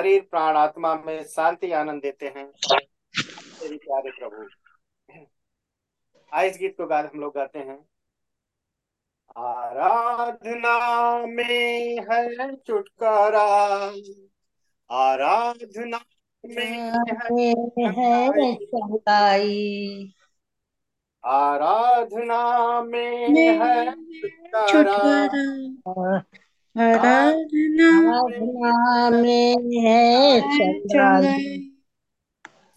शरीर प्राण आत्मा में शांति आनंद देते हैं। तेरी प्यारे प्रभु आइस गीत को गा हम लोग गाते हैं। आराधना में है छुटकारा। आराधना में है आराधना में है छुटकारा। आराधना में है चंगाई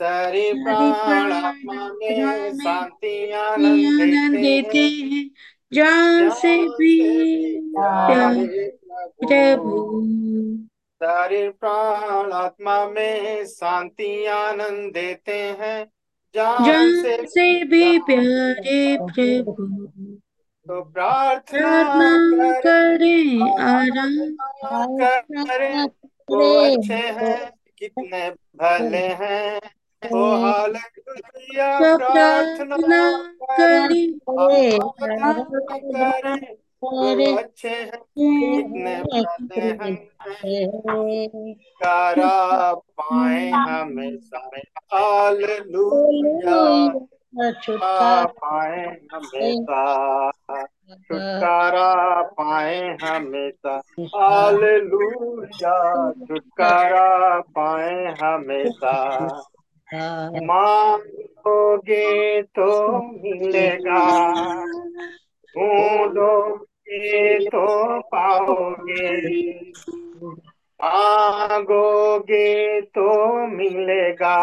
सारे प्राण आत्मा में शांति आनंद देते हैं जान से भी प्रभु। सारे प्राण आत्मा में शांति आनंद देते हैं जान से, से भी प्यारे प्रभु। तो प्रार्थना करें आराम करें। वो अच्छे हैं कितने भले हैं। ओ हालेलुया प्रार्थना करें करें। वो अच्छे हैं कितने भले हैं। कारा पाए हमेशा हालेलुया। पाए हमेशा। छुटकारा पाए हमेशा। हालेलुया। छुटकारा पाए हमेशा। मांगोगे तो मिलेगा। ढूंढोगे तो पाओगे। मांगोगे तो मिलेगा।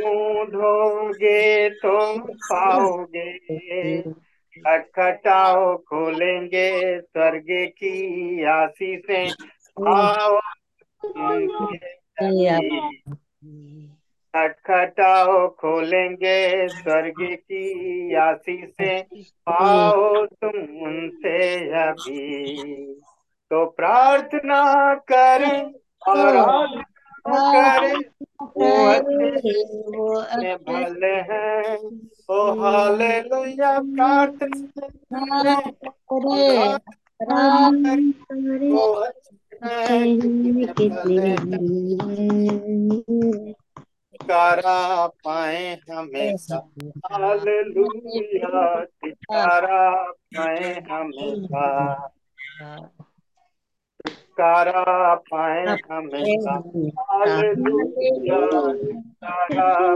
ढूंढोगे तो पाओगे खटखटाओ खोलेंगे स्वर्ग की आशीषें। आओ खटखटाओ खोलेंगे स्वर्ग की आशीषें। पाओ तुम उनसे अभी। तो प्रार्थना करें और अच्छे भले हैं ओ हालेलुया प्रार्थना पाए हमेशा हालेलुया कारा पाए हमेशा कारा पाए कारा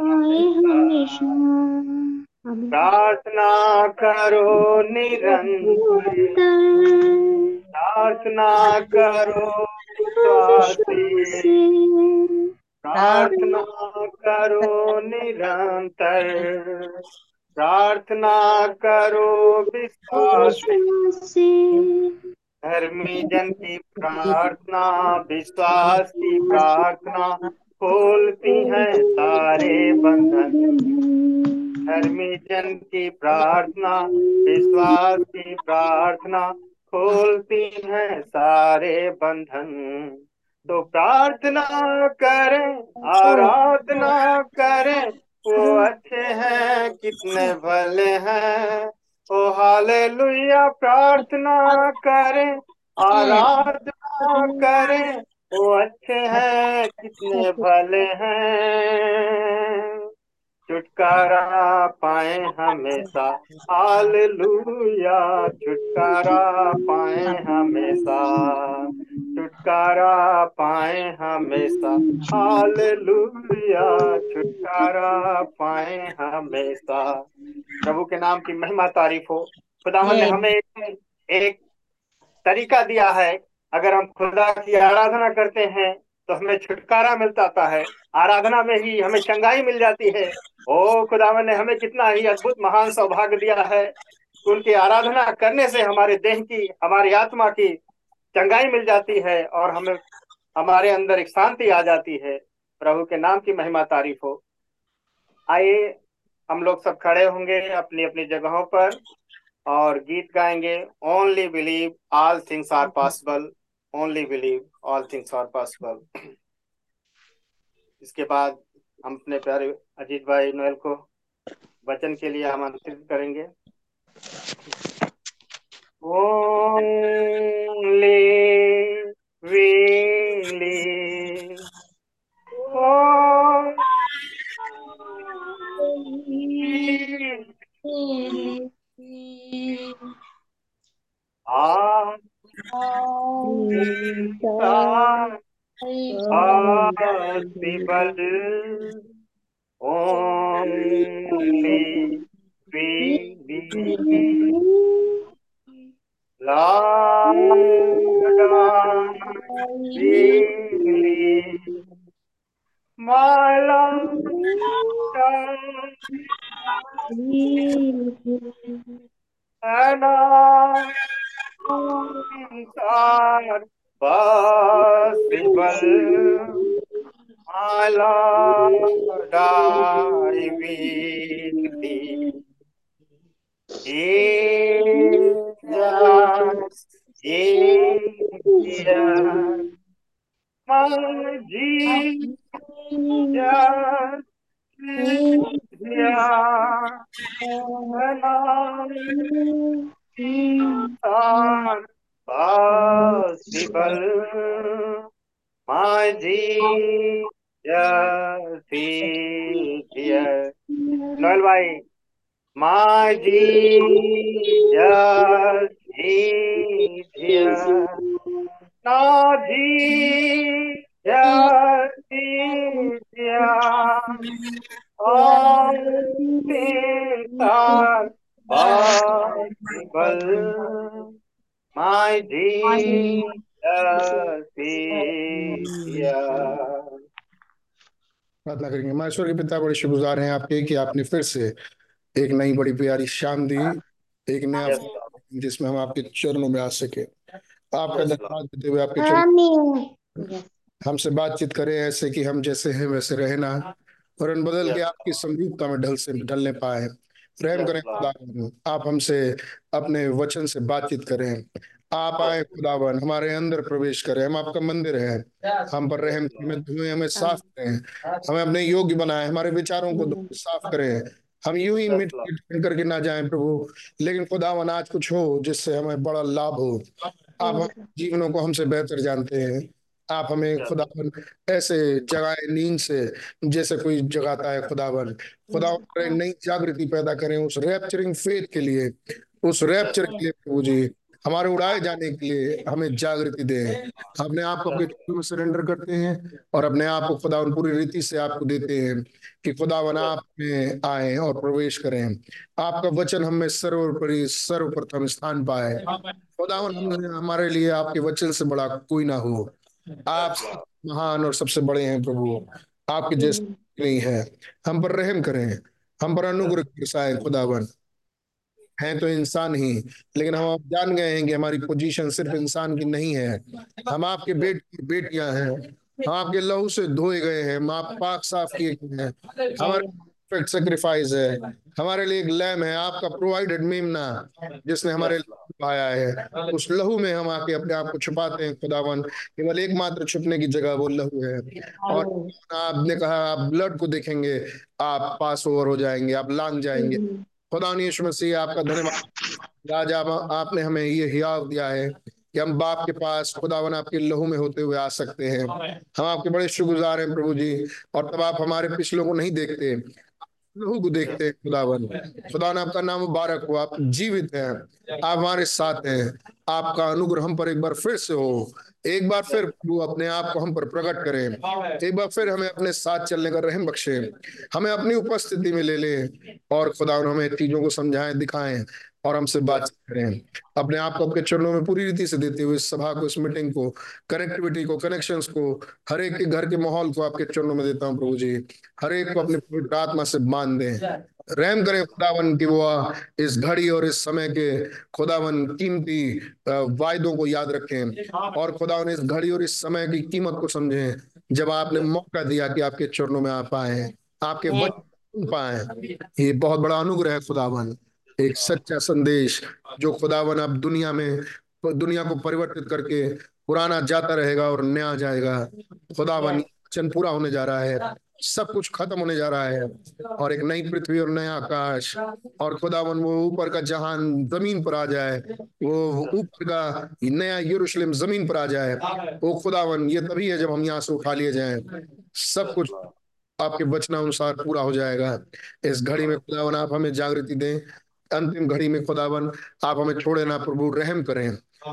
पाए हमेशा प्रार्थना करो निरंतर प्रार्थना करो विश्वासी। प्रार्थना करो निरंतर। प्रार्थना करो विश्वासी। धर्मी जन की प्रार्थना, विश्वास की प्रार्थना, खोलती है सारे बंधन। धर्मी जन की प्रार्थना, विश्वास की प्रार्थना, खोलती है सारे बंधन। तो प्रार्थना करें, आराधना करें, वो अच्छे हैं, कितने भले हैं। ओ हालेलुया प्रार्थना करें, आराधना करें। वो अच्छे हैं, कितने भले हैं। छुटकारा पाए हमेशा। हालेलुया, छुटकारा पाए हमेशा। छुटकारा पाए हमेशा। हालेलुया छुटकारा पाए हमेशा। प्रभु के नाम की महिमा तारीफ़ हो। खुदावन ने हमें एक, एक तरीका दिया है। अगर हम खुदा की आराधना करते हैं तो हमें छुटकारा मिलता है। आराधना में ही हमें चंगाई मिल जाती है। ओ खुदावन ने हमें कितना ही अद्भुत महान सौभाग्य दिया है। उनकी आराधना करने से हमारे देह की हमारी आत्मा की चंगाई मिल जाती है और हमें, हमारे अंदर एक शांति आ जाती है। प्रभु के नाम की महिमा तारीफ़ हो। आइए, हम लोग सब खड़े होंगे अपनी अपनी जगहों पर और गीत गाएँगे। Only believe all things are possible only believe all things are possible इसके बाद हम अपने प्यारे अजीत भाई नोएल को वचन के लिए आमंत्रित करेंगे। Only really. Only really. Ah. Ah. Possible. Only really. Langdang singli malam dan anak insan basibal malam Jesus, Jesus, my Jesus, Jesus, and I are possible. My Jesus here. Noel भाई प्रार्थना करेंगे। माश्वर के पिता बड़े शुक्र गुजार हैं आपके कि आपने फिर से एक नई बड़ी प्यारी शाम दी एक नया जिसमें हम आपके चरणों में आ सके। आपका धन्यवाद देते हुए आपके चरणों हमसे बातचीत करें ऐसे कि हम जैसे हैं वैसे रहे ना वरन बदल के आपकी समरूपता में ढल से ढलने पाए। रहम करें. खुदावन। आप हमसे अपने वचन से बातचीत करें। आप आए खुदावन हमारे अंदर प्रवेश करें। हम आपका मंदिर है। हम पर रहम हमें धुएँ हमें साफ़ करें। हमें अपने योग्य बनाए हमारे विचारों को धोएँ, साफ़ करें। हम यूँ ही मिट करके ना जाएँ प्रभु लेकिन खुदा आज कुछ हो जिससे हमें बड़ा लाभ हो। आप जीवनों को हमसे बेहतर जानते हैं। आप हमें खुदावन ऐसे जगाए नींद से जैसे कोई जगाता है खुदावन। खुदावन करें नई जागृति पैदा करें उस रैप्चरिंग फेथ के लिए उस रैप्चर के लिए प्रभु जी। हमारे उड़ाए जाने के लिए हमें जागृति दें। अपने आप को अपने में सरेंडर करते हैं और अपने आप को खुदावन पूरी रीति से आपको देते हैं कि खुदा खुदावन आप में आए और प्रवेश करें। आपका वचन हमें सर्वोपरि, सर्वप्रथम स्थान पाए। खुदावन हम हमारे लिए आपके वचन से बड़ा कोई ना हो। आप महान और सबसे बड़े हैं प्रभु। आपके जैसे नहीं है। हम पर रहम करें। हम पर अनुग्रह खुदावन। हैं तो इंसान ही। लेकिन हम आप जान गए हैं कि हमारी पोजीशन सिर्फ़ इंसान की नहीं है। हम आपके बेट बेटियाँ हैं। हम आपके लहू से धोए गए हैं। हम पाक साफ़ किए गए हैं। हमारे परफेक्ट सेक्रीफाइस है। हमारे लिए एक लैम है। आपका प्रोवाइडेड मेमना, जिसने हमारे. पाया है। उस लहू में हम आके अपने आप को छुपाते हैं, खुदावन। केवल एकमात्र छुपने की जगह वो लहू है। और आपने कहा, आप ब्लड को देखेंगे, आप पास ओवर हो जाएँगे, आप लांग जाएँगे। खुदा मसीह आपका धन्यवाद। आज आप, आपने हमें ये हियाव दिया है कि हम बाप के पास, खुदावन आपके लहू में होते हुए आ सकते हैं। हम आपके बड़े शुक्रगुजार हैं प्रभु जी, और तब आप हमारे पिछलों को नहीं देखते, लहू को देखते हैं, खुदावन। खुदा ने आपका नाम मुबारक हो, आप जीवित हैं, आप हमारे साथ हैं, आपका अनुग्रह हम पर एक बार फिर से हो। एक बार फिर प्रभु अपने आप को हम पर प्रकट करें। एक बार फिर हमें अपने साथ चलने का रहम बख्शे। हमें अपनी उपस्थिति में ले ले और खुदा हमें चीज़ों को समझाएँ दिखाएँ और हमसे बातचीत करें। अपने आप को आपके चरणों में पूरी रीति से देते हुए इस सभा को इस मीटिंग को कनेक्टिविटी को कनेक्शंस को हर एक के घर के माहौल को आपके चरणों में देता हूँ प्रभु जी। हर एक को अपनी पवित्र आत्मा से बाँध दें। रहम करें खुदावन की वो इस घड़ी और इस समय के खुदावन कीमती वायदों को याद रखें और खुदावन इस घड़ी और इस समय की कीमत को समझें। जब आपने मौका दिया कि आपके चरणों में आप आए आपके वचन पाए ये बहुत बड़ा अनुग्रह है खुदावन। एक सच्चा संदेश जो खुदावन अब दुनिया में दुनिया को परिवर्तित करके पुराना जाता रहेगा और नया जाएगा। खुदावन वचन पूरा होने जा रहा है। सब कुछ खत्म होने जा रहा है और एक नई पृथ्वी और नया आकाश और खुदावन वो ऊपर का जहान ज़मीन पर आ जाए, वो ऊपर का नया यरूशलेम ज़मीन पर आ जाए वो खुदावन, ये तभी है जब हम यहाँ से उठा लिए जाए। सब कुछ आपके वचनानुसार पूरा हो जाएगा। इस घड़ी में खुदावन, आप हमें जागृति दें। अंतिम घड़ी में खुदावन, आप हमें छोड़े ना प्रभु, रहम करें।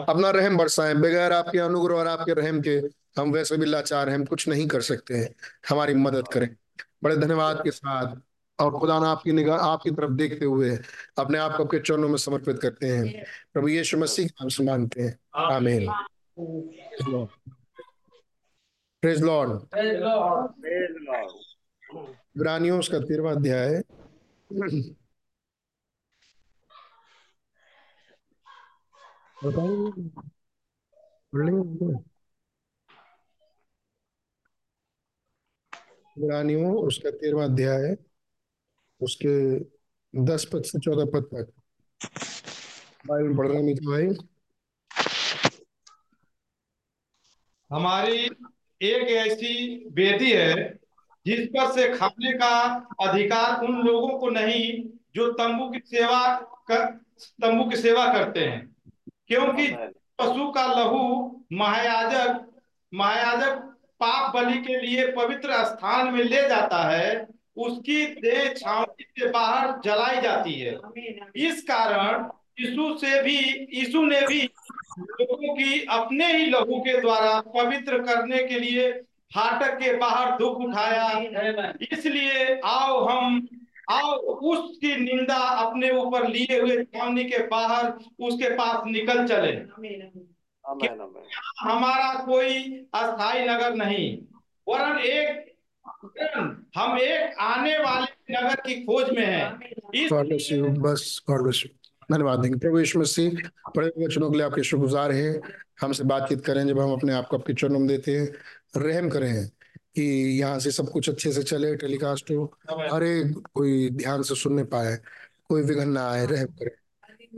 अपना रहम बरसाएँ, बगैर आपके अनुग्रह और आपके रहम के हम वैसे भी लाचार हैं, हम कुछ नहीं कर सकते हैं। हमारी मदद करें। बड़े धन्यवाद के साथ। और खुदा ना आपकी निगाह, आपकी तरफ़ देखते हुए अपने आप को आपके चरणों में समर्पित करते हैं। प्रभु यीशु मसीह का नाम से मांगते हैं। आमीन। Praise Lord. इब्रानियों उसका तेरहवा अध्याय। बताइए पढ़ लेंगे इब्रानियों उसका तेरवा अध्याय है। उसके दस पद से चौदह पद तक। बाइबल पढ़ रहे हैं मीठा भाई। हमारी एक ऐसी वेदी है जिस पर से खाने का अधिकार उन लोगों को नहीं जो तंबू की सेवा कर तंबू की सेवा करते हैं। क्योंकि पशु का लहू महायाजक महायाजक पाप बलि के लिए पवित्र स्थान में ले जाता है, उसकी देह छावनी से बाहर जलाई जाती है इस कारण यीशु से भी, यीशु ने भी लोगों की अपने ही लहू के द्वारा पवित्र करने के लिए फाटक के बाहर दुख उठाया इसलिए आओ हम, आओ उसकी निंदा अपने ऊपर लिए हुए छावनी के बाहर, उसके पास निकल चले. हमारा कोई अस्थाई नगर नहीं वरन एक हम एक आने वाले नगर की खोज में हैं। बस धन्यवाद देंगे। प्रभु यीशु मसीह बड़े वचनों के लिए आपके शुक्रगुजार हैं। हमसे बातचीत करें जब हम अपने आप को आपके चरणों में देते हैं रहम करें कि यहाँ से सब कुछ अच्छे से चले टेलीकास्ट हो हरे कोई ध्यान से सुनने पाए कोई विघन ना आए रहम करें।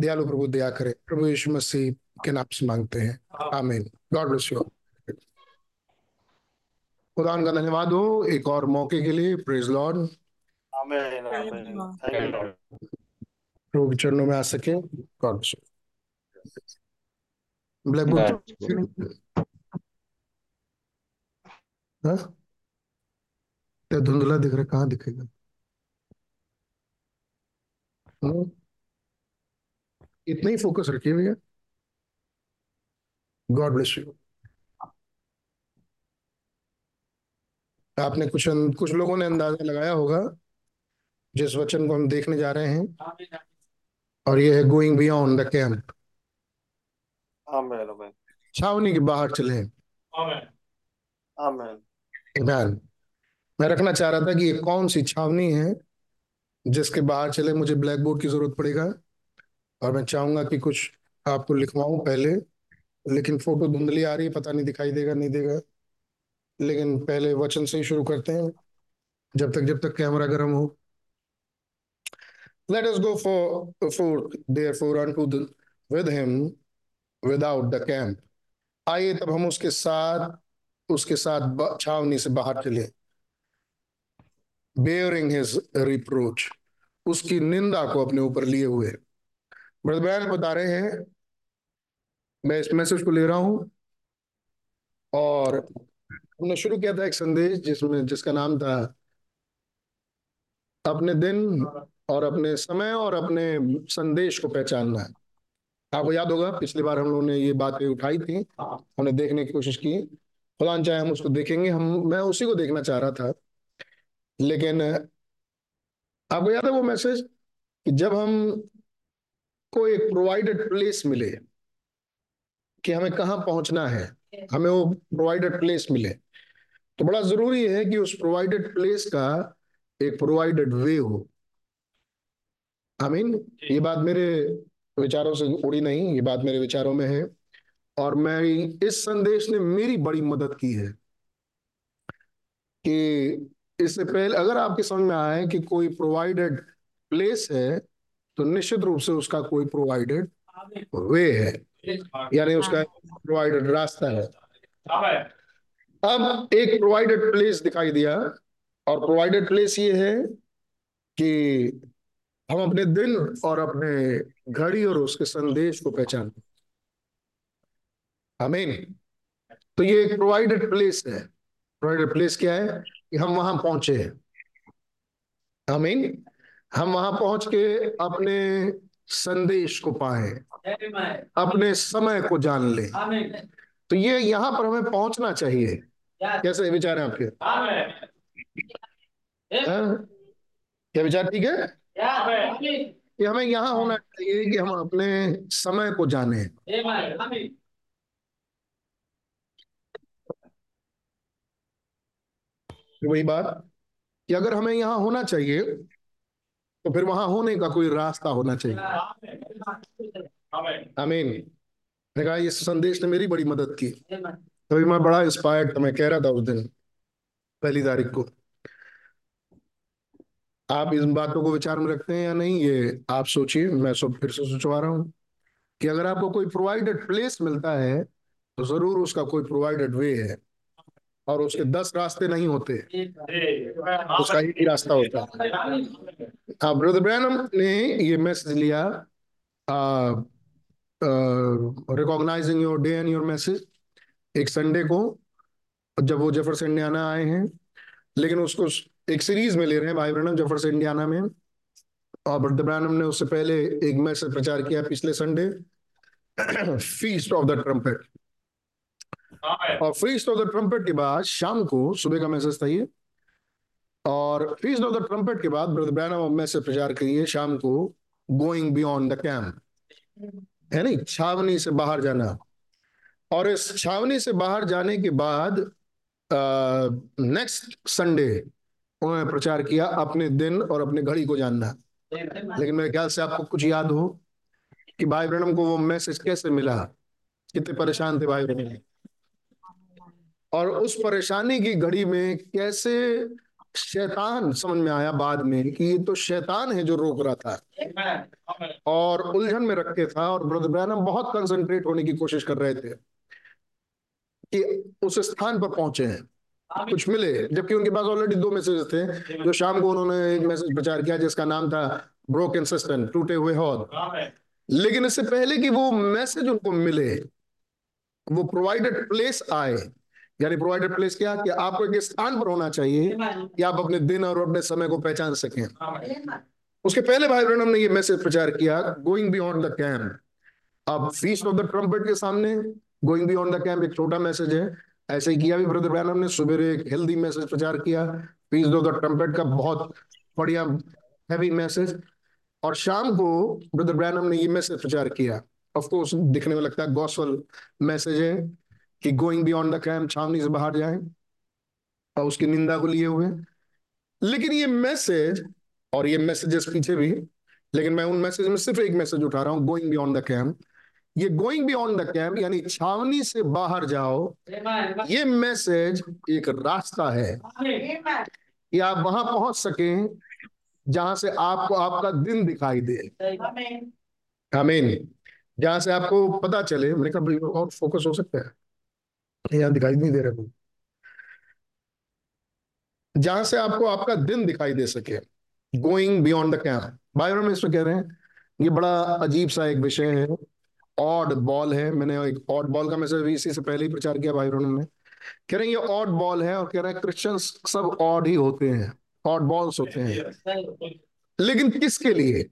दयालु प्रभु दया करे। प्रभु यीशु मसीह के नाम से मांगते हैं आमीन गॉड ब्लेस यू खुदा का धन्यवाद हो एक और मौके के लिए प्रेज लॉर्ड. प्रभु चरणों में आ सके God bless you black board हाँ क्या धुंधला दिख रहा कहाँ दिखेगा हाँ? इतना ही फोकस रखिए भैया गॉड ब्लेस यू आपने कुछ कुछ लोगों ने अंदाज़ा लगाया होगा जिस वचन को हम देखने जा रहे हैं। और ये है going beyond the camp Amen. Amen. छावनी के बाहर चले Amen. मैं रखना चाह रहा था कि ये कौन सी छावनी है जिसके बाहर चले मुझे ब्लैक बोर्ड की ज़रूरत पड़ेगा। और मैं चाहूँगा कि कुछ आपको लिखवाऊं पहले। लेकिन फ़ोटो धुंधली आ रही है पता नहीं दिखाई देगा नहीं देगा। लेकिन पहले वचन से ही शुरू करते हैं। जब तक जब तक कैमरा गर्म हो। Let us go for, for therefore unto the, with him without the. आइए तब हम उसके साथ उसके साथ छावनी से बाहर चले bearing his reproach उसकी निंदा को अपने ऊपर लिए हुए। ब्रदर बयान बता रहे हैं मैं इस मैसेज को ले रहा हूँ। और हमने शुरू किया था एक संदेश जिसमें, जिसका नाम था, अपने दिन और अपने समय और अपने संदेश को पहचानना। आपको याद होगा, पिछली बार हम लोगों ने ये बातें उठाई थी, हमने देखने की कोशिश की। खुदा न चाहे हम उसको देखेंगे, हम, मैं उसी को देखना चाह रहा था। लेकिन आपको याद है वो मैसेज कि जब हम को एक प्रोवाइडेड प्लेस मिले कि हमें कहाँ पहुँचना है। हमें वो प्रोवाइडेड प्लेस मिले। तो बड़ा ज़रूरी है कि उस प्रोवाइडेड प्लेस का एक प्रोवाइडेड वे हो। आई मीन ये बात मेरे विचारों से उड़ी नहीं ये बात मेरे विचारों में है। और मैं इस संदेश ने मेरी बड़ी मदद की है कि इससे पहले अगर आपके समझ में आए कि कोई प्रोवाइडेड प्लेस है तो निश्चित रूप से उसका कोई प्रोवाइडेड वे है। यानी उसका प्रोवाइडेड रास्ता है। अब एक प्रोवाइडेड प्लेस दिखाई दिया और प्रोवाइडेड प्लेस ये है कि हम अपने दिन और अपने घड़ी और उसके संदेश को पहचानते हमें तो ये एक प्रोवाइडेड प्लेस है। प्रोवाइडेड प्लेस क्या है? कि हम वहाँ पहुँचे हैं। आमीन। हम वहाँ पहुँच के अपने संदेश को पाए। अपने समय को जान ले। तो ये यहाँ पर हमें पहुँचना चाहिए। कैसे विचार है आपके? क्या विचार ठीक है? कि हमें यहाँ होना चाहिए कि हम अपने समय को जाने। वही बात, कि अगर हमें यहाँ होना चाहिए तो फिर वहाँ होने का कोई रास्ता होना चाहिए। आमीन ने कहा, इस संदेश ने मेरी बड़ी मदद की। तभी मैं बड़ा इंस्पायर्ड था, मैं कह रहा था उस दिन, पहली तारीख को। आप इन बातों को विचार में रखते हैं या नहीं, ये आप सोचिए, मैं सब फिर से सोचवा रहा हूँ कि अगर आपको कोई प्रोवाइडेड प्लेस मिलता है तो ज़रूर उसका कोई प्रोवाइडेड वे है और उसके दस रास्ते नहीं होते। उसका एक ही रास्ता होता है। हाँ ब्रदर ब्रैनम ने ये मैसेज लिया recognising your day and your message एक संडे को, जब वो ज़फ़र से इंडियाना आए हैं, लेकिन उसको एक सीरीज़ में ले रहे हैं, भाई ब्रैनम ज़फ़र से इंडियाना में। और ब्रदर ब्रैनम ने उससे पहले एक मैसेज प्रचार किया पिछले Sunday feast of the trumpet और फीस्ट ऑफ़ द ट्रम्पेट के बाद शाम को, सुबह का मैसेज था ये। और फीस्ट ऑफ़ द ट्रम्पेट के बाद ब्रदर ब्रैनम मैसेज प्रचार करिए शाम को गोइंग बियॉन्ड द कैंप है नहीं? छावनी से बाहर जाना। और इस छावनी से बाहर जाने के बाद नेक्स्ट संडे उन्होंने प्रचार किया अपने दिन और अपने घड़ी को जानना। लेकिन मेरे ख्याल से आपको कुछ याद हो कि भाई ब्रणम को वो मैसेज कैसे मिला? कितने परेशान थे भाई ब्रहणम और उस परेशानी की घड़ी में कैसे शैतान समझ में आया बाद में कि ये तो शैतान है जो रोक रहा था। और उलझन में रखे था और ब्रदर ब्रैनम बहुत कंसंट्रेट होने की कोशिश कर रहे थे कि उस स्थान पर पहुँचे हैं, कुछ मिले जबकि उनके पास ऑलरेडी दो मैसेज थे। जो शाम को उन्होंने एक मैसेज प्रचार किया जिसका नाम था ब्रोकन सिस्टम टूटे हुए हौद। लेकिन इससे पहले कि वो मैसेज उनको मिले, वो प्रोवाइडेड प्लेस आए यानी प्रोवाइडेड प्लेस क्या कि आपको एक स्थान पर होना चाहिए कि आप अपने दिन और अपने समय को पहचान सकें। उसके पहले भाई ब्रनम ने ये मैसेज प्रचार किया गोइंग बियॉन्ड द कैंप अब फीस्ट ऑफ़ द ट्रम्पेट के सामने गोइंग बियॉन्ड द कैंप एक छोटा मैसेज है। ऐसे ही किया भी ब्रदर ब्रैनम ने सुबह एक हेल्दी मैसेज प्रचार किया। फीस्ट ऑफ़ द ट्रम्पेट का बहुत बढ़िया हैवी मैसेज और शाम को ब्रदर ब्रैनम ने ये मैसेज प्रचार किया। ऑफ़ कोर्स दिखने में लगता है गॉस्पल मैसेज है। कि गोइंग बियॉन्ड द कैंप छावनी से बाहर जाए और उसकी निंदा को लिए हुए लेकिन ये मैसेज और ये मैसेजेस पीछे भी लेकिन मैं उन मैसेज में सिर्फ़ एक मैसेज उठा रहा हूँ गोइंग बियॉन्ड द कैंप ये गोइंग बियॉन्ड द कैंप यानी छावनी से बाहर जाओ ये मैसेज एक रास्ता है। कि आप वहाँ पहुँच सके जहाँ से आपको आपका दिन दिखाई दे। आमीन जहाँ से आपको पता चले मैंने कहा और फोकस हो सकता है। यहाँ दिखाई नहीं दे रहा जहाँ से आपको आपका दिन दिखाई दे सके गोइंग बियॉन्ड द कैंप बायो में इसमें कह रहे हैं, ये बड़ा अजीब सा एक विषय है ऑड बॉल है। मैंने एक ऑड बॉल का मैसेज भी इसी से पहले ही प्रचार किया भाई ने। कह रहे हैं, ये ऑड बॉल है और कह रहे हैं क्रिश्चियन सब ऑड ही होते हैं। ऑड बॉल्स होते हैं। लेकिन किसके लिए?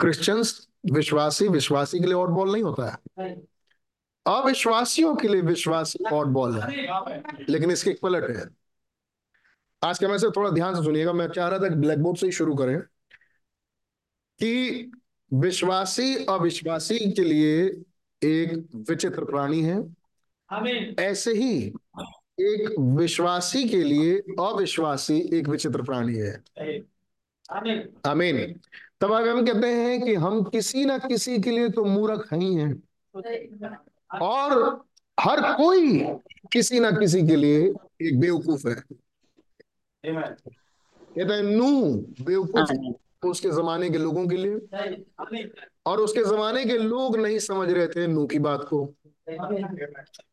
क्रिश्चियंस विश्वासी विश्वासी के लिए ऑड बॉल नहीं होता है। अविश्वासियों के लिए विश्वासी ऑड बॉल है। लेकिन इसके एक पलट है। आज का मैसेज थोड़ा ध्यान से सुनिएगा। मैं चाह रहा था ब्लैक बोर्ड से ही शुरू करें कि विश्वासी अविश्वासी के लिए एक विचित्र प्राणी है। ऐसे ही एक विश्वासी के लिए अविश्वासी एक विचित्र प्राणी है। आमीन। तब हम कहते हैं कि हम किसी ना किसी के लिए तो मूर्ख ही हैं। और हर कोई किसी ना किसी के लिए एक बेवकूफ़ है। कहते हैं नू बेवकूफ़ उसके जमाने के लोगों के लिए और उसके जमाने के लोग नहीं समझ रहे थे नू की बात को।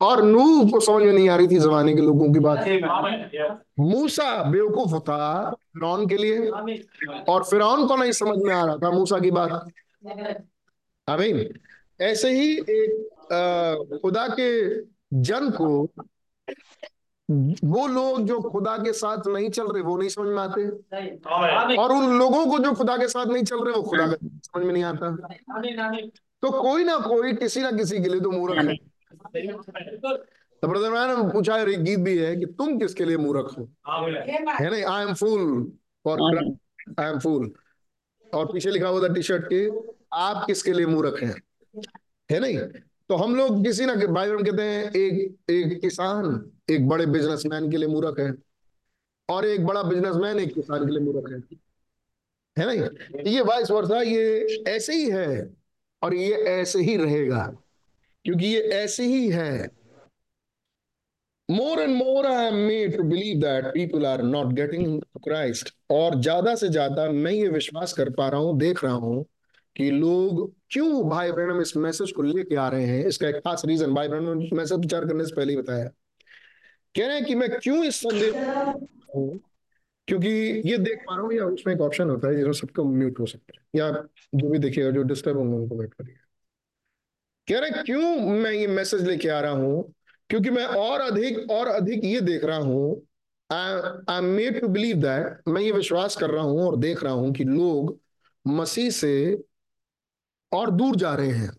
और नू को समझ में नहीं आ रही थी जमाने के लोगों की बात। मूसा बेवकूफ़ था फिरौन के लिए और फिरौन को नहीं समझ में आ रहा था मूसा की बात। आमीन। ऐसे ही एक खुदा के जन को वो लोग जो खुदा के साथ नहीं चल रहे वो नहीं समझ में आते। और उन लोगों को जो खुदा के साथ नहीं चल रहे वो खुदा का समझ में नहीं आता। तो कोई ना कोई किसी ना किसी के लिए तो मूर्ख है। तो ब्रदर मैंने पूछा है एक गीत भी है कि तुम किसके लिए मूर्ख हो? है नहीं? I am fool for I am fool और पीछे लिखा हुआ था टी शर्ट के आप किसके लिए मूर्ख हैं? है नहीं? तो हम लोग किसी ना भाई बहन कहते हैं, एक एक किसान, एक बड़े बिजनेसमैन के लिए मूर्ख है। और एक बड़ा बिजनेसमैन एक किसान के लिए मूर्ख है। है नहीं ये वाइस वर्षा ये ऐसे ही है और ये ऐसे ही रहेगा। क्योंकि ये ऐसे ही है। More and more I am made to believe that people are not getting Christ और ज़्यादा से ज़्यादा मैं ये विश्वास कर पा रहा हूँ, देख रहा हूँ कि लोग क्यों भाई ब्रहणम इस मैसेज को लेके आ रहे हैं? इसका एक खास रीजन भाई ब्रहणम मैसेज विचार करने से पहले ही बताया। कह रहे हैं कि मैं क्यों इस संदेश क्योंकि ये देख पा रहा हूँ, या उसमें एक ऑप्शन होता है जिसमें सबको म्यूट हो सकता है, या जो भी देखिएगा जो डिस्टर्ब होंगे उनको वेट करिए। कह रहे क्यों मैं ये मैसेज लेके आ रहा हूँ? क्योंकि मैं और अधिक और अधिक ये देख रहा हूँ I am made to believe that मैं ये विश्वास कर रहा हूँ और देख रहा हूँ कि लोग मसीह से और दूर जा रहे हैं।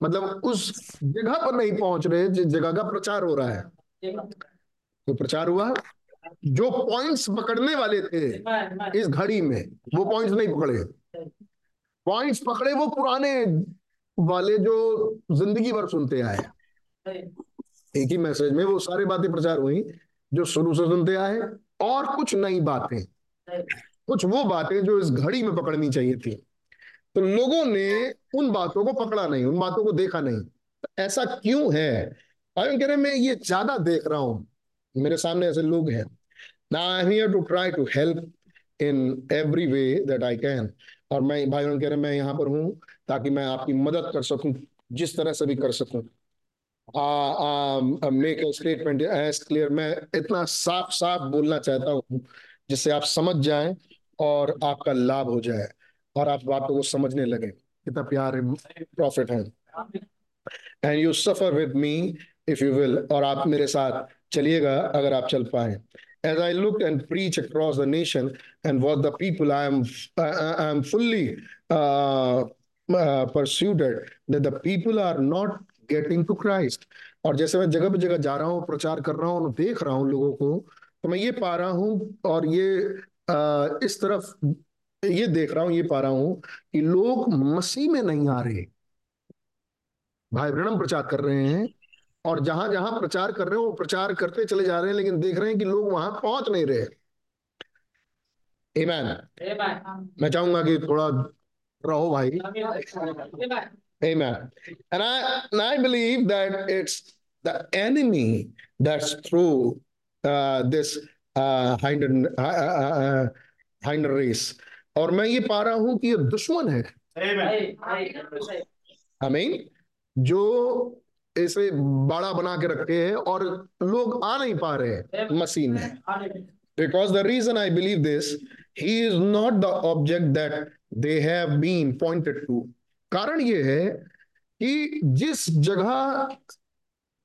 मतलब उस जगह पर नहीं पहुँच रहे जिस जगह का प्रचार हो रहा है। तो प्रचार हुआ, जो पॉइंट्स पकड़ने वाले थे इस घड़ी में, वो पॉइंट्स नहीं पकड़े। पॉइंट्स पकड़े वो पुराने वाले जो ज़िंदगी भर सुनते आए। एक ही मैसेज में वो सारी बातें प्रचार हुई, जो शुरू से सुनते आए, और कुछ नई बातें। कुछ वो बातें जो इस घड़ी में पकड़नी चाहिए थी। तो लोगों ने उन बातों को पकड़ा नहीं, उन बातों को देखा नहीं। तो ऐसा क्यों है? भाई कह रहे मैं ये ज़्यादा देख रहा हूँ। मेरे सामने ऐसे लोग हैं। Now, I'm here to try to help in every way that I can. और मैं, भाई कह रहे मैं यहाँ पर हूँ ताकि मैं आपकी मदद कर सकूँ, जिस तरह से भी कर सकूँ। मेक स्टेटमेंट एज क्लियर मैं इतना साफ़ साफ़ बोलना चाहता हूँ जिससे आप समझ जाएँ और आपका लाभ हो जाए। और आप बातों को समझने लगे कितना प्यार प्रॉफिट है। And you suffer with me if you will और आप मेरे साथ चलिएगा अगर आप चल पाए। As I look and preach across the nation and what the people I am I am fully uh, uh, persuaded that the people are not getting to Christ और जैसे मैं जगह पे जगह जा रहा हूँ प्रचार कर रहा हूँ देख रहा हूँ लोगों को तो मैं ये पा रहा हूँ और ये आ, इस तरफ़ ये देख रहा हूँ ये पा रहा हूँ कि लोग मसीह में नहीं आ रहे। भाई ब्रणम प्रचार कर रहे हैं और जहाँ जहाँ प्रचार कर रहे हैं वो प्रचार करते चले जा रहे हैं लेकिन देख रहे हैं कि लोग वहाँ पहुँच नहीं रहे। Amen. मैं चाहूँगा कि थोड़ा रहो भाई. And I, and I believe that it's the enemy that's through uh, this uh, hinder, और मैं ये पा रहा हूँ कि ये दुश्मन है। आमीन जो इसे बड़ा बना के रखे हैं और लोग आ नहीं पा रहे हैं। मसीह में because the reason I believe this he is not the object that they have been pointed to कारण ये है कि जिस जगह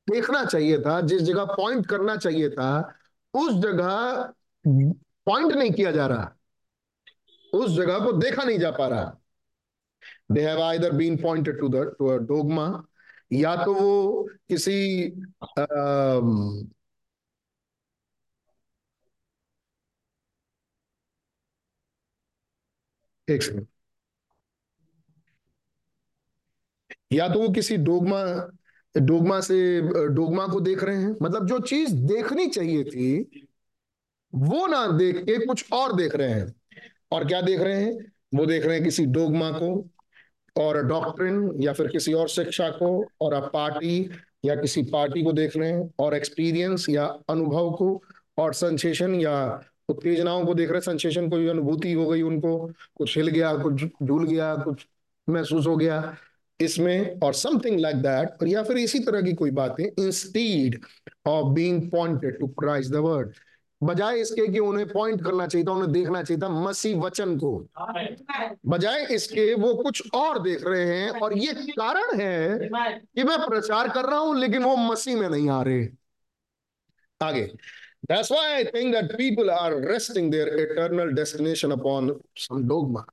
देखना चाहिए था जिस जगह पॉइंट करना चाहिए था उस जगह पॉइंट नहीं किया जा रहा। उस जगह को देखा नहीं जा पा रहा। They have either been pointed to dogma या तो वो किसी एक या तो वो किसी डोगमा डोगमा से डोगमा को देख रहे हैं। मतलब जो चीज़ देखनी चाहिए थी, वो ना देख के कुछ और देख रहे हैं। और क्या देख रहे हैं? वो देख रहे हैं किसी डोगमा को और डॉक्ट्रिन या फिर किसी और शिक्षा को और आप पार्टी या किसी पार्टी को देख रहे हैं और एक्सपीरियंस या अनुभव को और संशेषण या उत्तेजनाओं को देख रहे हैं। संशेषण कोई अनुभूति हो गई उनको, कुछ हिल गया, कुछ झूल गया, कुछ महसूस हो गया इसमें और समथिंग लाइक दैट और या फिर इसी तरह की कोई बातें instead of being pointed to Christ the word बजाय इसके कि उन्हें पॉइंट करना चाहिए था, उन्हें देखना चाहिए था मसीह वचन को। बजाय इसके वो कुछ और देख रहे हैं और ये कारण है कि मैं प्रचार कर रहा हूँ, लेकिन वो मसीह में नहीं आ रहे। आगे। That's why I think that people are resting their eternal destination upon some dogma.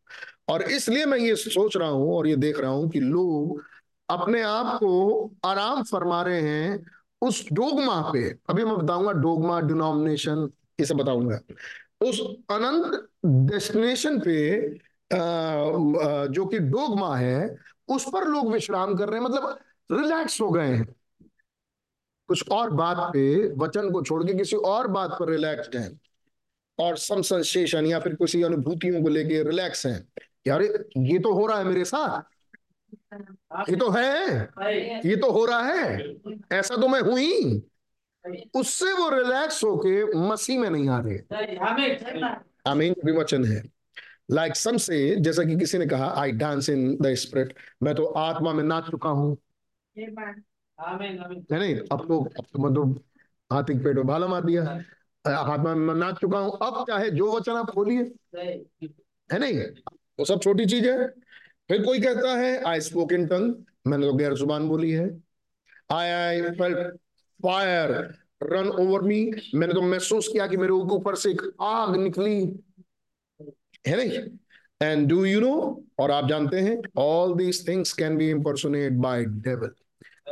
और इसलिए मैं ये सोच रहा हूँ और ये देख रहा हूँ कि लोग अपने आप को आराम फरमा रहे हैं उस डोगमा पे, अभी मैं बताऊँगा डोगमा, डिनोमिनेशन इसे बताऊँगा। उस अनंत डेस्टिनेशन पे जो कि डोगमा है, उस पर लोग विश्राम कर रहे हैं मतलब रिलैक्स हो गए हैं। कुछ और बात पे, वचन को छोड़ के किसी और बात पर रिलैक्स हैं, और सम सेंसेशन या फिर किसी अनुभूतियों को लेके रिलैक्स हैं। यार, ये तो हो रहा है मेरे साथ। ये तो है। ये तो हो रहा है। ऐसा तो मैं हुई उससे वो रिलैक्स होके मसीह में नहीं आ रहे। आमीन भी वचन है। लाइक सम से जैसा कि किसी ने कहा I dance in the spirit मैं तो आत्मा में नाच चुका हूँ। है नहीं? अब तो अब तो मतलब हाथी पेट में भाला मार दिया। आत्मा में नाच चुका हूँ। अब चाहे जो वचन आप खोलिए है नहीं? वो सब छोटी चीज़ है। फिर कोई कहता है आई स्पोक इन टंग मैंने तो गैर ज़ुबान बोली है। I I felt fire run over me मैंने तो महसूस किया कि मेरे ऊपर से एक आग निकली। है नहीं? एंड डू यू नो और आप जानते हैं all these things can be impersonate by devil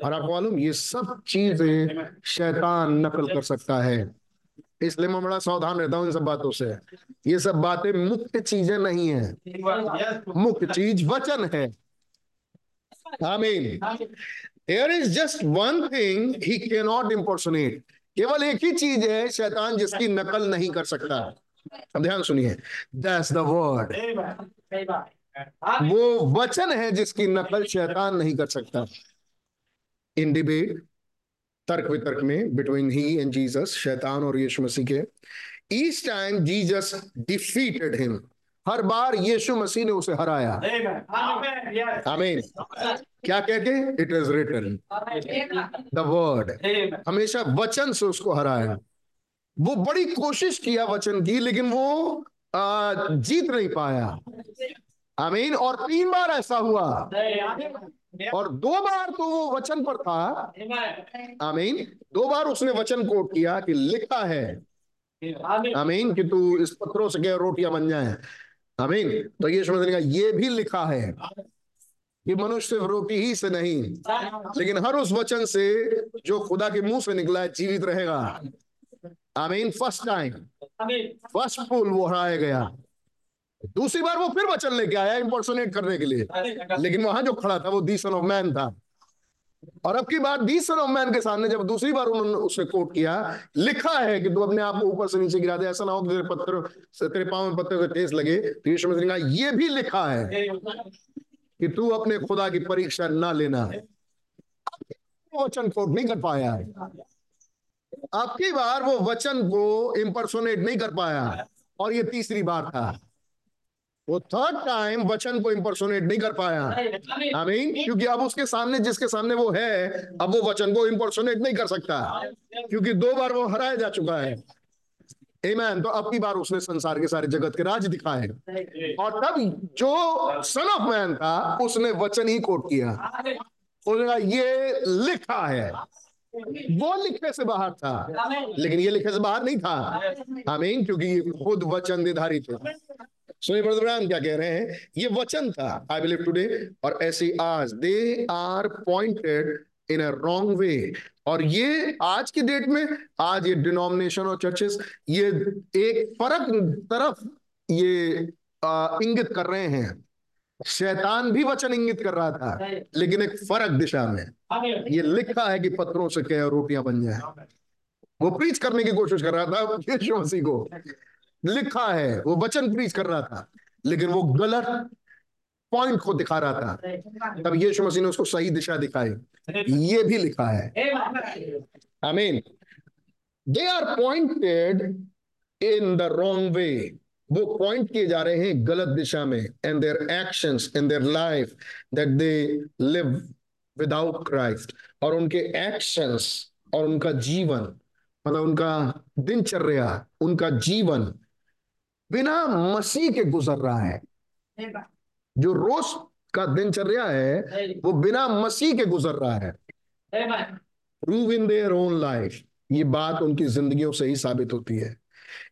और आपको मालूम, ये सब चीज़ें शैतान नकल कर सकता है। इसलिए मैं बड़ा सावधान रहता हूँ इन सब बातों से। ये सब बातें मुक्त चीज़ें नहीं है। मुक्त चीज़ वचन है। There is just one thing he not impersonate केवल एक ही चीज़ है शैतान जिसकी नकल नहीं कर सकता। अब ध्यान सुनिए। दैट्स द वर्ड वो वचन है जिसकी नकल शैतान नहीं कर सकता। इन डिबेट तर्क वितर्क में बिटवीन ही एंड जीसस शैतान और यीशु मसीह के। Each time Jesus defeated him हर बार यीशु मसीह ने उसे हराया। आमीन क्या कह के? It is written the word हमेशा वचन से उसको हराया। वो बड़ी कोशिश किया वचन की लेकिन वो आ, जीत नहीं पाया। आमीन और तीन बार ऐसा हुआ। और दो बार तो वो वचन पर था। आमीन। दो बार उसने वचन कोट किया कि लिखा है। आमीन। कि तू इस पत्थरों से क्या रोटियाँ बन जाए। आमीन। तो ये समझने का ये भी लिखा है कि मनुष्य सिर्फ़ रोटी ही से नहीं लेकिन हर उस वचन से जो खुदा के मुँह से निकला है जीवित रहेगा। आमीन फ़र्स्ट टाइम। फ़र्स्ट पुल वो हराया गया। दूसरी बार वो फिर वचन लेके आया इम्पोर्सोनेट करने के लिए। लेकिन वहाँ जो खड़ा था वो दी सन ऑफ़ मैन था। और अब की बात दी सन ऑफ़ मैन के सामने जब दूसरी बार उन्होंने उसने कोट किया लिखा है कि तू अपने आप को ऊपर से नीचे गिरा दे ऐसा ना हो तेरे पत्थर तेरे पाँव में पत्थर से ठेस लगे तो यीशु मसीह ने ये भी लिखा है कि तू अपने खुदा की परीक्षा ना लेना वचन कोट नहीं कर पाया अब की बार वो वचन को इम्पर्सोनेट नहीं कर पाया। और ये तीसरी बार था। वो थर्ड टाइम वचन को इम्पर्सोनेट नहीं कर पाया। आमीन क्योंकि अब उसके सामने जिसके सामने वो है अब वो वचन को इम्पर्सोनेट नहीं कर सकता। क्योंकि दो बार वो हराया जा चुका है। Amen. तो अब की बार उसने संसार के सारे जगत के राज दिखाए। और तब जो सन ऑफ़ मैन था उसने वचन ही कोट किया। उसने कहा ये लिखा है। वो लिखे से बाहर था। लेकिन ये लिखे से बाहर नहीं था। आमीन क्योंकि खुद वचन निर्धारित है। सुनिए ब्रदर क्या कह रहे हैं? ये वचन था आई बिलीव टुडे और ऐसे आज they are pointed in a wrong way और ये आज की डेट में आज ये डिनोमिनेशन और चर्चेस ये एक फ़र्क तरफ़ ये आ, इंगित कर रहे हैं। शैतान भी वचन इंगित कर रहा था लेकिन एक फ़र्क दिशा में। ये लिखा है कि पत्थरों से क्या रोटियाँ बन जाए। वो प्रीच करने की कोशिश कर रहा था यीशु मसीह को। लिखा है, वो वचन प्रीच कर रहा था, लेकिन वो गलत पॉइंट को दिखा रहा था। तब यीशु मसीह ने उसको सही दिशा दिखाई। ये भी लिखा है। I mean they are pointed in the wrong way वो पॉइंट किए जा रहे हैं गलत दिशा में and their actions in their life that they live without Christ और उनके एक्शंस और उनका जीवन मतलब उनका दिनचर्या, उनका जीवन बिना मसीह के गुजर रहा है। जो रोज का दिनचर्या है वो बिना मसीह के गुजर रहा है। Prove in their own life ये बात उनकी जिंदगियों से ही साबित होती है।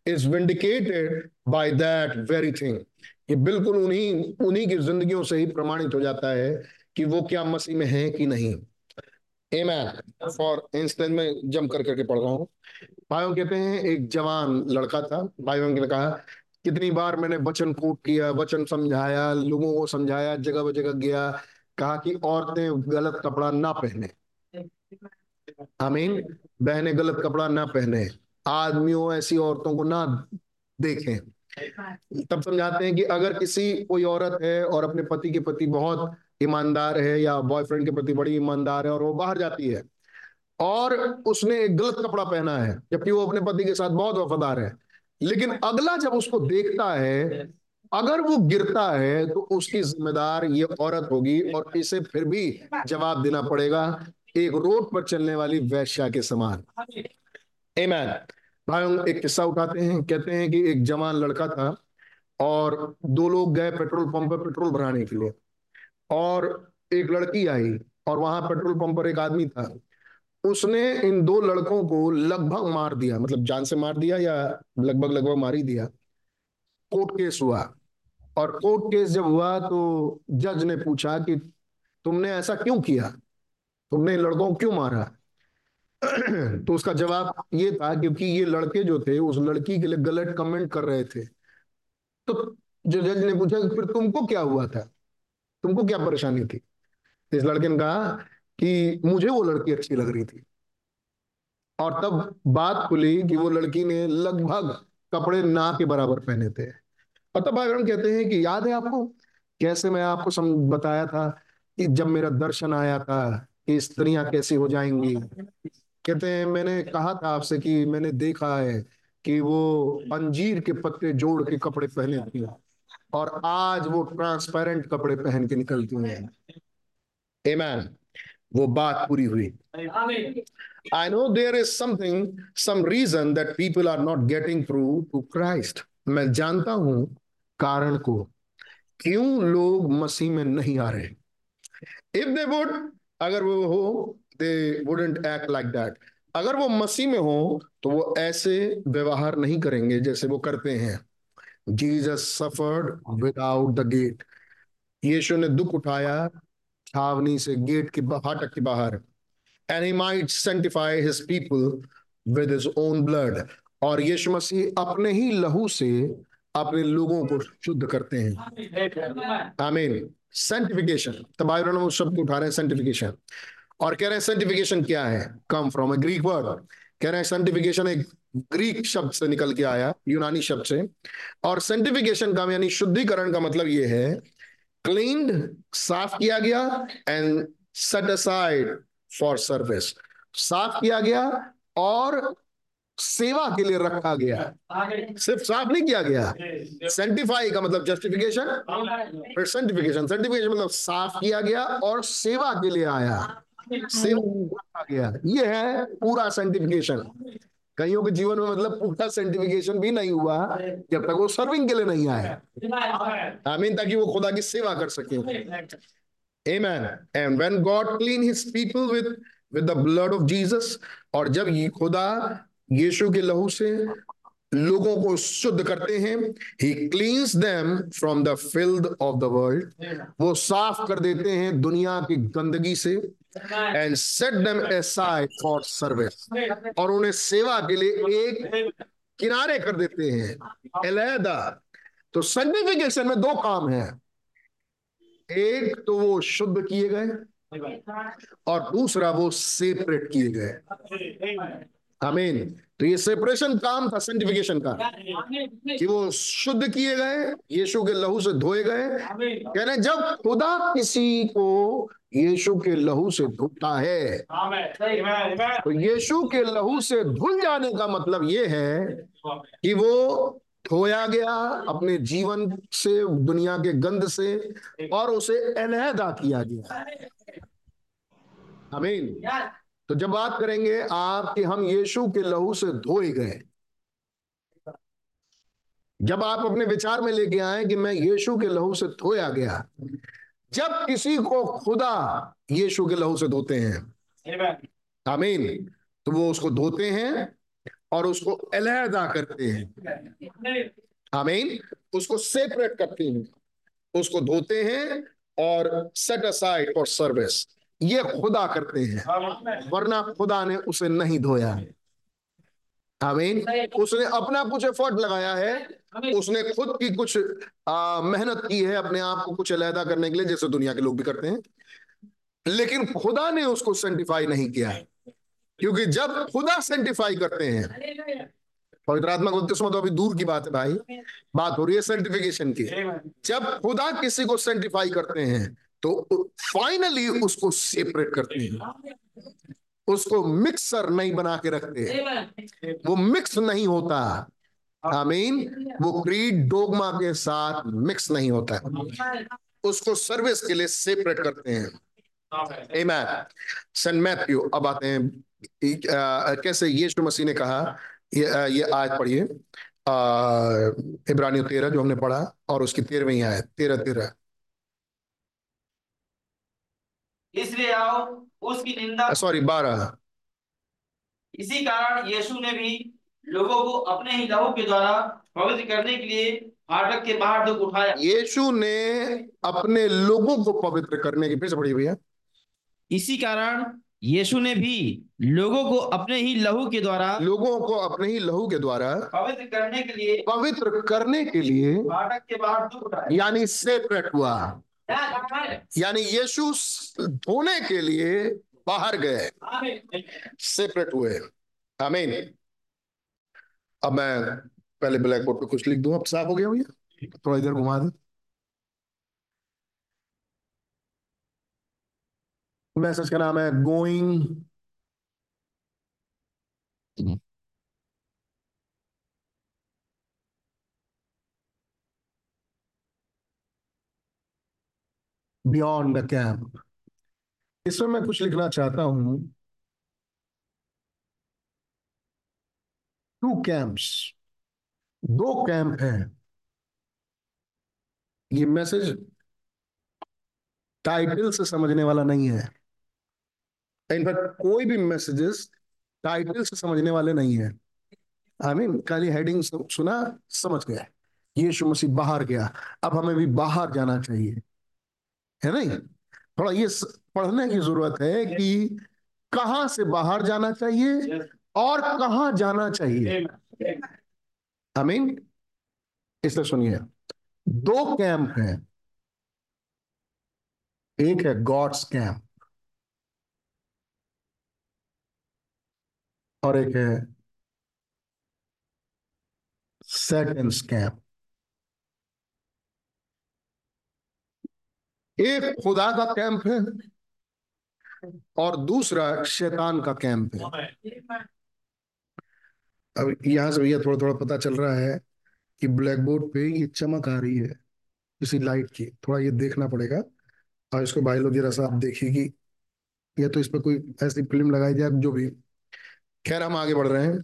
Is vindicated by that very thing ये बिल्कुल उन्हीं उन्हीं की जिंदगियों से ही प्रमाणित हो जाता है कि वो क्या मसीह में है कि नहीं। एमैन फॉर इंस्टेंस में जम कर करके पढ़ रहा हूँ। भाइयों कहते हैं एक जवान लड़का था। भाइयों ने कहा कितनी बार मैंने वचन कूट किया, वचन समझाया, लोगों को समझाया, जगह जगह गया, कहा कि औरतें गलत कपड़ा ना पहने। आमीन। बहने गलत कपड़ा ना पहने। आदमियों ऐसी औरतों को ना देखें। तब समझाते हैं कि अगर किसी, कोई औरत है और अपने पति के प्रति बहुत ईमानदार है या बॉयफ्रेंड के प्रति बड़ी ईमानदार है और वो बाहर जाती है और उसने एक गलत कपड़ा पहना है, जबकि वो अपने पति के साथ बहुत वफादार है लेकिन अगला जब उसको देखता है, अगर वो गिरता है तो उसकी जिम्मेदार ये औरत होगी और इसे फिर भी जवाब देना पड़ेगा, एक रोड पर चलने वाली वैश्या के समान। एमैन भाई एक किस्सा उठाते हैं। कहते हैं कि एक जवान लड़का था और दो लोग गए पेट्रोल पंप पर पेट्रोल भराने के लिए। और एक लड़की आई और वहाँ पेट्रोल पंप पर एक आदमी था। उसने इन दो लड़कों को लगभग मार दिया मतलब जान से मार दिया या लगभग लगभग मार ही दिया। कोर्ट केस हुआ। और कोर्ट केस जब हुआ तो जज ने पूछा कि तुमने ऐसा क्यों किया? तुमने लड़कों को क्यों मारा? तो उसका जवाब ये था क्योंकि ये लड़के जो थे, उस लड़की के लिए गलत कमेंट कर रहे थे। तो जो जज ने पूछा फिर तुमको क्या हुआ था? तुमको क्या परेशानी थी? इस लड़के ने कहा कि मुझे वो लड़की अच्छी लग रही थी। और तब बात खुली कि वो लड़की ने लगभग कपड़े ना के बराबर पहने थे। और तब भाई कहते हैं कि याद है आपको? कैसे मैं आपको बताया था कि जब मेरा दर्शन आया था कि स्त्रियाँ कैसी हो जाएँगी। कहते हैं, मैंने कहा था आपसे कि मैंने देखा है कि वो अंजीर के पत्ते जोड़ के कपड़े पहने थी और आज वो ट्रांसपेरेंट कपड़े पहन के निकलती हैं। Amen. वो बात पूरी हुई। I know there is something some reason that people are not getting through to Christ मैं जानता हूँ कारण को। क्यों लोग मसीह में नहीं आ रहे? इफ़ दे वुड अगर वो हो they wouldn't act like that अगर वो मसीह में हो तो वो ऐसे व्यवहार नहीं करेंगे जैसे वो करते हैं। Jesus suffered without the gate यीशु ने दुख उठाया छावनी से गेट के फाटक के बाहर। And he might sanctify his people with his own blood और यीशु मसीह अपने ही लहू से अपने लोगों को शुद्ध करते हैं। आमीन सेंटिफिकेशन तब उस शब्द उठा रहे हैं सेंटिफिकेशन और कह रहे हैं सेंटिफिकेशन क्या है? Come from a Greek word कह रहे हैं सेंटिफिकेशन एक ग्रीक शब्द से निकल के आया, यूनानी शब्द से। और सेंटिफिकेशन का यानी शुद्धिकरण का मतलब ये है क्लीन्ड साफ़ किया गया and set aside for service साफ़ किया गया और सेवा के लिए रखा गया। सिर्फ़ साफ़ नहीं किया गया। सेंटिफाई का मतलब जस्टिफिकेशन फिर सेंटिफिकेशन सेंटिफिकेशन मतलब साफ़ किया गया और सेवा के लिए आया। सेवा रखा गया। ये है पूरा सेंटिफिकेशन कईयों के जीवन में मतलब पूरा सेंटिफिकेशन भी नहीं हुआ जब तक वो सर्विंग के लिए नहीं आए आमीन, ताकि वो खुदा की सेवा कर सके Amen. And when God clean his people with with the blood of Jesus, और जब ये खुदा यीशु के लहू से लोगों को शुद्ध करते हैं। He cleanses them from the field of the world वो साफ़ कर देते हैं दुनिया की गंदगी से and set them aside for service और उन्हें सेवा के लिए एक किनारे कर देते हैं। अलहदा। तो सर्टिफिकेशन में दो काम है। एक तो वो शुद्ध किए गए और दूसरा वो सेपरेट किए गए। आमीन तो ये सेपरेशन काम था सेंटिफिकेशन का। कि वो शुद्ध किए गए, यीशु के लहू से धोए गए। कहने जब खुदा किसी को यीशु के लहू से धुलता है तो यीशु के लहू से धुल जाने का मतलब ये है कि वो धोया गया अपने जीवन से, दुनिया के गंध से, और उसे अलहदा किया गया। आमीन तो जब बात करेंगे आप कि हम यीशु के लहू से धोए गए जब आप अपने विचार में लेके आए कि मैं यीशु के लहू से धोया गया जब किसी को खुदा यीशु के लहू से धोते हैं आमीन तो वो उसको धोते हैं और उसको अलहदा करते हैं। आमीन उसको सेपरेट करते हैं उसको धोते हैं और सेट असाइड फॉर सर्विस ये खुदा करते हैं वरना खुदा ने उसे नहीं धोया। है आमीन। उसने अपना कुछ एफर्ट लगाया है उसने खुद की कुछ आ, मेहनत की है अपने आप को कुछ अलहदा करने के लिए जैसे दुनिया के लोग भी करते हैं। लेकिन खुदा ने उसको सेंटिफाई नहीं किया क्योंकि जब खुदा सेंटिफाई करते हैं पवित्र आत्मा को तो अभी दूर की बात है भाई बात हो रही है सेंटिफिकेशन की। जब खुदा किसी को सेंटिफाई करते हैं तो फाइनली उसको सेपरेट करते हैं। उसको मिक्सर नहीं बना के रखते वो मिक्स नहीं होता। आमीन। वो क्रीड डोगमा के साथ मिक्स नहीं होता। उसको सर्विस के लिए सेपरेट करते हैं। Amen. सन मैथ्यू अब आते हैं। कैसे यीशु मसीह ने कहा, ये ये आज पढ़िए। इब्रानियों तेरह जो हमने पढ़ा, और उसकी तेरहवीं आयत, तेरह तेरह। इसलिए आओ उसकी निंदा सॉरी बारह। इसी कारण यीशु ने भी लोगों को अपने ही लहू के द्वारा पवित्र करने के लिए फाटक के बाहर दुख उठाया। यीशु ने अपने लोगों को पवित्र करने की फिर से पढ़िए भैया। इसी कारण यीशु ने भी लोगों को अपने ही लहू के द्वारा लोगों को अपने ही लहू के द्वारा पवित्र करने के लिए पवित्र करने के लिए फाटक के बाहर दुख उठाया। यानी सेपरेट हुआ। यानी यीशु धोने के लिए बाहर गए। सेपरेट हुए। आमीन अब मैं पहले ब्लैक बोर्ड पे कुछ लिख दूँ। अब साफ़ हो गया भैया? थोड़ा इधर घुमा दे। मैसेज का नाम है गोइंग बियॉन्ड द कैंप इसमें मैं कुछ लिखना चाहता हूँ। टू कैंप्स दो कैंप हैं। ये मैसेज टाइटल से समझने वाला नहीं है। इनफैक्ट कोई भी मैसेजेस टाइटल से समझने वाले नहीं है। आई मीन खाली हेडिंग सुना, समझ गया। यीशु मसीह बाहर गया। अब हमें भी बाहर जाना चाहिए। है नहीं थोड़ा ये पढ़ने की ज़रूरत है कि कहाँ से बाहर जाना चाहिए और कहाँ जाना चाहिए। आई मीन इसलिए सुनिए। दो कैंप हैं। एक है गॉड्स कैंप और एक है सेटेंस कैंप एक खुदा का कैंप है और दूसरा शैतान का कैंप है। अब यहाँ से भैया थोड़ा थोड़ा पता चल रहा है कि ब्लैक बोर्ड पे ये चमक आ रही है, किसी लाइट की। थोड़ा ये देखना पड़ेगा और इसको भाई लोग जरा सा आप देखिए कि या तो इस पर कोई ऐसी फ़िल्म लगाई जाए, जो भी। खैर, हम आगे बढ़ रहे हैं।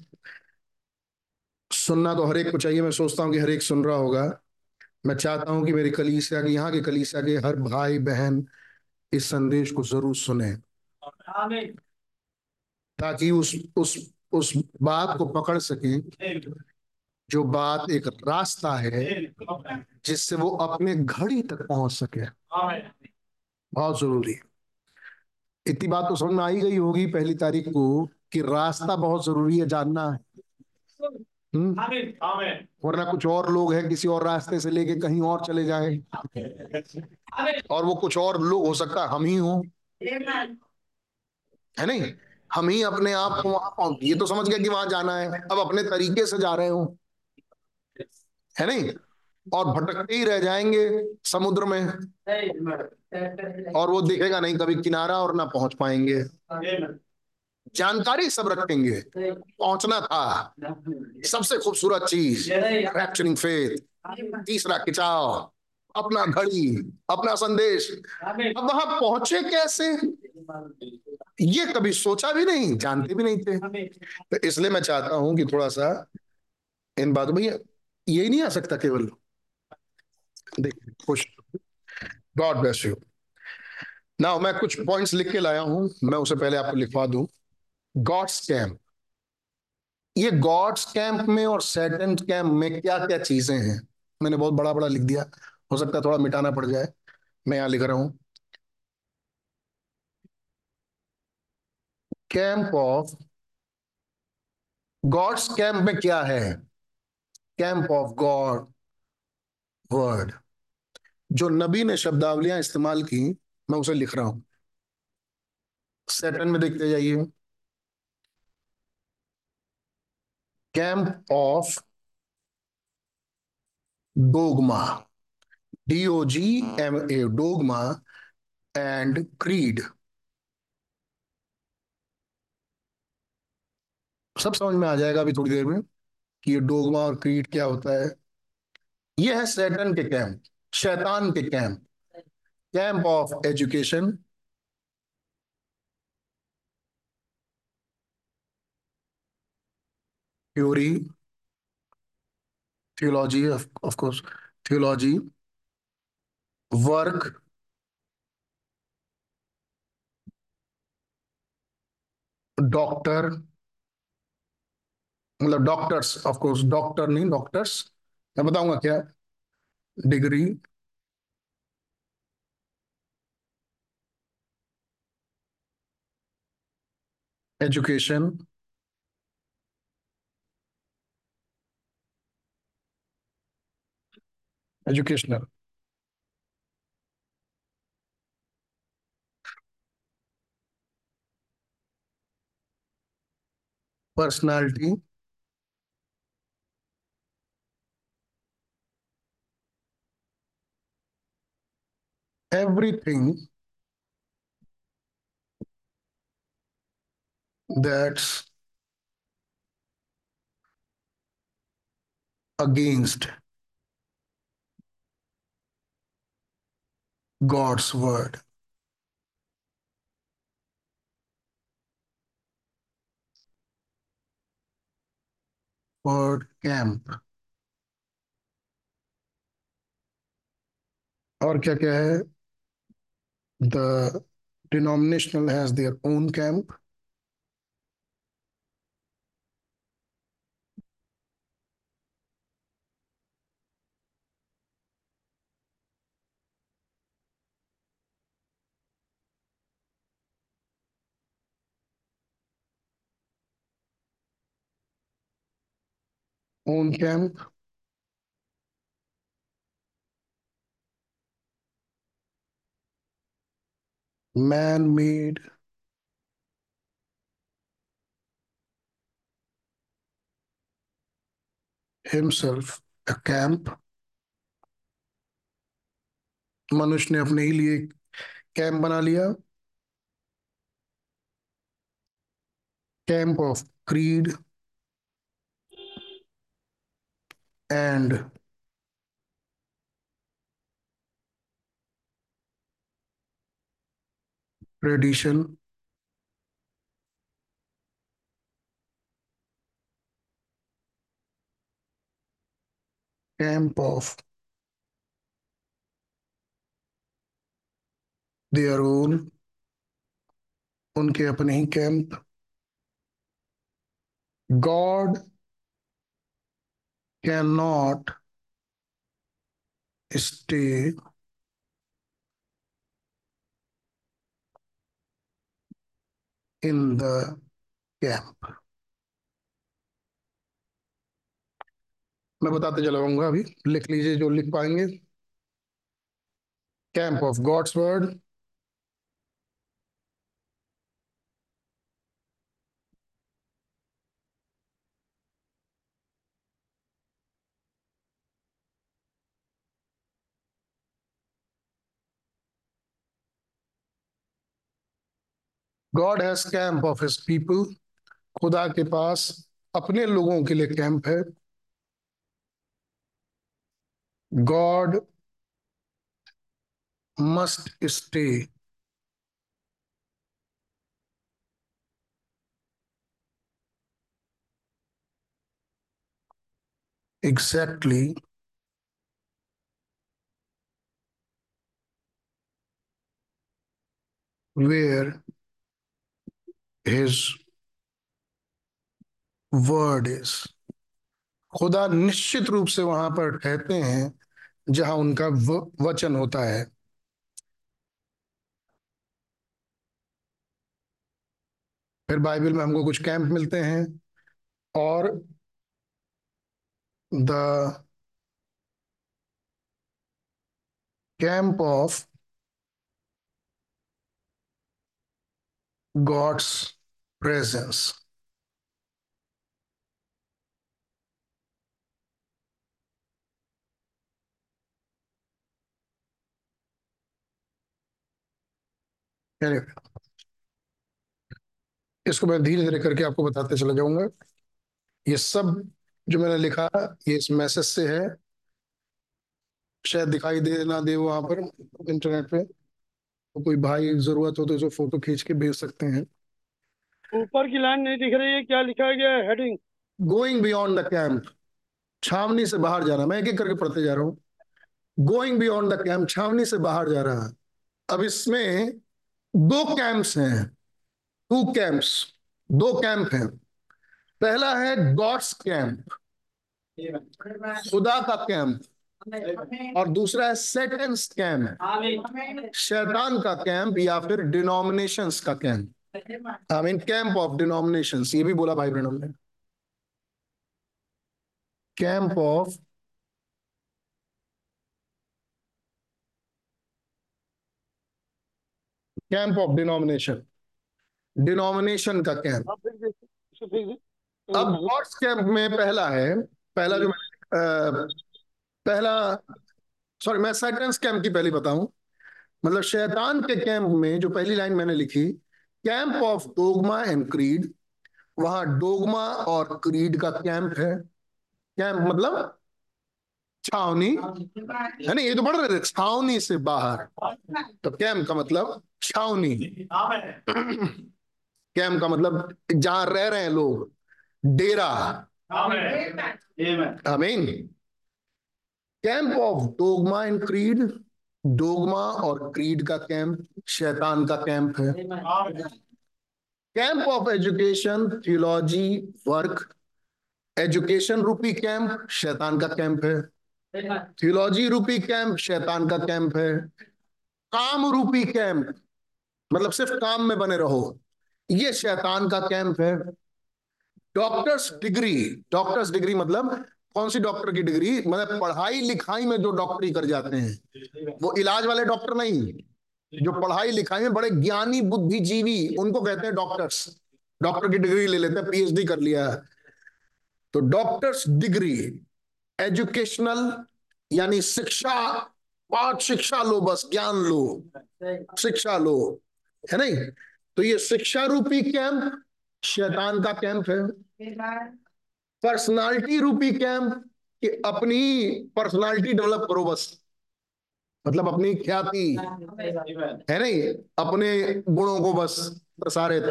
सुनना तो हर एक को चाहिए, मैं सोचता हूँ कि हर एक सुन रहा होगा। मैं चाहता हूँ कि मेरी कलीसिया के यहाँ के कलीसिया के हर भाई बहन इस संदेश को ज़रूर सुने। ताकि उस उस उस बात को पकड़ सके जो बात एक रास्ता है जिससे वो अपने घड़ी तक पहुँच सके। बहुत ज़रूरी। इतनी बात तो समझ में आई गई होगी पहली तारीख को कि रास्ता बहुत ज़रूरी है जानना है। वरना कुछ और लोग हैं किसी और रास्ते से लेके कहीं और चले जाए। और वो कुछ और लोग हो सकता है हम ही हो। है नहीं? हम ही अपने आप को वहाँ ये तो समझ गए कि वहाँ जाना है। अब अपने तरीके से जा रहे हो। है नहीं? और भटकते ही रह जाएँगे समुद्र में। और वो दिखेगा नहीं कभी किनारा और ना पहुँच पाएँगे। जानकारी सब रखेंगे। पहुँचना था। सबसे खूबसूरत चीज़ रैप्चरिंग फेथ तीसरा खिंचाव, अपना घड़ी, अपना संदेश। अब वहाँ पहुँचे कैसे? ये कभी सोचा भी नहीं, जानते भी नहीं थे। तो इसलिए मैं चाहता हूँ कि थोड़ा सा इन बातों में यही नहीं आ सकता केवल। देखिए खुश। गॉड ब्लेस यू ना मैं कुछ पॉइंट्स लिख के लाया हूँ। मैं उसे पहले आपको लिखवा दूँ। गॉड्स कैंप ये गॉड्स कैंप में और सैटन कैंप में क्या क्या चीज़ें हैं? मैंने बहुत बड़ा बड़ा लिख दिया। हो सकता है थोड़ा मिटाना पड़ जाए। मैं यहाँ लिख रहा हूँ। कैंप ऑफ़ गॉड्स कैंप में क्या है? कैंप ऑफ़ गॉड वर्ड जो नबी ने शब्दावलियाँ इस्तेमाल की, मैं उसे लिख रहा हूँ। सेटन में देखते जाइए। Camp of dogma D O G M A dogma and creed सब समझ में आ जाएगा अभी थोड़ी देर में कि ये डोगमा और क्रीड क्या होता है। ये है सैटन के कैंप शैतान के camp camp of education of, of course theology work doctor मतलब डॉक्टर्स ऑफ़ कोर्स डॉक्टर नहीं डॉक्टर्स मैं बताऊँगा क्या? Degree education educational. Personality. Everything that's against God's word. Word camp. और क्या क्या है the denominational has their own camp own camp man made himself a camp मनुष्य ने अपने ही लिए कैंप बना लिया camp of creed and tradition camp of their own उनके अपने ही camp God not stay in the camp. मैं बताते चलाऊँगा अभी। लिख लीजिए जो लिख पाएँगे। Camp of God's word God has camp of his people खुदा के पास अपने लोगों के लिए कैंप है। God must stay exactly. Where his word is खुदा निश्चित रूप से वहाँ पर ठहरते हैं, जहाँ उनका वचन होता है। फिर बाइबल में हमको कुछ कैंप मिलते हैं, और the camp of God's presence इसको मैं धीरे धीरे करके आपको बताते चला जाऊँगा। ये सब जो मैंने लिखा, ये इस मैसेज से है। शायद दिखाई दे ना दे वहाँ पर इंटरनेट पे। तो कोई भाई ज़रूरत हो तो इसे फ़ोटो खींच के भेज सकते हैं। ऊपर की लाइन नहीं दिख रही है क्या लिखा गया है heading going beyond the camp छावनी से बाहर जाना मैं एक एक करके पढ़ते जा रहा हूँ। गोइंग बियॉन्ड द कैंप छावनी से बाहर जा रहा है। अब इसमें दो कैंप्स हैं टू कैंप्स दो कैंप हैं। पहला है गॉड्स कैंप खुदा का कैंप और दूसरा है सेटेंस कैंप शैतान का कैंप या फिर डिनोमिनेशंस का camp I mean camp of denomination ये भी बोला भाई ब्रणम ने। Camp of camp of denomination denomination का कैंप। अब गॉड्स कैंप में पहला है। पहला जो मैं अ, पहला सॉरी मैं सेटेंस कैंप की पहली बताऊँ। मतलब शैतान के कैंप में जो पहली लाइन मैंने लिखी camp of dogma and creed वहाँ डोगमा और क्रीड का कैंप है। कैंप मतलब छावनी। है ना ये तो बढ़ रहे थे छावनी से बाहर। तो कैंप का मतलब छावनी। कैंप का मतलब जहाँ रह रहे हैं लोग डेरा। आमीन camp of dogma and creed dogma और क्रीड का कैंप, शैतान का कैंप है। Camp of education, theology, work, education रूपी कैंप, शैतान का कैंप है। थियोलॉजी रूपी कैंप, शैतान का कैंप है। काम रूपी कैंप मतलब सिर्फ़ काम में बने रहो, ये शैतान का कैंप है। डॉक्टर्स डिग्री डॉक्टर्स डिग्री मतलब कौन सी डॉक्टर की डिग्री मतलब पढ़ाई लिखाई में जो डॉक्टरी कर जाते हैं। वो इलाज वाले डॉक्टर नहीं, जो पढ़ाई लिखाई में बड़े ज्ञानी, बुद्धिजीवी, उनको कहते हैं डॉक्टर्स डॉक्टर की डिग्री ले लेते हैं पीएचडी कर लिया तो डॉक्टर्स डिग्री एजुकेशनल यानी शिक्षा, पाठ शिक्षा लो बस, ज्ञान लो। शिक्षा लो, है नहीं? तो ये शिक्षा रूपी कैंप शैतान का कैंप है। पर्सनालिटी रूपी कैंप कि अपनी पर्सनालिटी डेवलप करो बस। मतलब अपनी ख्याति। है नहीं? अपने गुणों को बस प्रसारित।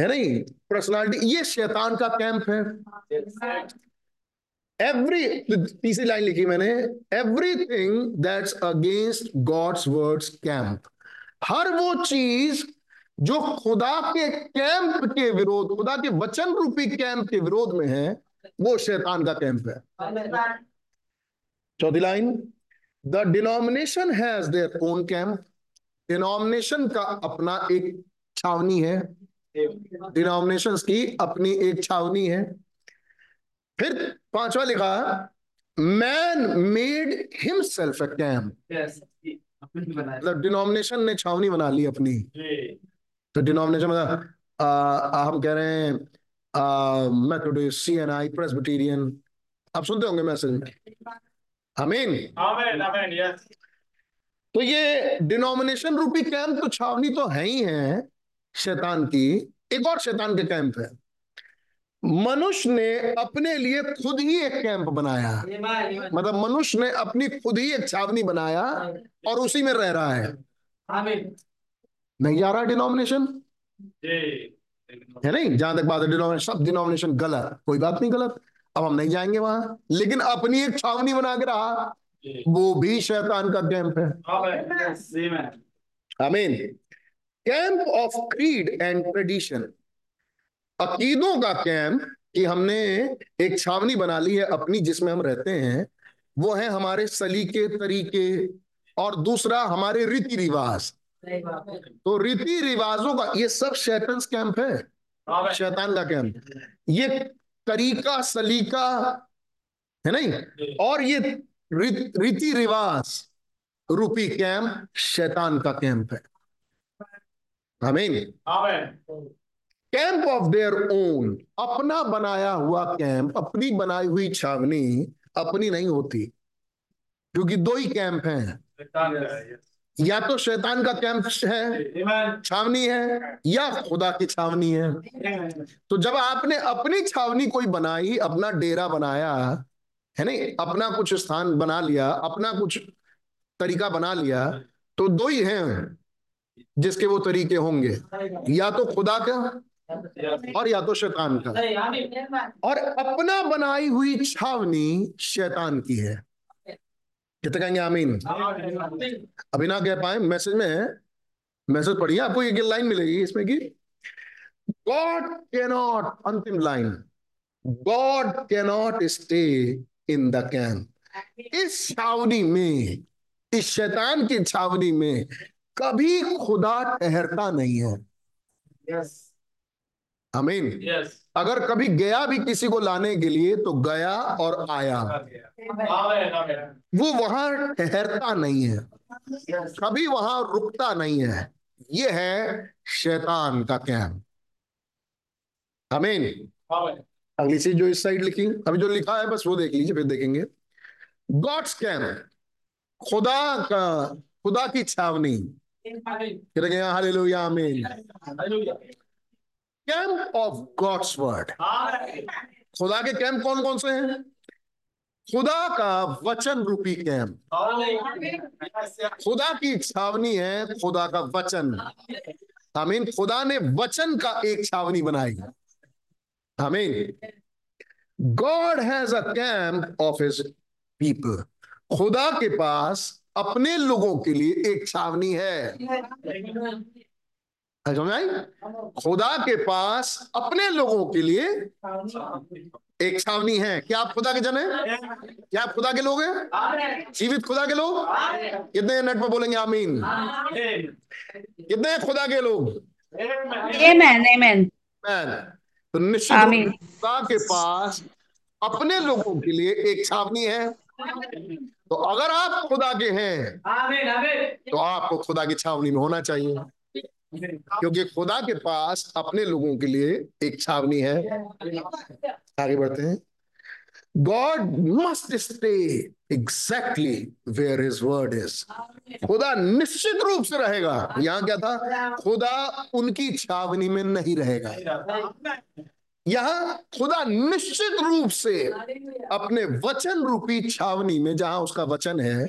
है नहीं? पर्सनालिटी ये शैतान का कैंप है। एवरी तीसरी लाइन लिखी मैंने। Everything that's against God's words camp हर वो चीज़ जो खुदा के कैंप के विरोध खुदा के वचन रूपी कैंप के विरोध में है वो शैतान का कैंप है। चौथी line the denomination has their own camp denomination का अपना एक छावनी है। डिनोमिनेशंस की अपनी एक छावनी है। फिर पांचवा लिखा man made himself a camp मतलब डिनोमिनेशन ने छावनी बना ली अपनी। तो डिनोमिनेशन मतलब आ, हम कह रहे हैं Methodist C N I Presbyterian आप सुनते होंगे मैसेज में। आमीन तो ये डिनोमिनेशन रूपी कैंप तो छावनी तो है ही है शैतान की। एक और शैतान के कैंप है। मनुष्य ने अपने लिए खुद ही एक कैंप बनाया। मतलब मनुष्य ने अपनी खुद ही एक छावनी बनाया और उसी में रह रहा है। नहीं जा रहा डिनोमिनेशन है नहीं? जहाँ तक बात है डिनोमिनेशन सब डिनोमिनेशन गलत। कोई बात नहीं गलत। अब हम नहीं जाएँगे वहाँ। लेकिन अपनी एक छावनी बना के रहा। वो भी शैतान का कैंप है। आमीन। Camp of creed and tradition. अकीदों का कैंप कि हमने एक छावनी बना ली है अपनी जिसमें हम रहते हैं वो है हमारे सलीके तरीके और दूसरा हमारे रीति रिवाज तो रीति रिवाजों का ये सब शैतान कैंप है। शैतान का कैंप ये तरीका सलीका है नहीं? और ये रीति रिवाज रूपी कैंप शैतान का कैंप है। आमीन। कैंप ऑफ़ देयर ओन अपना बनाया हुआ कैंप अपनी बनाई हुई छावनी अपनी नहीं होती क्योंकि दो ही कैंप हैं। या तो शैतान का कैंप है छावनी है या खुदा की छावनी है। तो जब आपने अपनी छावनी कोई बनाई अपना डेरा बनाया है नहीं? अपना कुछ स्थान बना लिया अपना कुछ तरीका बना लिया तो दो ही हैं जिसके वो तरीके होंगे। या तो खुदा का और या तो शैतान का। और अपना बनाई हुई छावनी शैतान की है। कितने कहेंगे आमीन? अभी ना कह पाए, मैसेज में है। मैसेज पढ़िए, आपको एक लाइन मिलेगी इसमें कि गॉड कैनॉट अंतिम line God cannot stay in the camp इस छावनी में, इस शैतान की छावनी में कभी खुदा ठहरता नहीं है। यस अमीन यस अगर कभी गया भी किसी को लाने के लिए तो गया और आया। वो वहाँ ठहरता नहीं है। कभी वहाँ रुकता नहीं है। ये है शैतान का कैंप अमीन अगली चीज़ जो इस साइड लिखी अभी जो लिखा है बस वो देख लीजिए फिर देखेंगे। गॉड्स कैंप खुदा का खुदा की छावनी। हालेलुया आमीन। Camp of God's word. खुदा के कैंप कौन कौन से हैं? खुदा का वचन रूपी कैंप। खुदा की छावनी है, खुदा का वचन। हमीन खुदा ने वचन का एक छावनी बनाई आमीन। God has a camp of his people. खुदा के पास अपने लोगों के लिए एक छावनी है। समझ आई खुदा के पास अपने लोगों के लिए एक छावनी है। क्या आप खुदा के जन हैं? क्या आप खुदा के लोग हैं? जीवित खुदा के लोग? कितने नेट पर बोलेंगे आमीन? कितने खुदा के लोग. तो निश्चित खुदा के पास अपने लोगों के लिए एक छावनी है। तो अगर आप खुदा के हैं तो आपको खुदा की छावनी में होना चाहिए। क्योंकि खुदा के पास अपने लोगों के लिए एक छावनी है। आगे बढ़ते हैं। God must stay exactly where his word is खुदा निश्चित रूप से रहेगा। यहाँ क्या था? खुदा उनकी छावनी में नहीं रहेगा। यहाँ खुदा निश्चित रूप से अपने वचन रूपी छावनी में, जहाँ उसका वचन है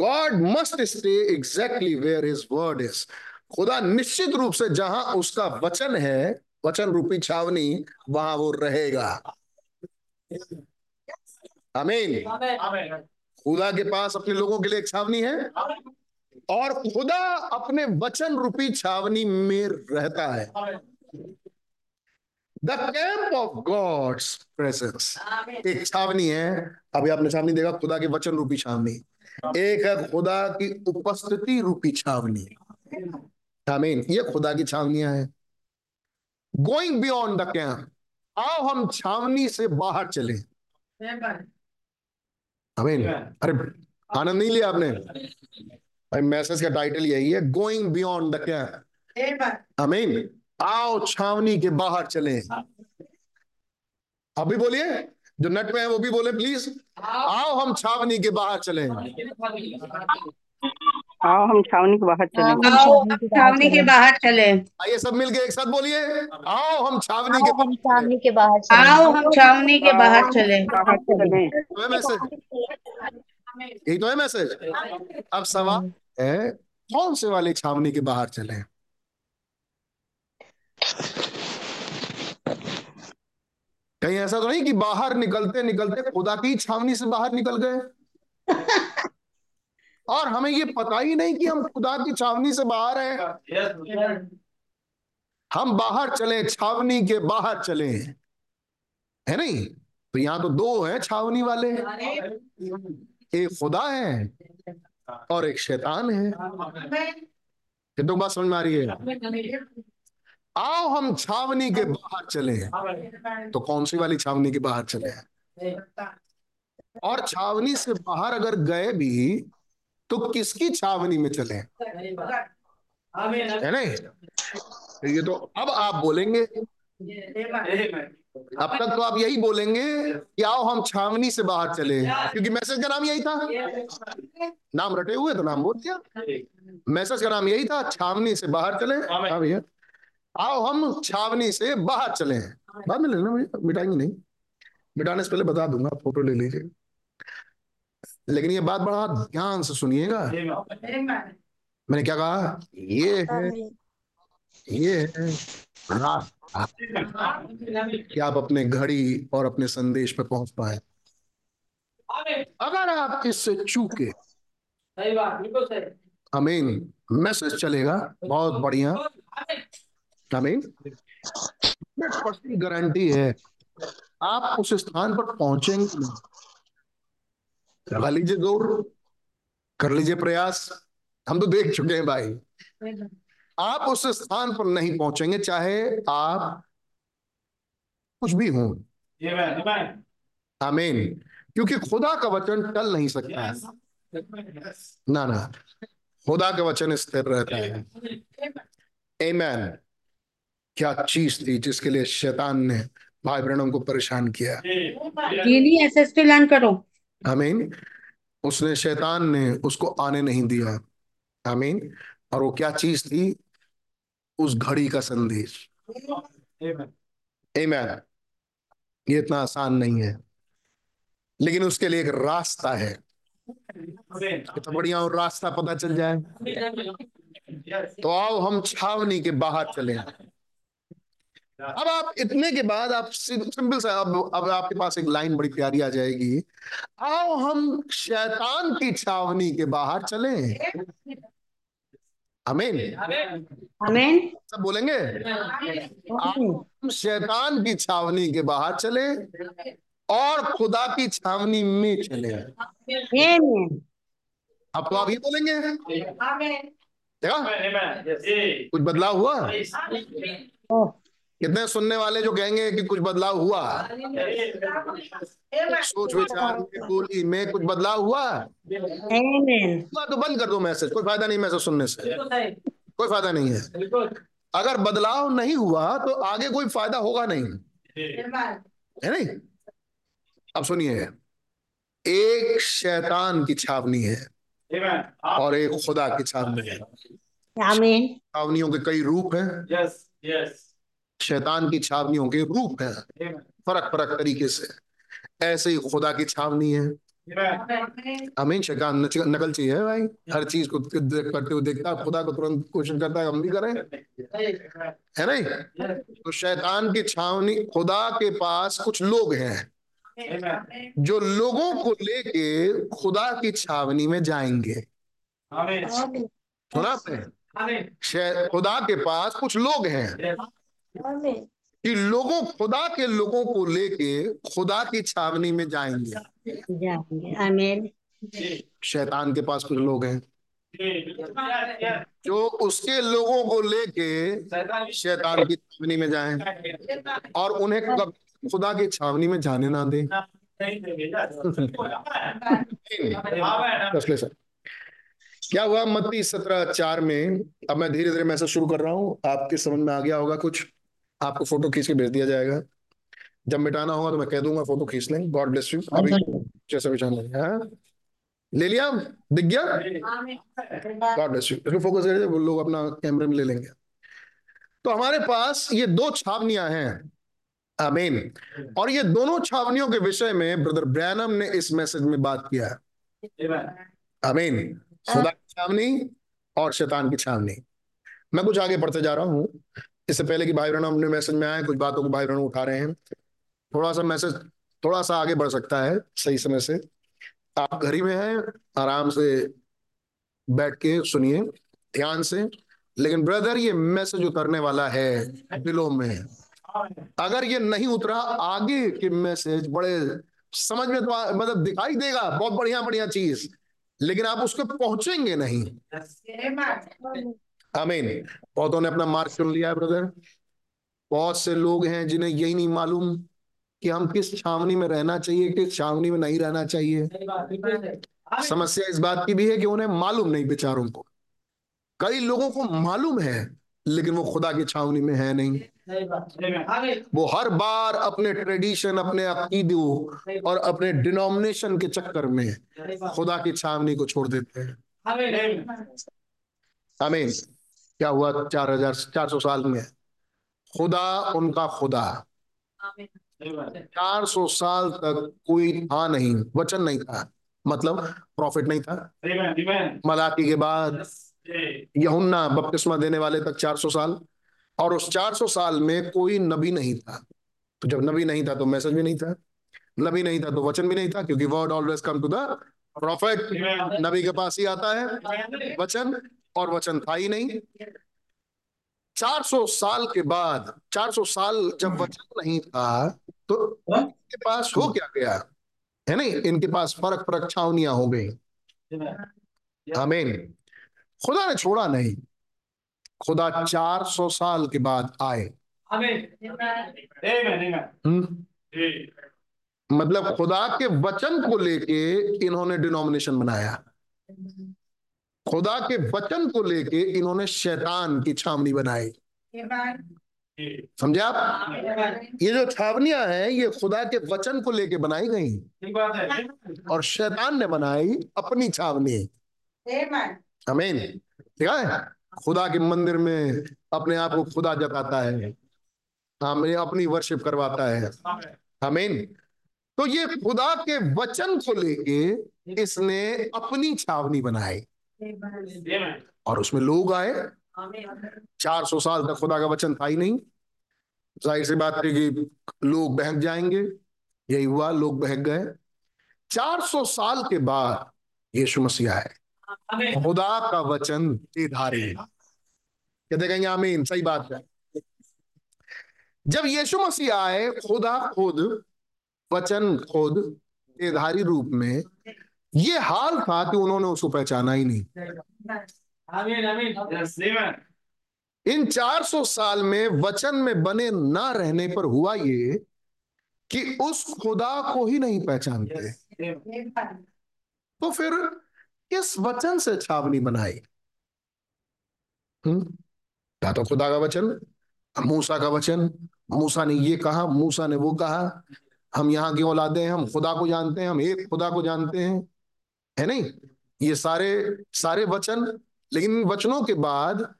God must stay exactly where his word is खुदा निश्चित रूप से जहाँ उसका वचन है, वचन रूपी छावनी, वहाँ वो रहेगा। आमीन। खुदा के पास अपने लोगों के लिए एक छावनी है, और खुदा अपने वचन रूपी छावनी में रहता है। The camp of God's presence एक छावनी है। अभी आपने छावनी देखा, खुदा के वचन रूपी छावनी। एक है खुदा की उपस्थिति रूपी छावनी। आमीन ये खुदा की छावनियाँ हैं। गोइंग बियॉन्ड द कैंप आओ हम छावनी से बाहर चले। आमीन अरे आनंद नहीं लिया आपने? भाई मैसेज का टाइटल यही है गोइंग बियॉन्ड द कैंप आमीन आओ छावनी के बाहर चले। अभी बोलिए जो नेट में है वो भी बोले प्लीज़ आओ हम छावनी के बाहर चले। आओ हम छावनी के बाहर चले। आओ हम छावनी के बाहर चले। आइए सब मिलके एक साथ बोलिए। आओ हम छावनी के हम छावनी के बाहर चले। आओ हम छावनी के बाहर चले। बाहर चले। तो मैसेज। यही तो है मैसेज। अब सवाल है कौन से वाले छावनी के बाहर चले? कहीं ऐसा तो नहीं कि बाहर निकलते निकलते खुदा की छावनी से बाहर निकल गए? और हमें ये पता ही नहीं कि हम खुदा की छावनी से बाहर हैं। हम बाहर चले, छावनी के बाहर चले। है नहीं? तो यहाँ तो दो हैं, छावनी वाले। एक खुदा है और एक शैतान है। तो बात समझ में आ रही है? आओ, हम छावनी के बाहर चले। तो कौन सी वाली छावनी के बाहर चले? और छावनी से बाहर अगर गए भी तो किसकी छावनी में चले है? नहीं? तो ये तो अब आप बोलेंगे। अब तक तो आप यही बोलेंगे कि आओ हम छावनी से बाहर चले। क्योंकि मैसेज का नाम यही था। नाम रटे हुए तो नाम बोल दिया। मैसेज का नाम यही था छावनी से बाहर चले। हाँ भैया। आओ हम छावनी से बाहर चले बाद में लेना भैया मिटाएँगे नहीं। मिटाने से पहले बता दूँगा फ़ोटो ले लीजिए लेकिन ये बात बड़ा ध्यान से सुनिएगा। मैंने क्या कहा? ये है ये है कि आप अपने घड़ी और अपने संदेश पे पहुँच पाए। अगर आप इससे चूके अमीन मैसेज चलेगा, बहुत बढ़िया। अमीन गारंटी है, आप उस स्थान पर पहुँचेंगे लगा लीजिए ज़ोर कर लीजिए प्रयास। हम तो देख चुके हैं भाई। आप उस स्थान पर नहीं पहुँचेंगे चाहे आप कुछ भी हों। आमीन। क्योंकि खुदा का वचन टल नहीं सकता। है ना ना। खुदा का वचन स्थिर रहता है। एमैन क्या चीज़ थी जिसके लिए शैतान ने भाई बहनों को परेशान किया? कीनी एसएसटी लर्न करो। आमीन उसने शैतान ने उसको आने नहीं दिया। आमीन और वो क्या चीज़ थी? उस घड़ी का संदेश। ये इतना आसान नहीं है। लेकिन उसके लिए एक रास्ता है। तो बढ़िया और रास्ता पता चल जाए। तो आओ हम छावनी के बाहर चले। अब आप इतने के बाद आप सिंपल सा अब अब आपके पास एक लाइन बड़ी प्यारी आ जाएगी। आओ हम शैतान की छावनी के बाहर चले। अमीन आमीन। सब बोलेंगे? हम शैतान की छावनी के बाहर चले और खुदा की छावनी में चले। अब तो आप ये बोलेंगे? देखा? कुछ बदलाव हुआ? कितने सुनने वाले जो कहेंगे कि कुछ बदलाव हुआ? सोच विचार में बोली में कुछ बदलाव हुआ? हुआ तो बंद कर दो मैसेज कोई फ़ायदा नहीं मैसेज सुनने से। कोई फ़ायदा नहीं है। अगर बदलाव नहीं हुआ तो आगे कोई फ़ायदा होगा नहीं। है नहीं? अब सुनिए। एक शैतान की छावनी है और एक खुदा की छावनी है। छावनियों के कई रूप हैं। शैतान की छावनियों के रूप है। फरक फरक तरीके से। ऐसे ही खुदा की छावनी है। अमीन शैतान नकल चाहिए है भाई। हर चीज़ को देख करते हुए देखता है। खुदा को तुरंत कोशिश करता है हम भी करें। है नहीं तो शैतान की छावनी खुदा के पास कुछ लोग हैं। जो लोगों को लेके खुदा की छावनी में जाएँगे। सुना आपने? खुदा के पास कुछ लोग हैं। कि लोगों खुदा के लोगों को लेके खुदा की छावनी में जाएँगे। आमीन। शैतान के पास कुछ लोग हैं। जो उसके लोगों को लेके शैतान की छावनी में जाएँ और उन्हें कभी खुदा की छावनी में जाने ना दें। सर क्या हुआ? मत्ती सत्रह चार में अब मैं धीरे धीरे मैसेज शुरू कर रहा हूँ। आपके समझ में आ गया होगा कुछ। आपको फ़ोटो खींच के भेज दिया जाएगा। जब मिटाना होगा तो मैं कह दूँगा फ़ोटो खींच लें। गॉड ब्लेस यू अभी जैसा भी चाह ले लिया? दिख गया गॉड ब्लेस यू इसको फोकस करिए वो लोग अपना कैमरे में ले लेंगे। तो हमारे पास ये दो छावनियाँ हैं। आमीन और ये दोनों छावनियों के विषय में ब्रदर ब्रैनम ने इस मैसेज में बात किया है। आमीन खुदा की छावनी और शैतान की छावनी। मैं कुछ आगे बढ़ते जा रहा हूँ। इससे पहले कि भाई बहन अपने मैसेज में आए कुछ बातों को भाई बहन उठा रहे हैं। थोड़ा सा मैसेज थोड़ा सा आगे बढ़ सकता है, सही समय से। आप घर ही में हैं, आराम से बैठ के सुनिए, ध्यान से। लेकिन ब्रदर ये मैसेज उतरने वाला है, दिलों में। अगर ये नहीं उतरा, आगे के मैसेज बड़े समझ में तो मतलब दिखाई देगा, बहुत बढ़िया बढ़िया चीज़। लेकिन आप उसको पहुँचेंगे नहीं। आमीन। बहुतों ने अपना मार्ग चुन लिया है ब्रदर बहुत से लोग हैं जिन्हें यही नहीं मालूम कि हम किस छावनी में रहना चाहिए किस छावनी में नहीं रहना चाहिए। समस्या इस बात की भी है कि उन्हें मालूम नहीं बेचारों को। कई लोगों को मालूम है लेकिन वो खुदा की छावनी में है नहीं। वो हर बार अपने ट्रेडिशन अपने अकीदों और अपने डिनोमिनेशन के चक्कर में खुदा की छावनी को छोड़ देते हैं। आमीन। क्या हुआ चार हज़ार चार सौ साल में? खुदा उनका खुदा। चार सौ साल तक कोई था नहीं वचन नहीं था मतलब प्रॉफिट नहीं था। मलाकी के बाद यहुन्ना बपतिस्मा देने वाले तक 400 साल और उस 400 साल में कोई नबी नहीं था। तो जब नबी नहीं था तो मैसेज भी नहीं था नबी नहीं था तो वचन भी नहीं था क्योंकि word always come to the prophet नबी के पास ही आता है वचन और वचन था ही नहीं। 400 साल के बाद 400 साल जब वचन नहीं था तो इनके पास हो क्या गया? है नहीं? इनके पास फ़र्क फ़र्क छावनियाँ हो गई। आमीन। खुदा ने छोड़ा नहीं। खुदा 400 साल के बाद आए। हम्म? मतलब खुदा के वचन को लेके इन्होंने डिनोमिनेशन बनाया। खुदा के वचन को लेके इन्होंने शैतान की छावनी बनाई। समझे आप? ये जो छावनियाँ हैं, ये खुदा के वचन को लेके बनाई गई। और शैतान ने बनाई अपनी छावनी। अमीन ठीक है? खुदा के मंदिर में अपने आप को खुदा जताता है। हमें अपनी वर्शिप करवाता है। अमीन तो ये खुदा के वचन को लेके इसने अपनी छावनी बनाई। और उसमें लोग आए। चार सौ साल तक खुदा का वचन था ही नहीं। ज़ाहिर सी बात है कि लोग बहक जाएँगे। यही हुआ, लोग बहक गए। चार सौ साल के बाद यीशु मसीह आए। खुदा का वचन धारे। कहते कहेंगे, आमीन। सही बात है। जब यीशु मसीह आए, खुदा खुद, वचन खुद धारी रूप में ये हाल था कि उन्होंने उसको पहचाना ही नहीं। इन 400 साल में वचन में बने ना रहने पर हुआ ये कि उस खुदा को ही नहीं पहचानते। तो फिर किस वचन से छावनी बनाई? हम्म या तो खुदा का वचन मूसा का वचन। मूसा ने ये कहा मूसा ने वो कहा हम यहाँ की औलादे हैं? हम खुदा को जानते हैं हम एक खुदा को जानते हैं। है नहीं? ये सारे सारे वचन लेकिन वचनों के बाद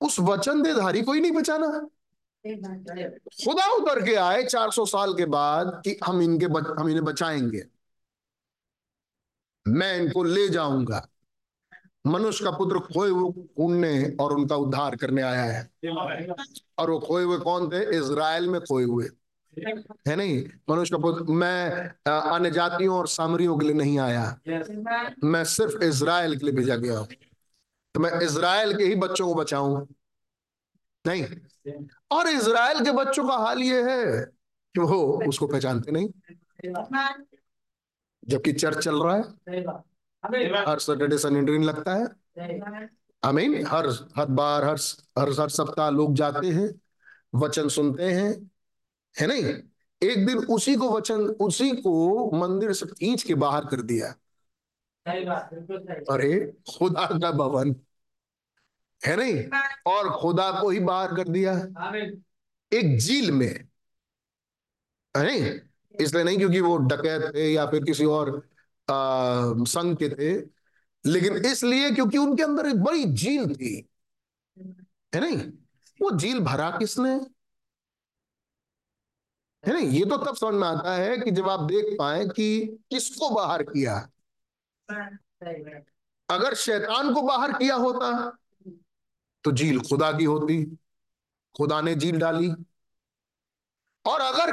उस वचन देधारी को ही नहीं बचाना। खुदा उतर के आए 400 साल के बाद कि हम इनके बच, हम इन्हें बचाएँगे। मैं इनको ले जाऊँगा। मनुष्य का पुत्र खोए हुए ढूँढने और उनका उद्धार करने आया है। और वो खोए हुए कौन थे? इज़राइल में खोए हुए। है नहीं? मनुष्य का पुत्र मैं अन्य जातियों और सामरियों के लिए नहीं आया। मैं सिर्फ़ इज़राइल के लिए भेजा गया हूँ। तो मैं इज़राइल के ही बच्चों को बचाऊं। नहीं। और इज़राइल के बच्चों का हाल ये है कि वो उसको पहचानते नहीं। जबकि चर्च चल रहा है। हर सैटरडे दिन लगता है। आमीन। हर हर बार हर हर हर सप्ताह लोग जाते हैं वचन सुनते हैं। है नहीं? एक दिन उसी को वचन उसी को मंदिर से खींच के बाहर कर दिया। अरे खुदा का भवन। है नहीं? और खुदा को ही बाहर कर दिया। एक झील में। है नहीं? इसलिए नहीं क्योंकि वो डकैत थे या फिर किसी और आ, संघ के थे। लेकिन इसलिए क्योंकि उनके अंदर एक बड़ी झील थी। है नहीं? वो झील भरा किसने? है नहीं ये तो तब समझ में आता है कि जब आप देख पाए कि किसको बाहर किया। अगर शैतान को बाहर किया होता तो झील खुदा की होती, खुदा ने झील डाली। और अगर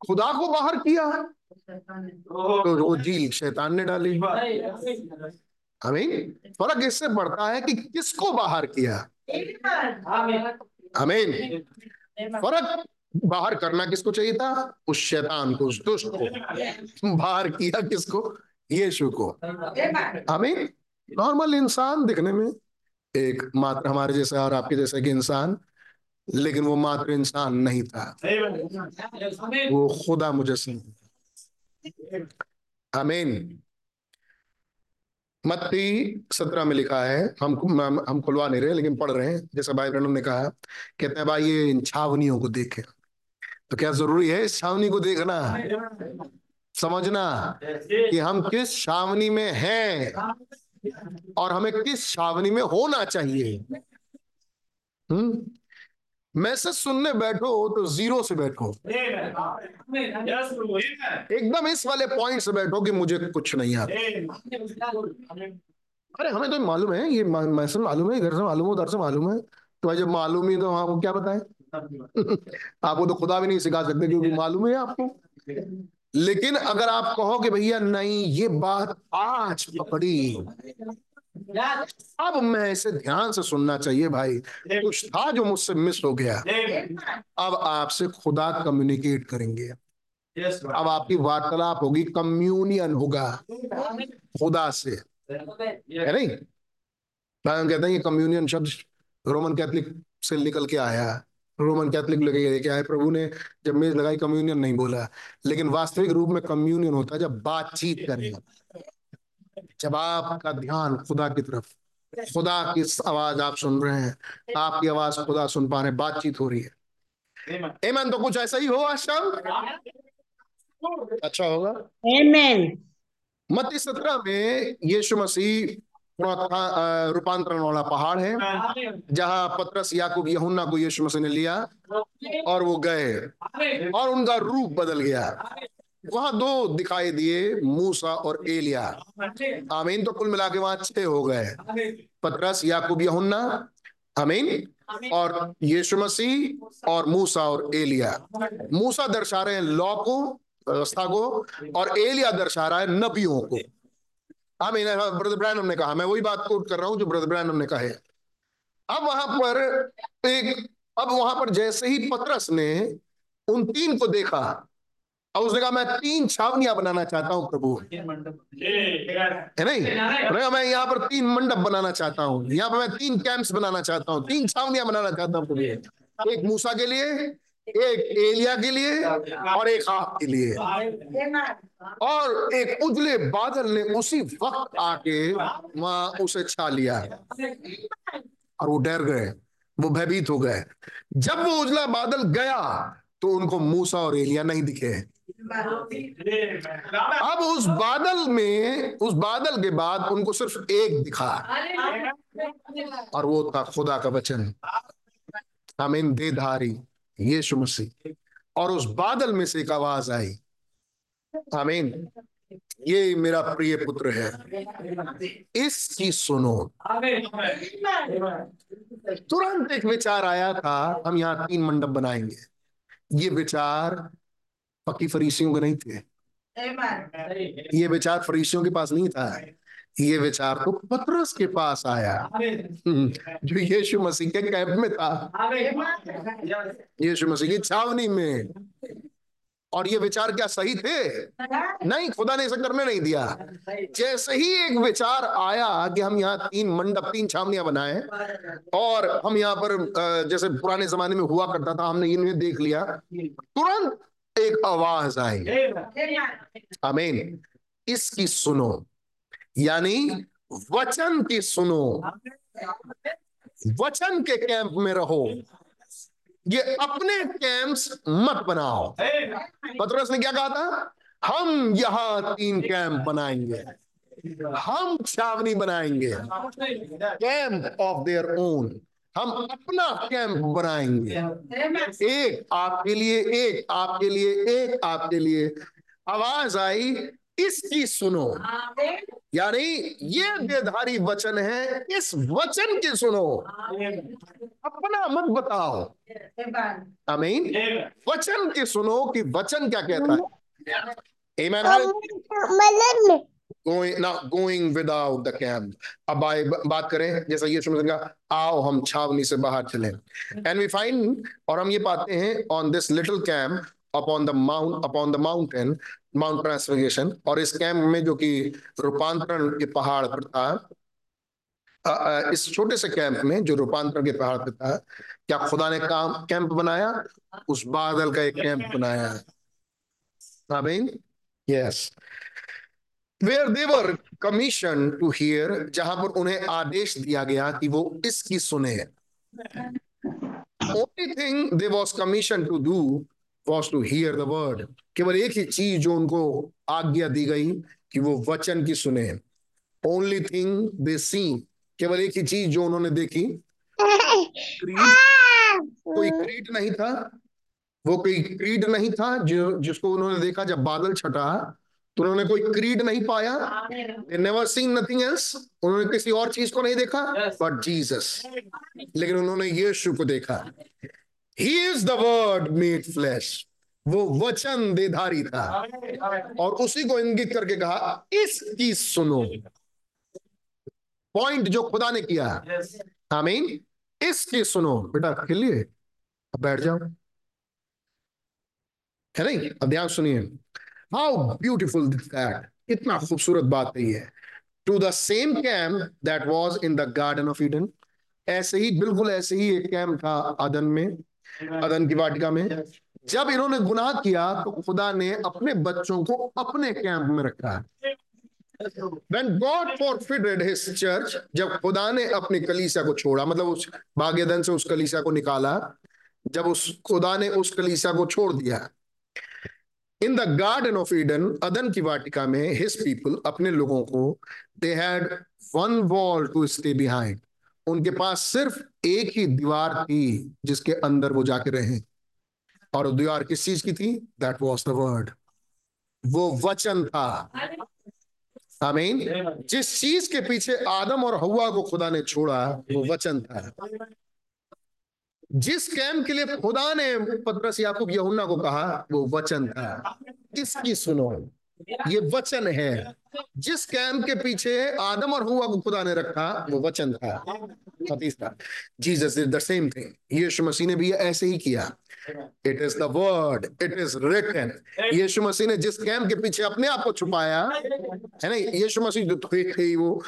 खुदा को बाहर किया तो वो झील शैतान ने डाली। हमें फ़र्क इससे पड़ता है कि किसको बाहर किया। हमें फ़र्क बाहर करना किसको चाहिए था? उस शैतान को, उस दुष्ट को। बाहर किया किसको? यीशु को। हमें नॉर्मल इंसान दिखने में एक मात्र हमारे जैसा और आपके जैसे कि इंसान, लेकिन वो मात्र इंसान नहीं था। वो खुदा मुजस्म अमीन मत्ती सत्रह में लिखा है, हम हम खुलवा नहीं रहे, लेकिन पढ़ रहे हैं। जैसा भाई बहनों ने कहा, कहते हैं, भाई, ये इन छावनियों को देखें। तो क्या ज़रूरी है छावनी को देखना? समझना कि हम किस छावनी में हैं और हमें किस छावनी में होना चाहिए। हम्म? मैसेज सुनने बैठो तो ज़ीरो से बैठो। एकदम इस वाले पॉइंट से बैठो कि मुझे कुछ नहीं आता। अरे, हमें तो मालूम है, ये मैसेज मालूम है घर से मालूम है, उधर से मालूम है। तो जब मालूम ही तो आपको क्या बताए? आपको तो खुदा भी नहीं सिखा सकते क्योंकि मालूम है आपको। लेकिन अगर आप कहो कि भैया नहीं ये बात आज पकड़ी। अब मैं इसे ध्यान से सुनना चाहिए भाई। कुछ था जो मुझसे मिस हो गया। अब आपसे खुदा कम्युनिकेट करेंगे। अब आपकी वार्तालाप होगी कम्युनियन होगा। खुदा से। है नहीं? कहते हैं ये कम्युनियन शब्द रोमन कैथलिक से निकल के आया? रोमन कैथलिक लेके आए प्रभु ने जब मेज लगाई कम्युनियन नहीं बोला। लेकिन वास्तविक रूप में कम्युनियन होता है जब बातचीत करें जब आपका ध्यान खुदा की तरफ़ खुदा की आवाज़ आप सुन रहे हैं आपकी आवाज़ खुदा सुन पा रहे हैं बातचीत हो रही है। एमन तो कुछ ऐसा ही हो आज शाम अच्छा होगा। Amen. मत्ती सत्रह में यीशु मसीह रूपांतरण वाला पहाड़ है, जहाँ पत्रस याकूब यहुन्ना को यीशु मसीह ने लिया और वो गए और उनका रूप बदल गया। वहाँ दो दिखाई दिए, मूसा और एलिया। आमीन। तो कुल मिला के वहाँ छह हो गए। पत्रस, याकूब, यहुन्ना। आमीन। और यीशु मसीह और मूसा और एलिया। मूसा दर्शा रहे हैं लॉ को व्यवस्था को, और एलिया दर्शा रहा है नबियों को। आमीन ब्रदर ब्रैनम ने कहा मैं वही बात कोट कर रहा हूँ जो ब्रदर ब्रैनम ने कहा अब वहाँ पर एक अब वहाँ पर जैसे ही पत्रस ने उन तीन को देखा और उसने कहा मैं तीन छावनियाँ बनाना चाहता हूँ प्रभु। है नहीं? मैं यहाँ पर तीन मंडप बनाना चाहता हूँ। यहाँ पर मैं तीन कैंप्स बनाना चाहता हूँ तीन छावनियाँ बनाना चाहता हूँ प्रभु। एक मूसा के लिए एक एलिया के लिए और एक आप के लिए। और एक उजले बादल ने उसी वक्त आके वहाँ उसे छा लिया। और वो डर गए, वो भयभीत हो गए। जब वो उजला बादल गया तो उनको मूसा और एलिया नहीं दिखे। अब उस बादल में, उस बादल के बाद उनको सिर्फ़ एक दिखा। और वो था खुदा का वचन। आमीन देधारी यीशु मसीह। और उस बादल में से एक आवाज़ आई। आमीन। ये मेरा प्रिय पुत्र है। इसकी सुनो। तुरंत एक विचार आया था, हम यहाँ तीन मंडप बनाएँगे। ये विचार पक्की फरीसियों के नहीं थे। ये विचार फरीसियों के पास नहीं था। ये विचार तो पत्रस के पास आया। जो यीशु मसीह के कैंप में था। यीशु मसीह की छावनी में। और ये विचार क्या सही थे? नहीं खुदा ने इसे करने नहीं दिया। जैसे ही एक विचार आया कि हम यहाँ तीन मंडप तीन छावनियाँ बनाए और हम यहाँ पर जैसे पुराने जमाने में हुआ करता था हमने इन्हें देख लिया तुरंत एक आवाज़ आई। अमीन इसकी सुनो। यानी वचन की सुनो। वचन के कैंप में रहो। ये अपने कैंप्स मत बनाओ। पत्रस ने क्या कहा था? हम यहाँ तीन कैंप बनाएँगे। हम छावनी बनाएँगे। कैंप ऑफ़ देयर ओन हम अपना कैंप बनाएँगे। एक आपके लिए, एक आपके लिए, एक आपके लिए। आवाज़ आई। इसकी सुनो। यानी ये देधारी वचन है इस वचन की सुनो। अपना मत बताओ। आमीन। वचन की सुनो कि वचन क्या कहता है। Amen. Going, not going without the camp. अब आए बात करें जैसा यीशु मसीह का आओ हम छावनी से बाहर चले। एंड वी फाइंड और हम ये पाते हैं on this little camp upon the mount upon the mountain mount transfiguration और इस कैंप में जो कि रूपांतरण के पहाड़ पर था इस छोटे से कैंप में जो रूपांतरण के पहाड़ पर था, क्या खुदा ने काम कैंप बनाया? उस बादल का एक कैंप बनाया। Yes where they were commission to hear जहाँ पर उन्हें आदेश दिया गया कि वो इसकी सुने। Only thing they was commission to do was to hear the word केवल एक ही चीज़ जो उनको आज्ञा दी गई कि वो वचन की सुने। ओनली थिंग दे सी केवल एक ही चीज़ जो उन्होंने देखी। क्रीड कोई क्रीड नहीं था। वो कोई क्रीड नहीं था जो जिसको उन्होंने देखा जब बादल छटा। तो उन्होंने कोई क्रीड नहीं पाया। नेवर सीन नथिंग एल्स उन्होंने किसी और चीज़ को नहीं देखा। बट जीसस लेकिन उन्होंने यीशु को देखा। He is the word made flesh वो वचन देधारी था। और उसी को इंगित करके कहा, इसकी सुनो। पॉइंट जो खुदा ने किया। आमीन इसकी सुनो। बेटा खेलिए बैठ जाओ। है नहीं? अब ध्यान सुनिए। हाउ ब्यूटिफुल दैट कितना खूबसूरत बात नहीं है to the same camp that was in the garden of Eden ऐसे ही, बिल्कुल ऐसे ही एक कैम्प था आदन में। अदन की वाटिका में। जब इन्होंने गुनाह किया तो खुदा ने अपने बच्चों को अपने कैंप में रखा। है When God forfeited his church, जब खुदा ने अपनी कलीसिया को छोड़ा मतलब उस भाग्यधन से उस कलीसिया को निकाला जब उस खुदा ने उस कलीसिया को छोड़ दिया। In the garden of Eden अदन की वाटिका में हिज पीपल अपने लोगों को they had one wall to stay behind उनके पास सिर्फ़ एक ही दीवार थी जिसके अंदर वो जाके रहे। और दीवार किस चीज़ की थी? दैट वॉज़ द वर्ड वो वचन था। आमीन। जिस चीज़ के पीछे आदम और हवा को खुदा ने छोड़ा, वो वचन था। जिस कैंप के लिए खुदा ने पत्रस याकूब यहुन्ना को कहा, वो वचन था। किसकी सुनो? ये वचन है। जिस कैंप के पीछे आदम और हुआ को खुदा ने रखा, वो वचन था। Jesus is the same thing. यीशु मसीह ने भी ऐसे ही किया। It is the word it is written यीशु मसीह ने जिस कैंप के पीछे अपने आप को छुपाया, है ना? यीशु मसीह जो थे वो।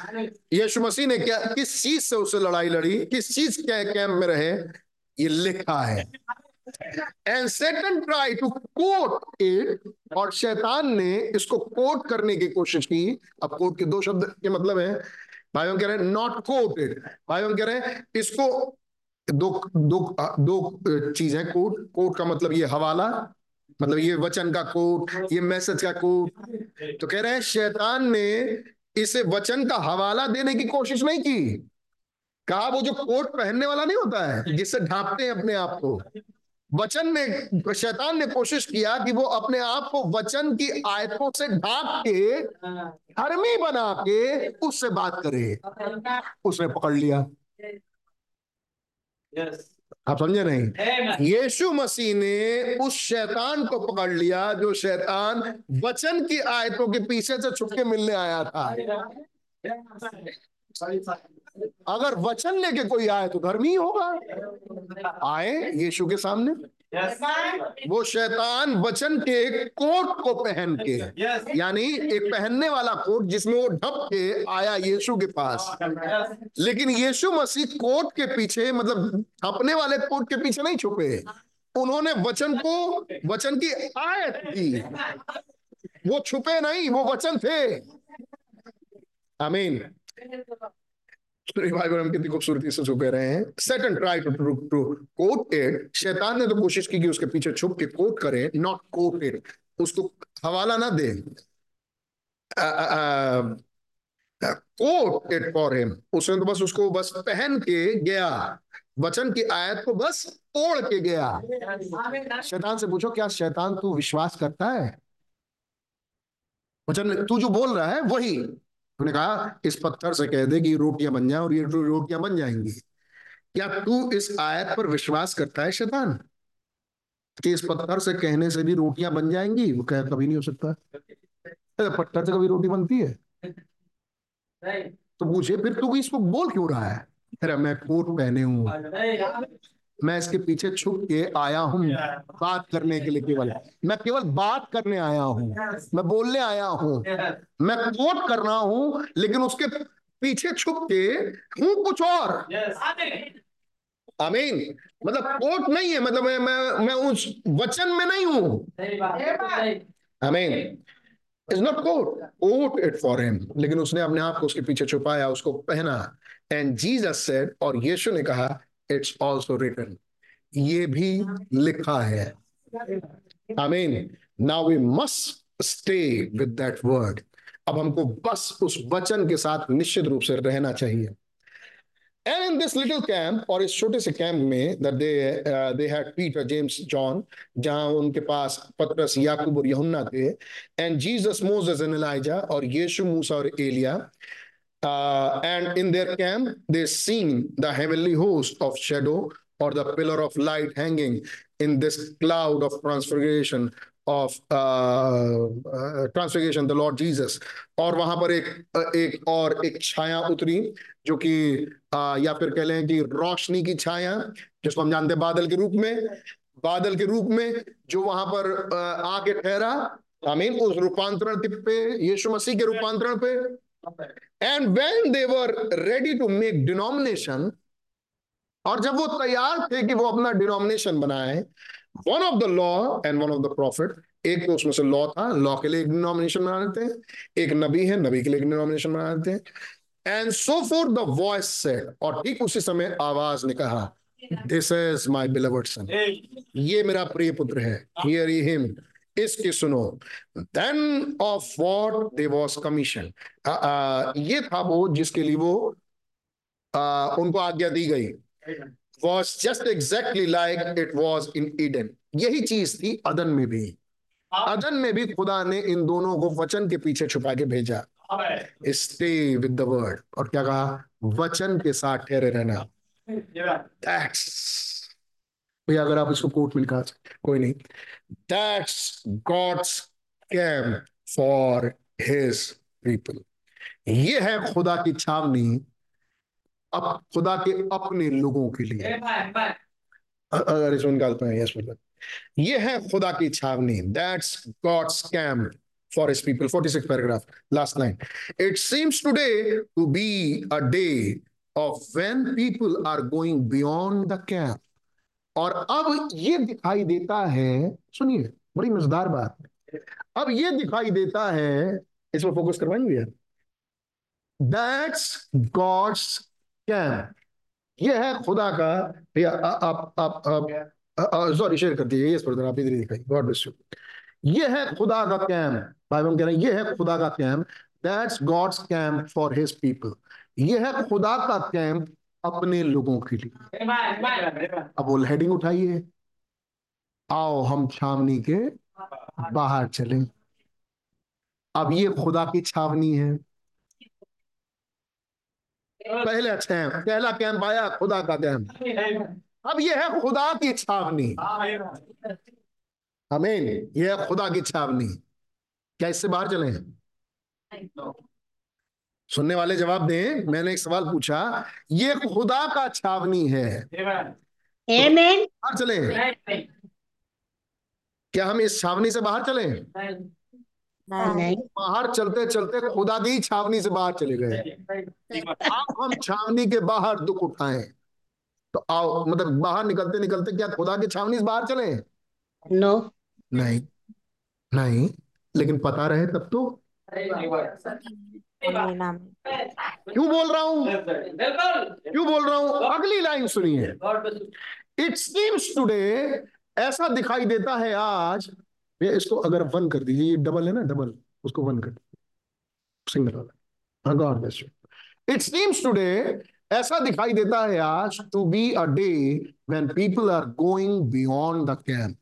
यीशु मसीह ने क्या, किस चीज़ से उसे लड़ाई लड़ी? किस चीज़ के कैंप में रहे? ये लिखा है। And Satan try to quote it और शैतान ने इसको कोट करने की कोशिश की। अब कोट के दो शब्द के मतलब है। भाइयों कह रहे हैं नॉट कोट इट भाइयों कह रहे हैं, इसको दो दो दो चीज़ है। कोट कोट का मतलब ये हवाला मतलब ये वचन का कोट ये मैसेज का कोट तो कह रहे हैं, शैतान ने इसे वचन का हवाला देने की कोशिश नहीं की। कहा, वो जो कोट पहनने वाला नहीं होता है, जिससे ढांपते हैं अपने आप को। वचन ने शैतान ने कोशिश किया कि वो अपने आप को वचन की आयतों से ढांक के धर्मी बना के उससे बात करे। उसने पकड़ लिया। आप समझे नहीं? यीशु मसीह ने उस शैतान को पकड़ लिया जो शैतान वचन की आयतों के पीछे से छुपके मिलने आया था। अगर वचन लेके कोई आए तो धर्मी होगा। आए यीशु के सामने। वो शैतान वचन के कोट को पहन के यानी एक पहनने वाला कोट जिसमें वो ढप के आया यीशु के पास। लेकिन यीशु मसीह कोट के पीछे मतलब ढपने वाले कोट के पीछे नहीं छुपे। उन्होंने वचन को वचन की आयत की। वो छुपे नहीं वो वचन थे। आमीन रिवाइवल हम कितनी खूबसूरती से छुपे रहे हैं। Second try to to quote it शैतान ने तो कोशिश की कि उसके पीछे छुप के कोट करे नॉट कोट इट उसको हवाला ना दे। कोट इट फॉर हिम उसने तो बस उसको बस पहन के गया। वचन की आयत को बस तोड़ के गया। शैतान से पूछो, क्या शैतान तू विश्वास करता है? वचन तू जो बोल रहा है, वही। उन्होंने कहा, इस पत्थर से कह दे कि रोटियाँ बन जाए और ये रोटियाँ बन जाएँगी। क्या तू इस आयत पर विश्वास करता है शैतान? कि इस पत्थर से कहने से भी रोटियाँ बन जाएँगी? वो कह, कभी नहीं हो सकता। पत्थर से कभी रोटी बनती है? तो पूछे, फिर तू इसको बोल क्यों रहा है? अरे, मैं कोट पहने हूँ। मैं इसके पीछे छुप के आया हूँ बात करने के लिए केवल। मैं केवल बात करने आया हूँ, मैं बोलने आया हूँ, मैं कोट कर रहा हूँ, लेकिन उसके पीछे छुप के हूँ कुछ और। आमीन। मतलब कोट नहीं है मतलब मैं मैं मैं उस वचन में नहीं हूँ। आमीन। Is not quote. Quote it for him लेकिन उसने अपने आप को उसके पीछे छुपाया, उसको पहना। एंड जीसस सेड और यीशु ने कहा इट्स ऑल्सो रिटन ये भी लिखा है। आमीन now we must stay with that word अब हमको बस उस वचन के साथ निश्चित रूप से रहना चाहिए। And in this little camp और इस छोटे से कैंप में they had Peter James John जहाँ उनके पास पतरस, याकूब और यूहन्ना थे। And Jesus Moses and Elijah और यीशु, मूसा और Elia Uh, and in their camp, they seen the heavenly host of shadow or the pillar of light hanging in this cloud of transfiguration of uh, uh, transfiguration, the Lord Jesus. और वहाँ पर एक एक और एक छाया उतरी जो कि या फिर कह लें कि रोशनी की छाया जिसको हम जानते हैं बादल के रूप में बादल के रूप में जो वहाँ पर आके ठहरा आमीन उस रूपांतरण पे यीशु मसीह के रूपांतरण पे and when they were ready to make denomination और जब वो तैयार थे कि वो अपना डिनोमिनेशन बनाए one of the law and one of the prophet एक तो उसमें से लॉ था लॉ के लिए एक डिनोमिनेशन बना देते हैं एक नबी है नबी के लिए एक डिनोमिनेशन बना देते हैं। And so for the voice said और ठीक उसी समय आवाज़ ने कहा this is my beloved son ये मेरा प्रिय पुत्र है. हियर हिम इसकी सुनो। Then of what they was commission ये था वो जिसके लिए वो uh, उनको आज्ञा दी गई। Was just exactly like it was in Eden यही चीज़ थी अदन में भी। अदन में भी खुदा ने इन दोनों को वचन के पीछे छुपा के भेजा। स्टे विद द वर्ड और क्या कहा? वचन के साथ ठहरे रहना। भैया अगर आप इसको कोर्ट में लिखा कोई नहीं। That's God's camp for his people ये है खुदा की छावनी अब खुदा के अपने लोगों के लिए अगर इसमें निकालते हैं यस मतलब ये है खुदा की छावनी that's God's camp for his people 46th paragraph last line it seems today to be a day of when people are going beyond the camp और अब ये दिखाई देता है, सुनिए, बड़ी मज़ेदार बात। अब ये दिखाई देता है, इस पर फोकस करवाएँगे? यार दैट्स गॉड्स कैम्प ये है खुदा का, भैया आप आप आप सॉरी शेयर कर दीजिए इस पर आप इधर दिखाई गॉड ब्लेस यू ये है खुदा का कैम्प बाइबल कह रहे हैं, ये है खुदा का camp that's God's camp for his people ये है खुदा का कैंप अपने लोगों के लिए। अब वो हेडिंग उठाइए। आओ, हम छावनी के बाहर चलें। अब ये खुदा की छावनी है। पहले अच्छा है, पहला कैंप आया खुदा का कैंप अब ये है खुदा की छावनी। हमें ये है खुदा की छावनी। क्या इससे बाहर चले? हैं सुनने वाले जवाब दें। मैंने एक सवाल पूछा ये खुदा का छावनी है। बाहर चले। क्या हम इस छावनी से बाहर चले? बाहर चलते चलते खुदा की छावनी से बाहर चले गए। अब हम छावनी के बाहर दुख उठाए। तो आओ मतलब बाहर निकलते निकलते क्या खुदा की छावनी से बाहर चले? नो नहीं नहीं। लेकिन पता रहे तब तो। क्यों बोल रहा हूँ? क्यों बोल रहा हूँ? अगली लाइन सुनिए। इट सीम्स टुडे ऐसा दिखाई देता है आज। ये इसको अगर वन कर दीजिए ये डबल है ना डबल उसको वन कर सिंगल वाला। God bless you. It seems today ऐसा दिखाई देता है आज to be a day when people are going beyond the camp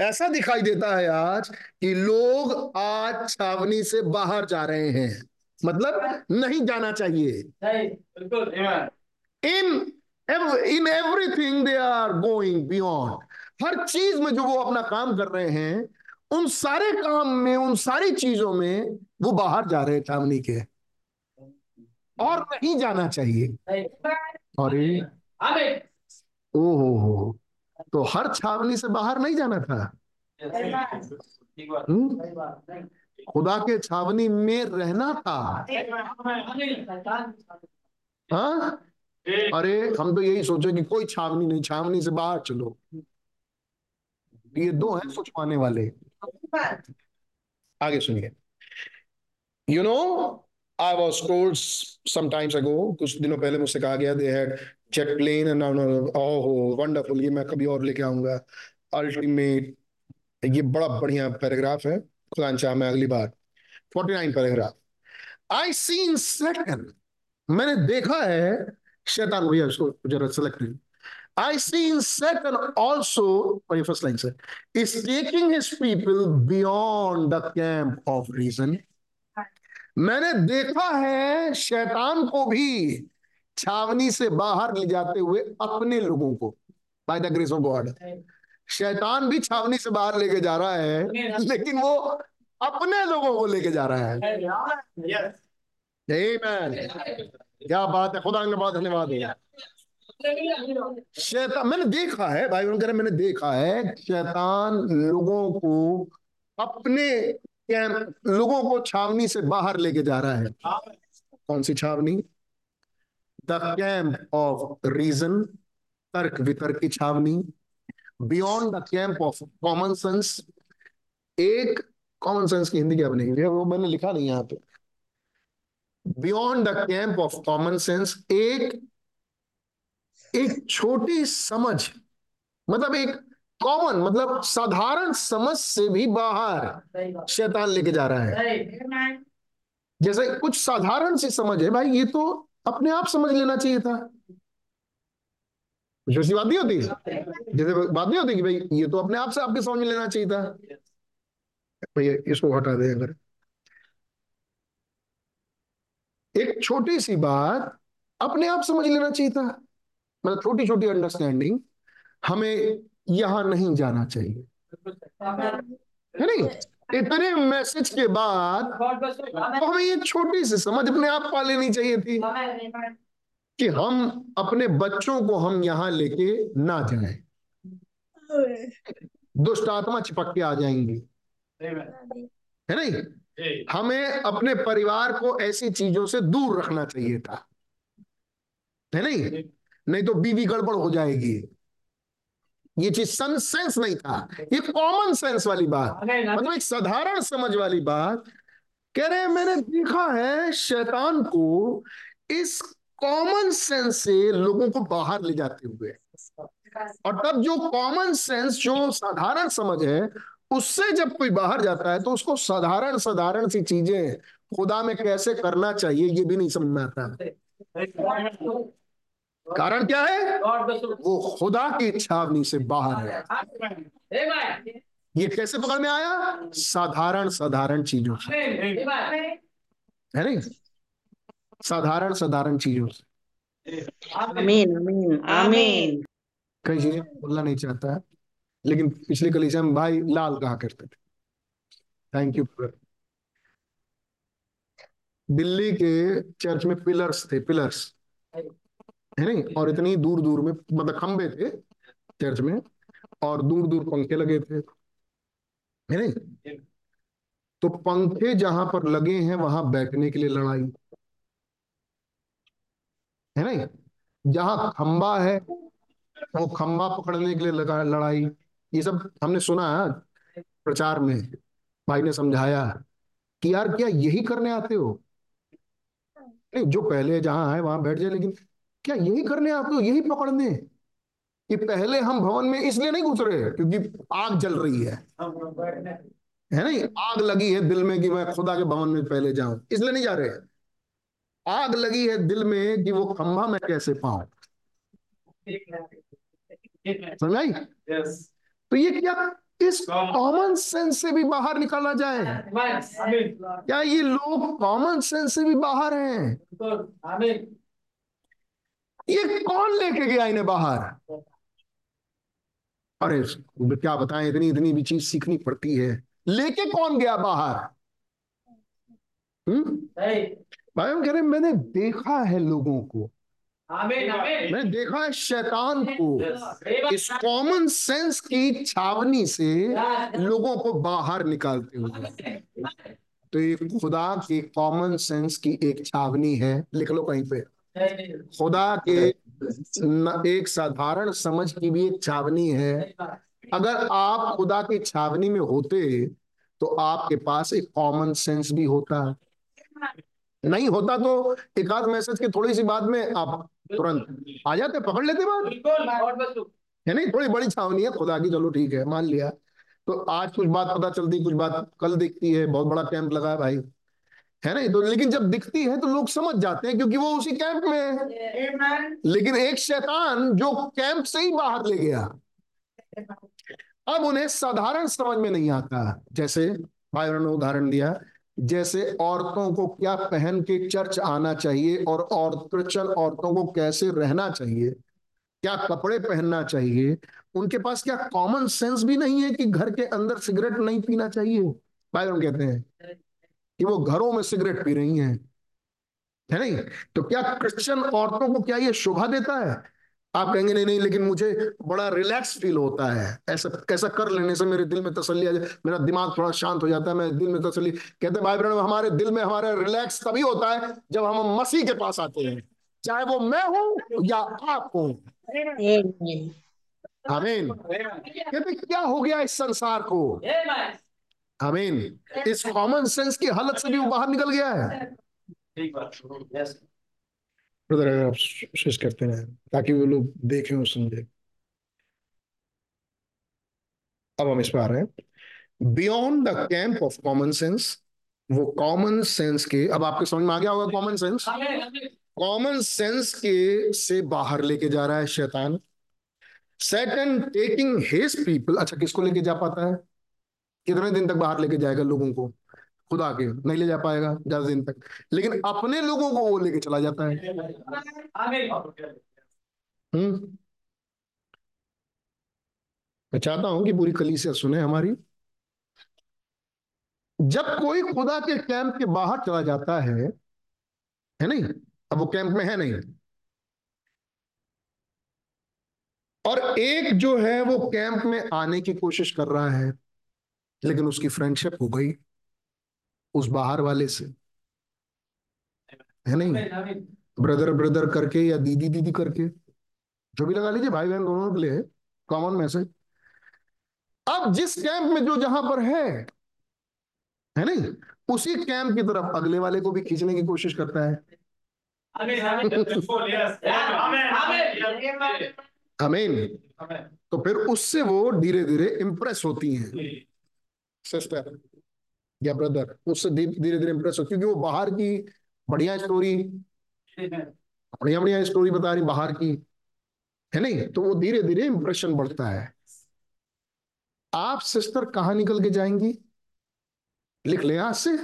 ऐसा दिखाई देता है आज कि लोग आज छावनी से बाहर जा रहे हैं। मतलब नहीं जाना चाहिए। In in everything they are going beyond हर चीज़ में जो वो अपना काम कर रहे हैं उन सारे काम में उन सारी चीज़ों में वो बाहर जा रहे हैं छावनी के। और नहीं जाना चाहिए। अरे ओ हो हो। तो हर छावनी से बाहर नहीं जाना था? खुदा के छावनी में रहना था। हाँ? अरे, हम तो यही सोचे कि कोई छावनी नहीं, छावनी से बाहर चलो। ये दो हैं सोचवाने वाले। आगे सुनिए। You know I was told sometimes ago कुछ दिनों पहले मुझसे कहा गया they had jet plane and wonderful ये मैं कभी और लेके आऊँगा। अल्टीमेट ये बड़ा बढ़िया पैराग्राफ है। खुदा चाह मैं अगली बार। 49 पैराग्राफ आई सीन सेकंड मैंने देखा है शैतान भैया इसको जरा select I seen Satan also, ये फ़र्स्ट लाइन से, is taking his people beyond the camp of reason. मैंने देखा है शैतान को भी छावनी से बाहर ले जाते हुए अपने लोगों को by the grace of God शैतान भी छावनी से बाहर लेके जा रहा है लेकिन वो अपने लोगों को लेके जा रहा है. क्या बात है खुदा का बहुत धन्यवाद है। शैतान मैंने देखा है भाई कह रहे मैंने देखा है शैतान लोगों को अपने लोगों को छावनी से बाहर लेके जा रहा है। कौन सी छावनी? द कैंप ऑफ़ रीजन तर्क वितर्क की छावनी। Beyond the camp of common sense एक कॉमन सेंस की हिंदी क्या बनेगी? वो मैंने लिखा नहीं यहाँ पे। Beyond the camp of common sense एक एक छोटी समझ मतलब एक कॉमन मतलब साधारण समझ से भी बाहर शैतान लेके जा रहा है। जैसे कुछ साधारण सी समझ है, भाई, ये तो अपने आप समझ लेना चाहिए था। कुछ ऐसी बात नहीं होती? जैसे बात नहीं होती कि भाई, ये तो अपने आप से आपके समझ में लेना चाहिए था। भैया इसको हटा दे अगर। एक छोटी सी बात, अपने आप समझ लेना चाहिए था। मतलब छोटी छोटी अंडरस्टैंडिंग हमें यहाँ नहीं जाना चाहिए। है नहीं? इतने मैसेज के बाद तो हमें ये छोटी सी समझ अपने आप पा लेनी चाहिए थी। कि हम अपने बच्चों को हम यहाँ लेके ना जाएँ। दुष्ट आत्मा चिपक के आ जाएँगी। है नहीं? हमें अपने परिवार को ऐसी चीज़ों से दूर रखना चाहिए था। है नहीं? नहीं तो बीवी गड़बड़ हो जाएगी। ये चीज़ सन सेंस नहीं था। ये कॉमन सेंस वाली बात। मतलब एक साधारण समझ वाली बात। कह रहे मैंने देखा है शैतान को इस कॉमन सेंस से लोगों को बाहर ले जाते हुए। और तब जो कॉमन सेंस जो साधारण समझ है, उससे जब कोई बाहर जाता है तो उसको साधारण साधारण सी चीज़ें खुदा में कैसे करना चाहिए, ये भी नहीं समझ में आता। कारण क्या है? वो खुदा की छावनी से बाहर है। ये कैसे पकड़ में आया? साधारण साधारण चीज़ों से। है नहीं? साधारण साधारण चीज़ों से। आमीन आमीन आमीन। कई चीज़ें बोलना नहीं चाहता है लेकिन पिछली कलीसिया में भाई लाल कहा करते थे। थैंक यू दिल्ली के चर्च में पिलर्स थे पिलर्स। है नहीं? और इतनी दूर दूर में मतलब खंबे थे चर्च में और दूर दूर पंखे लगे थे। है नहीं? तो पंखे जहाँ पर लगे हैं वहाँ बैठने के लिए लड़ाई। है नहीं जहाँ खंबा है, वो खंबा पकड़ने के लिए लगा, लड़ाई। ये सब हमने सुना है प्रचार में, भाई ने समझाया कि यार क्या यही करने आते हो? नहीं, जो पहले जहाँ है, वहाँ बैठ जाए, लेकिन क्या यही करने आते हो? यही पकड़ने? कि पहले हम भवन में इसलिए नहीं घुस रहे क्योंकि आग जल रही है। है नहीं आग लगी है दिल में कि मैं खुदा के भवन में पहले जाऊँ। इसलिए नहीं जा रहे। आग लगी है दिल में कि वो खंभा मैं कैसे पाऊँ? समझ आई? तो ये क्या इस कॉमन सेंस से भी बाहर निकाला जाए? क्या ये लोग कॉमन सेंस से भी बाहर हैं? ये कौन लेके गया इन्हें बाहर? अरे क्या बताएँ इतनी इतनी भी चीज़ सीखनी पड़ती है। लेके कौन गया बाहर? हम्म? भाई हम कह रहे मैंने देखा है लोगों को। मैंने देखा है शैतान को। इस कॉमन सेंस की छावनी से लोगों को बाहर निकालते हुए। तो ये खुदा की कॉमन सेंस की एक छावनी है लिख लो कहीं पे। खुदा के एक साधारण समझ की भी एक छावनी है। अगर आप खुदा की छावनी में होते तो आपके पास एक कॉमन सेंस भी होता। नहीं होता तो एक आध मैसेज के थोड़ी सी बात में आप तुरंत आ जाते पकड़ लेते बात? है नहीं? थोड़ी बड़ी छावनी है खुदा की चलो ठीक है मान लिया। तो आज कुछ बात पता चलती कुछ बात कल दिखती है बहुत बड़ा कैंप लगा है भाई। है ना तो लेकिन जब दिखती है तो लोग समझ जाते हैं क्योंकि वो उसी कैंप में है। लेकिन एक शैतान जो कैंप से ही बाहर ले गया। अब उन्हें साधारण समझ में नहीं आता। जैसे भाई उन्होंने उदाहरण दिया जैसे औरतों को क्या पहन के चर्च आना चाहिए और और क्रिश्चन औरतों को कैसे रहना चाहिए? क्या कपड़े पहनना चाहिए? उनके पास क्या कॉमन सेंस भी नहीं है कि घर के अंदर सिगरेट नहीं पीना चाहिए? भाई कहते हैं कि वो घरों में सिगरेट पी रही हैं। है नहीं? तो क्या क्रिश्चियन औरतों को क्या ये शोभा देता है? आप कहेंगे नहीं नहीं लेकिन मुझे बड़ा रिलैक्स फील होता है। ऐसा ऐसा कर लेने से मेरे दिल में तसल्ली आ जाए मेरा दिमाग थोड़ा शांत हो जाता है मेरे दिल में तसल्ली कहते भाई बहन हमारे दिल में हमारा रिलैक्स तभी होता है जब हम मसीह के पास आते हैं चाहे वो मैं हूँ या आप हो। आमीन। कहते क्या हो गया इस संसार को? आमीन। इस कॉमन सेंस की हालत से भी वो बाहर निकल गया है। अगर आप कोशिश करते हैं, ताकि वो लोग देखें और समझे। अब हम इस पर आ रहे हैं। Beyond the camp of common sense वो कॉमन सेंस के, अब आपके समझ में आ गया होगा कॉमन सेंस कॉमन सेंस के से बाहर लेके जा रहा है शैतान। सेकंड टेकिंग हिज पीपल अच्छा किसको लेके जा पाता है? कितने दिन तक बाहर लेके जाएगा लोगों को? खुदा के नहीं ले जा पाएगा ज़्यादा दिन तक। लेकिन अपने लोगों को वो लेके चला जाता है। हम्म। मैं चाहता हूँ कि पूरी कलीसिया सुने हमारी। जब कोई खुदा के कैंप के बाहर चला जाता है है नहीं? अब वो कैंप में है नहीं। और एक जो है वो कैंप में आने की कोशिश कर रहा है, लेकिन उसकी फ्रेंडशिप हो गई। उस बाहर वाले से। है नहीं? ब्रदर ब्रदर करके या दीदी दीदी करके। जो भी लगा लीजिए भाई बहन दोनों के लिए। कॉमन मैसेज अब जिस कैंप में जो जहाँ पर है है नहीं? उसी कैंप की तरफ़ अगले वाले को भी खींचने की कोशिश करता है। अमीन तो फिर उससे वो धीरे धीरे इंप्रेस होती हैं। सिस्टर या ब्रदर उससे धीरे धीरे इंप्रेस हो, क्योंकि वो बाहर की बढ़िया स्टोरी बढ़िया बढ़िया स्टोरी बता रही बाहर की, है नहीं? तो वो धीरे धीरे इंप्रेशन बढ़ता है। आप सिस्टर कहा निकल के जाएँगी? लिख ले आज से।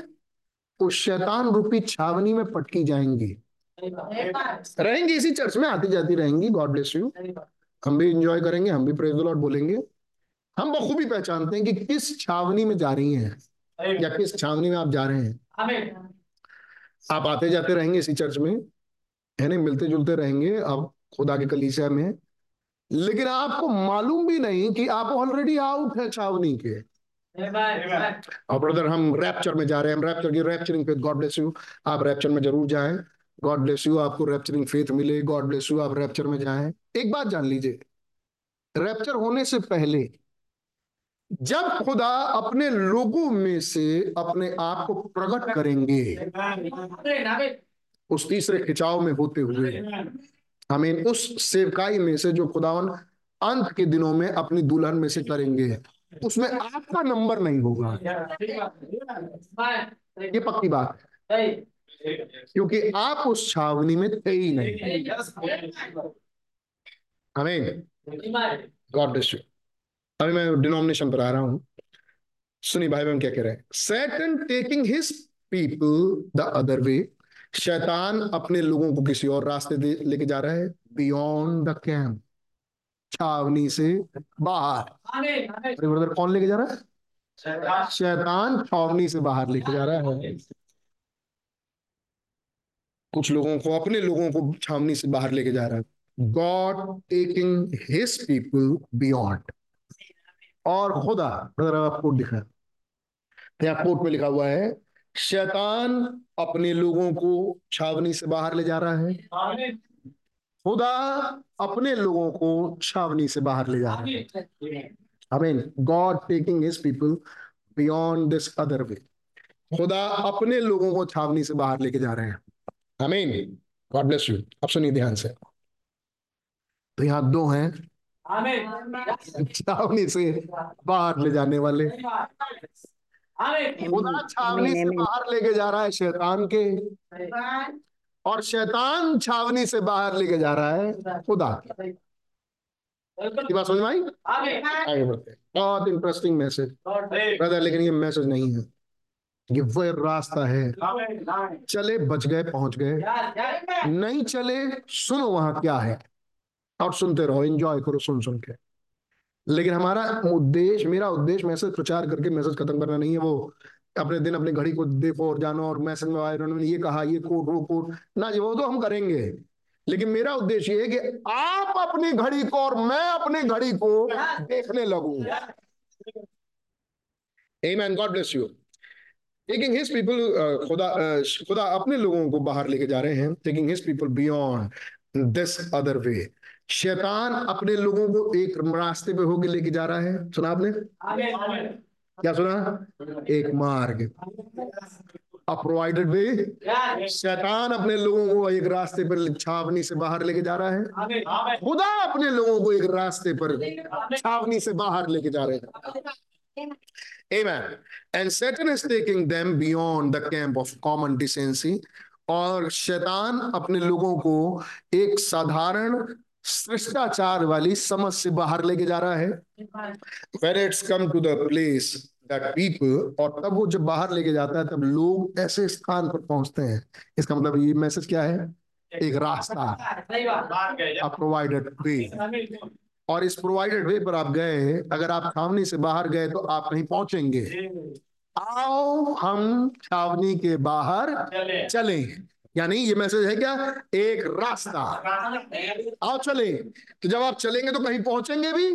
उस शैतान रूपी छावनी में पटकी जाएँगी। रहेंगी इसी चर्च में, आती जाती रहेंगी। गॉड ब्लेस यू हम भी इंजॉय करेंगे, हम भी प्रेज लॉर्ड बोलेंगे। हम बखूबी पहचानते हैं कि किस छावनी में जा रही हैं। या किस छावनी में आप जा रहे हैं? आप आते जाते रहेंगे इसी चर्च में है नहीं? मिलते जुलते रहेंगे आप खुदा के कलीसिया में लेकिन आपको मालूम भी नहीं कि आप ऑलरेडी आउट है छावनी के। और ब्रदर हम रैप्चर में जा रहे हैं। हम रैप्चर की rapturing faith God bless you आप रैप्चर में ज़रूर जाएँ। गॉड ब्लेस यू आपको रैप्चरिंग फेथ मिले। गॉड ब्लेस यू आप रैप्चर में जाएँ। एक बात जान लीजिए। रैप्चर होने से पहले जब खुदा अपने लोगों में से अपने आप को प्रकट करेंगे, उस तीसरे खिंचाव में होते हुए हमें उस सेवकाई में से जो खुदावन अंत के दिनों में अपनी दुल्हन में से करेंगे, उसमें आपका नंबर नहीं होगा। ये पक्की बात है। क्योंकि आप उस छावनी में थे ही नहीं। हमें गॉड यू अभी मैं डिनोमिनेशन पर आ रहा हूँ। सुनी भाई बहन क्या कह रहे हैं। Satan taking his people the other way शैतान अपने लोगों को किसी और रास्ते लेके जा रहा है। बियॉन्ड द कैंप छावनी से बाहर। अरे ब्रदर कौन लेके जा रहा है? शैतान। छावनी से बाहर लेके जा रहा है। कुछ लोगों को अपने लोगों को छावनी से बाहर लेके जा रहा है। God taking his people beyond और खुदा ब्रदर आप कोट दिखा यहाँ कोट में लिखा हुआ है शैतान अपने लोगों को छावनी से बाहर ले जा रहा है। खुदा अपने लोगों को छावनी से बाहर ले जा रहा है। अमीन God taking his people beyond this other way खुदा अपने लोगों को छावनी से बाहर लेके जा रहे हैं। अमीन गॉड ब्लेस यू अब सुनिए ध्यान से। तो यहाँ दो हैं। छावनी से बाहर ले जाने वाले। खुदा छावनी से बाहर लेके जा रहा है शैतान के। और शैतान छावनी से बाहर लेके जा रहा है खुदा की। बात समझ में आई? आगे बढ़ते बहुत इंटरेस्टिंग मैसेज ब्रदर लेकिन ये मैसेज नहीं है। ये वह रास्ता है। चले बच गए पहुँच गए। नहीं चले सुनो वहाँ क्या है। और सुनते रहो एंजॉय करो सुन सुन के लेकिन हमारा उद्देश्य मेरा उद्देश्य मैसेज प्रचार करके मैसेज खत्म करना नहीं है वो अपने दिन अपने घड़ी को देखो और जानो और मैसेज में आए उन्होंने ये कहा ये कोट वो कोट ना जी वो तो हम करेंगे लेकिन मेरा उद्देश्य ये है कि आप अपनी घड़ी को और मैं अपनी घड़ी को देखने लगूं. God bless you. Taking his people, uh, खुदा uh, खुदा अपने लोगों को बाहर लेके जा रहे हैं taking his people beyond this other way. शैतान अपने लोगों को एक रास्ते पे होके लेके जा रहा है। सुना आपने? क्या सुना? एक मार्ग। अ प्रोवाइडेड वे शैतान अपने लोगों को एक रास्ते पर छावनी से बाहर लेके जा रहा है। खुदा अपने लोगों को एक रास्ते पर छावनी से बाहर लेके जा रहे हैं। Amen. And Satan is taking them beyond the camp of common decency. और शैतान अपने लोगों को एक साधारण शिष्टाचार वाली समझ से बाहर लेके जा रहा है। When it's come to the place that people और तब वो जब बाहर लेके जाता है तब लोग ऐसे स्थान पर पहुँचते हैं। इसका मतलब ये मैसेज क्या है? एक रास्ता। प्रोवाइडेड वे और इस प्रोवाइडेड वे पर आप गए अगर आप छावनी से बाहर गए तो आप नहीं पहुँचेंगे। आओ हम छावनी के बाहर चले। यानी ये मैसेज है क्या? एक रास्ता। आओ चले। तो जब आप चलेंगे तो कहीं पहुँचेंगे भी?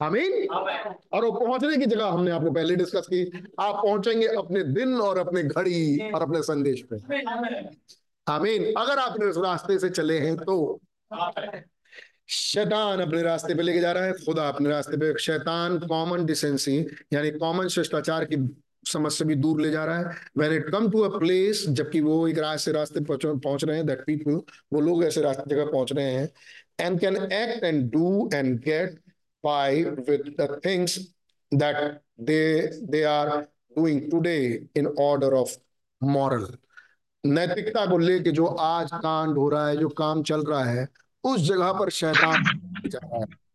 आमीन। और वो पहुँचने की जगह हमने आपको पहले डिस्कस की। आप पहुँचेंगे अपने दिन और अपने घड़ी और अपने संदेश पे। आमीन। अगर आप इस रास्ते से चले हैं तो शैतान अपने रास्ते पे लेके जा रहा है, खुदा अपने रास्ते पे। शैतान कॉमन डिसेंसी यानी कॉमन शिष्टाचार की समझ से भी दूर ले जा रहा है। When it come to a place जबकि वो एक रास्ते रास्ते पहुँच रहे हैं दैट पीपल वो लोग ऐसे रास्ते जगह पहुँच रहे हैं and can act and do and get by with the things that they they are doing today in order of moral नैतिकता को लेके जो आज कांड हो रहा है, जो काम चल रहा है, उस जगह पर शैतान जा रहा है।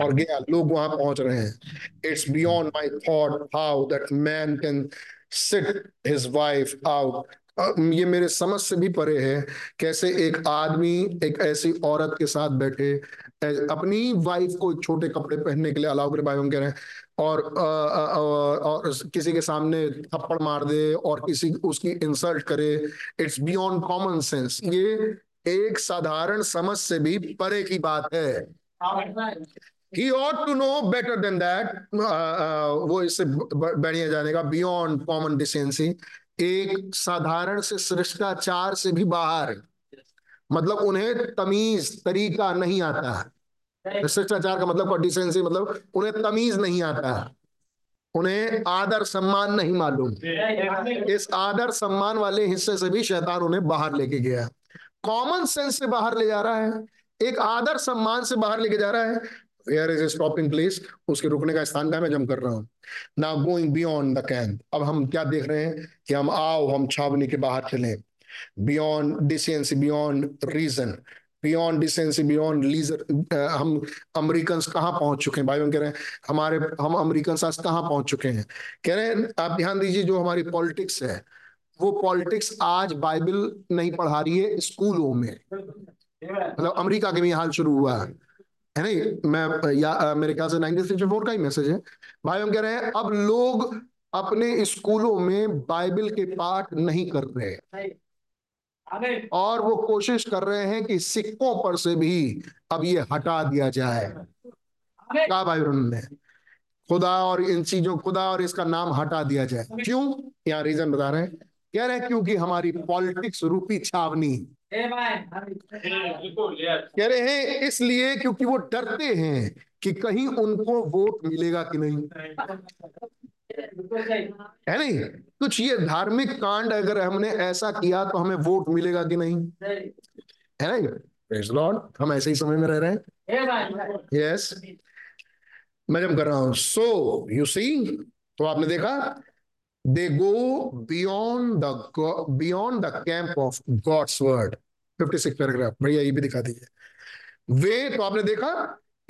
और गया, लोग वहाँ पहुँच रहे हैं। It's beyond my thought how that man can sit his wife out ये मेरे समझ से भी परे है, कैसे एक आदमी, एक ऐसी औरत के साथ बैठे अपनी वाइफ को छोटे कपड़े पहनने के लिए अलाउ करे भाई कह रहे हैं और और किसी के सामने थप्पड़ मार दे और किसी उसकी इंसल्ट करे इट्स बियॉन्ड कॉमन सेंस ये एक साधारण समझ से भी परे की बात है। He ought to know better than that वो इससे बढ़िया जाने का बियॉन्ड कॉमन डिसेंसी एक साधारण से शिष्टाचार से भी बाहर मतलब उन्हें तमीज, तरीका नहीं आता शिष्टाचार का मतलब डिसेंसी मतलब उन्हें तमीज नहीं आता उन्हें आदर सम्मान नहीं मालूम। इस आदर सम्मान वाले हिस्से से भी शैतान उन्हें बाहर लेके गया कॉमन सेंस से बाहर ले जा रहा है। एक आदर सम्मान से बाहर लेके जा रहा है। वेयर इज़ स्टॉपिंग प्लेस उसके रुकने का स्थान कहाँ मैं जम कर रहा हूँ। Now going beyond the camp अब हम क्या देख रहे हैं? कि हम आओ, हम छावनी के बाहर चले। Beyond decency beyond reason beyond decency beyond leisure हम अमेरिकन कहाँ पहुँच चुके हैं? भाई कह रहे हैं, हमारे, हम अमेरिकन आज कहाँ पहुँच चुके हैं? कह रहे हैं, आप ध्यान दीजिए, जो हमारी पॉलिटिक्स है, वो पॉलिटिक्स आज बाइबल नहीं पढ़ा रही है स्कूलों में। मतलब अमेरिका के भी हाल शुरू हुआ है। है नहीं मैं या मेरे ख्याल से नाइनटीन सिक्सटी फोर का ही मैसेज है। भाई हम कह रहे हैं अब लोग अपने स्कूलों में बाइबल के पाठ नहीं कर रहे और वो कोशिश कर रहे हैं कि सिक्कों पर से भी अब ये हटा दिया जाए। क्या भाई उन्होंने? खुदा और इन चीज़ों खुदा और इसका नाम हटा दिया जाए। क्यों? यहाँ रीजन बता रहे हैं। कह रहे हैं क्योंकि हमारी पॉलिटिक्स रूपी छावनी कह रहे हैं इसलिए क्योंकि वो डरते हैं कि कहीं उनको वोट मिलेगा कि नहीं। है नहीं? कुछ ये धार्मिक कांड अगर हमने ऐसा किया तो हमें वोट मिलेगा कि नहीं? है नहीं? लॉर्ड हम ऐसे ही समय में रह रहे हैं। यस मैं जब कर रहा हूँ। सो यू सी तो आपने देखा they go beyond beyond the camp of God's word 56 paragraph भैया ये भी दिखा दीजिए। वे तो आपने देखा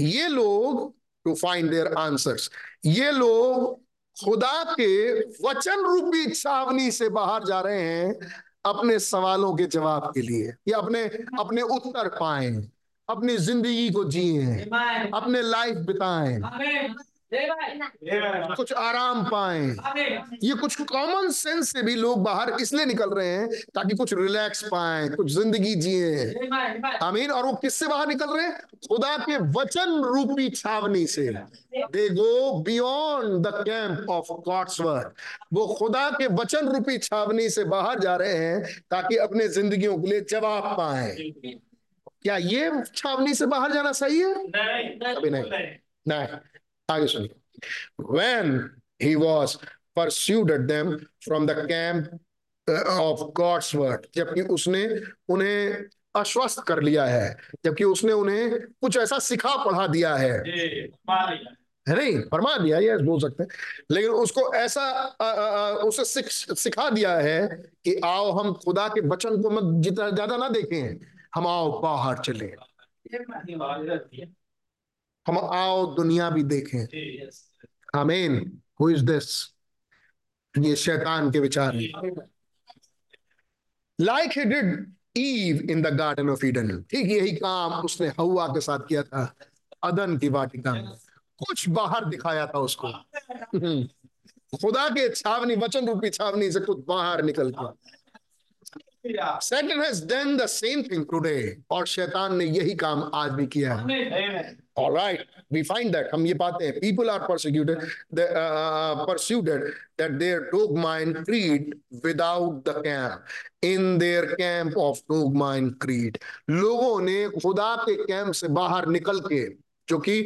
ये लोग टू फाइंड देयर आंसर्स ये लोग खुदा के वचन रूपी छावनी से बाहर जा रहे हैं अपने सवालों के जवाब के लिए या अपने अपने उत्तर पाए अपनी ज़िंदगी को जिए अपने लाइफ बिताएँ। कुछ आराम पाए। ये कुछ कॉमन सेंस से भी लोग बाहर इसलिए निकल रहे हैं ताकि कुछ रिलैक्स पाए कुछ ज़िंदगी जिए। आमीन। और वो किससे बाहर निकल रहे हैं? खुदा के वचन रूपी छावनी से। They go beyond the camp of God's word वो खुदा के वचन रूपी छावनी से बाहर जा रहे हैं ताकि अपने जिंदगियों के लिए जवाब पाए। क्या ये छावनी से बाहर जाना सही है? नहीं। अभी नहीं। नहीं। आगे सुनिए। When he was pursued at them from the camp of God's word जबकि उसने उन्हें आश्वस्त कर लिया है जबकि उसने उन्हें कुछ ऐसा सिखा पढ़ा दिया है। है नहीं? फरमा दिया ये बोल सकते हैं। लेकिन उसको ऐसा आ, आ, उसे सिख, सिखा दिया है कि आओ हम खुदा के वचन को मत जितना ज़्यादा ना देखें हम आओ बाहर चले। हम आओ दुनिया भी देखें। आमीन। हु इज़ दिस ये शैतान के विचार। हैं like he did Eve in the garden of Eden ठीक यही काम उसने हवा के साथ किया था अदन की वाटिका में। कुछ बाहर दिखाया था उसको। खुदा के छावनी वचन रूपी छावनी से कुछ बाहर निकल गया। Satan has done the same thing today और शैतान ने यही काम आज भी किया है। All right, we find that हम ये पाते हैं people are persecuted the, uh, persuaded that their dogmine creed without the camp in their camp of dogmine creed लोगों ने खुदा के कैंप से बाहर निकल के जो कि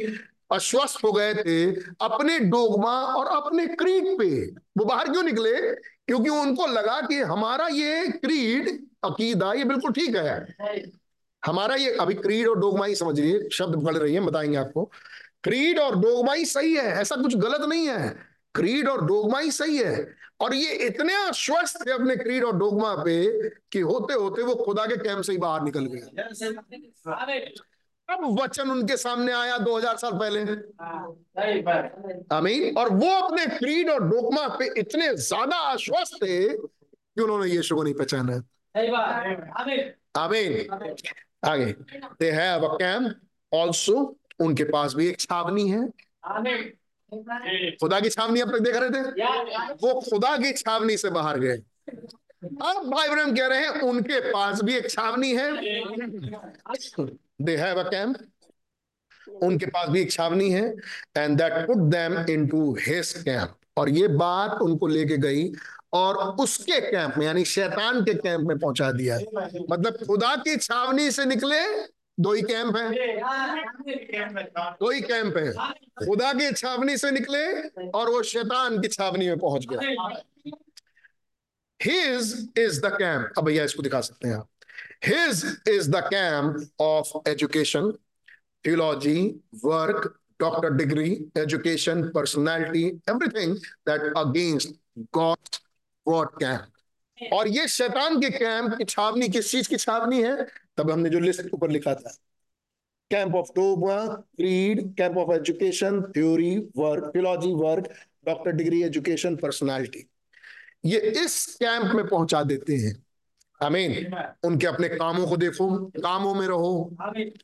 अश्वस्त हो गए थे अपने डोगमा और अपने क्रीड पे वो बाहर क्यों निकले क्योंकि उनको लगा कि हमारा ये क्रीड अकीदा ये बिल्कुल ठीक है हमारा ये अभी क्रीड और डोगमा ही समझ लीजिए शब्द पकड़ रही है बताएँगे आपको। क्रीड और डोगमा ही सही है ऐसा कुछ गलत नहीं है। क्रीड और डोगमा ही सही है। और ये इतने आश्वस्त थे अपने क्रीड और डोगमा पे कि होते होते वो खुदा के कैंप से ही बाहर निकल गए। अब वचन उनके सामने आया 2000 साल पहले। अमीन और वो अपने क्रीड और डोकमा पे इतने ज़्यादा आश्वस्त थे कि उन्होंने यीशु को नहीं पहचाना। अमीन आगे। They have a camp also उनके पास भी एक छावनी है। खुदा की छावनी अब तक देख रहे थे? वो खुदा की छावनी से बाहर गए। अब भाई ब्रह्म कह रहे हैं, उनके पास भी एक छावनी है। दे हैव अ कैंप उनके पास भी एक छावनी है and that put them into his camp और ये बात उनको लेके गई और उसके कैंप में यानी शैतान के कैंप में पहुँचा दिया। है मतलब खुदा की छावनी से निकले दो ही कैंप है। दो ही कैंप है। खुदा की छावनी से निकले और वो शैतान की छावनी में पहुँच गया। हिज इज़ द कैंप अब भैया इसको दिखा सकते हैं आप। His is the camp of education theology, work doctor degree education personality everything that against God's word camp. और ये शैतान के कैंप की छावनी, किस चीज़ की छावनी है? तब हमने जो लिस्ट ऊपर लिखा था। Camp of Doba creed camp of education, theory, work theology work, doctor degree, education, personality. ये इस कैंप में पहुँचा देते हैं। आमीन। उनके अपने कामों को देखो। कामों में रहो।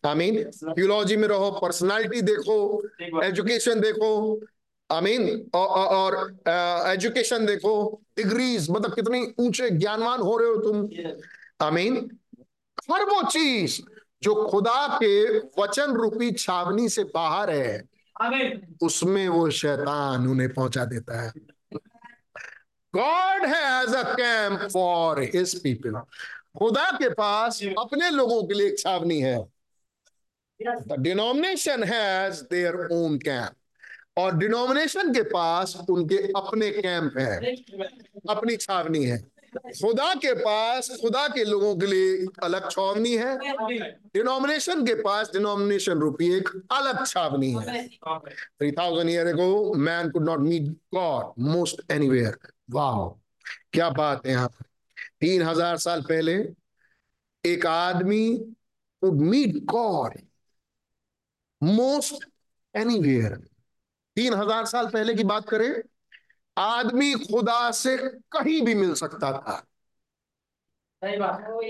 आमीन। थियोलॉजी में रहो। पर्सनालिटी देखो। एजुकेशन देखो। आमीन। और एजुकेशन देखो डिग्रीज मतलब कितनी ऊँचे ज्ञानवान हो रहे हो तुम। आमीन। हर वो चीज़ जो खुदा के वचन रूपी छावनी से बाहर है उसमें वो शैतान उन्हें पहुँचा देता है। God has a camp for his people खुदा के पास अपने लोगों के लिए एक छावनी है। The denomination has their own camp और डिनोमिनेशन के पास उनके अपने कैंप है, अपनी छावनी है। खुदा के पास, खुदा के लोगों के लिए अलग छावनी है। डिनोमिनेशन के पास डिनोमिनेशन रूपी एक अलग छावनी है। Three thousand year ago man could not meet God most anywhere वाह क्या बात है यहाँ। तीन हज़ार साल पहले, एक आदमी could meet God most anywhere तीन हज़ार साल पहले की बात करें आदमी खुदा से कहीं भी मिल सकता था।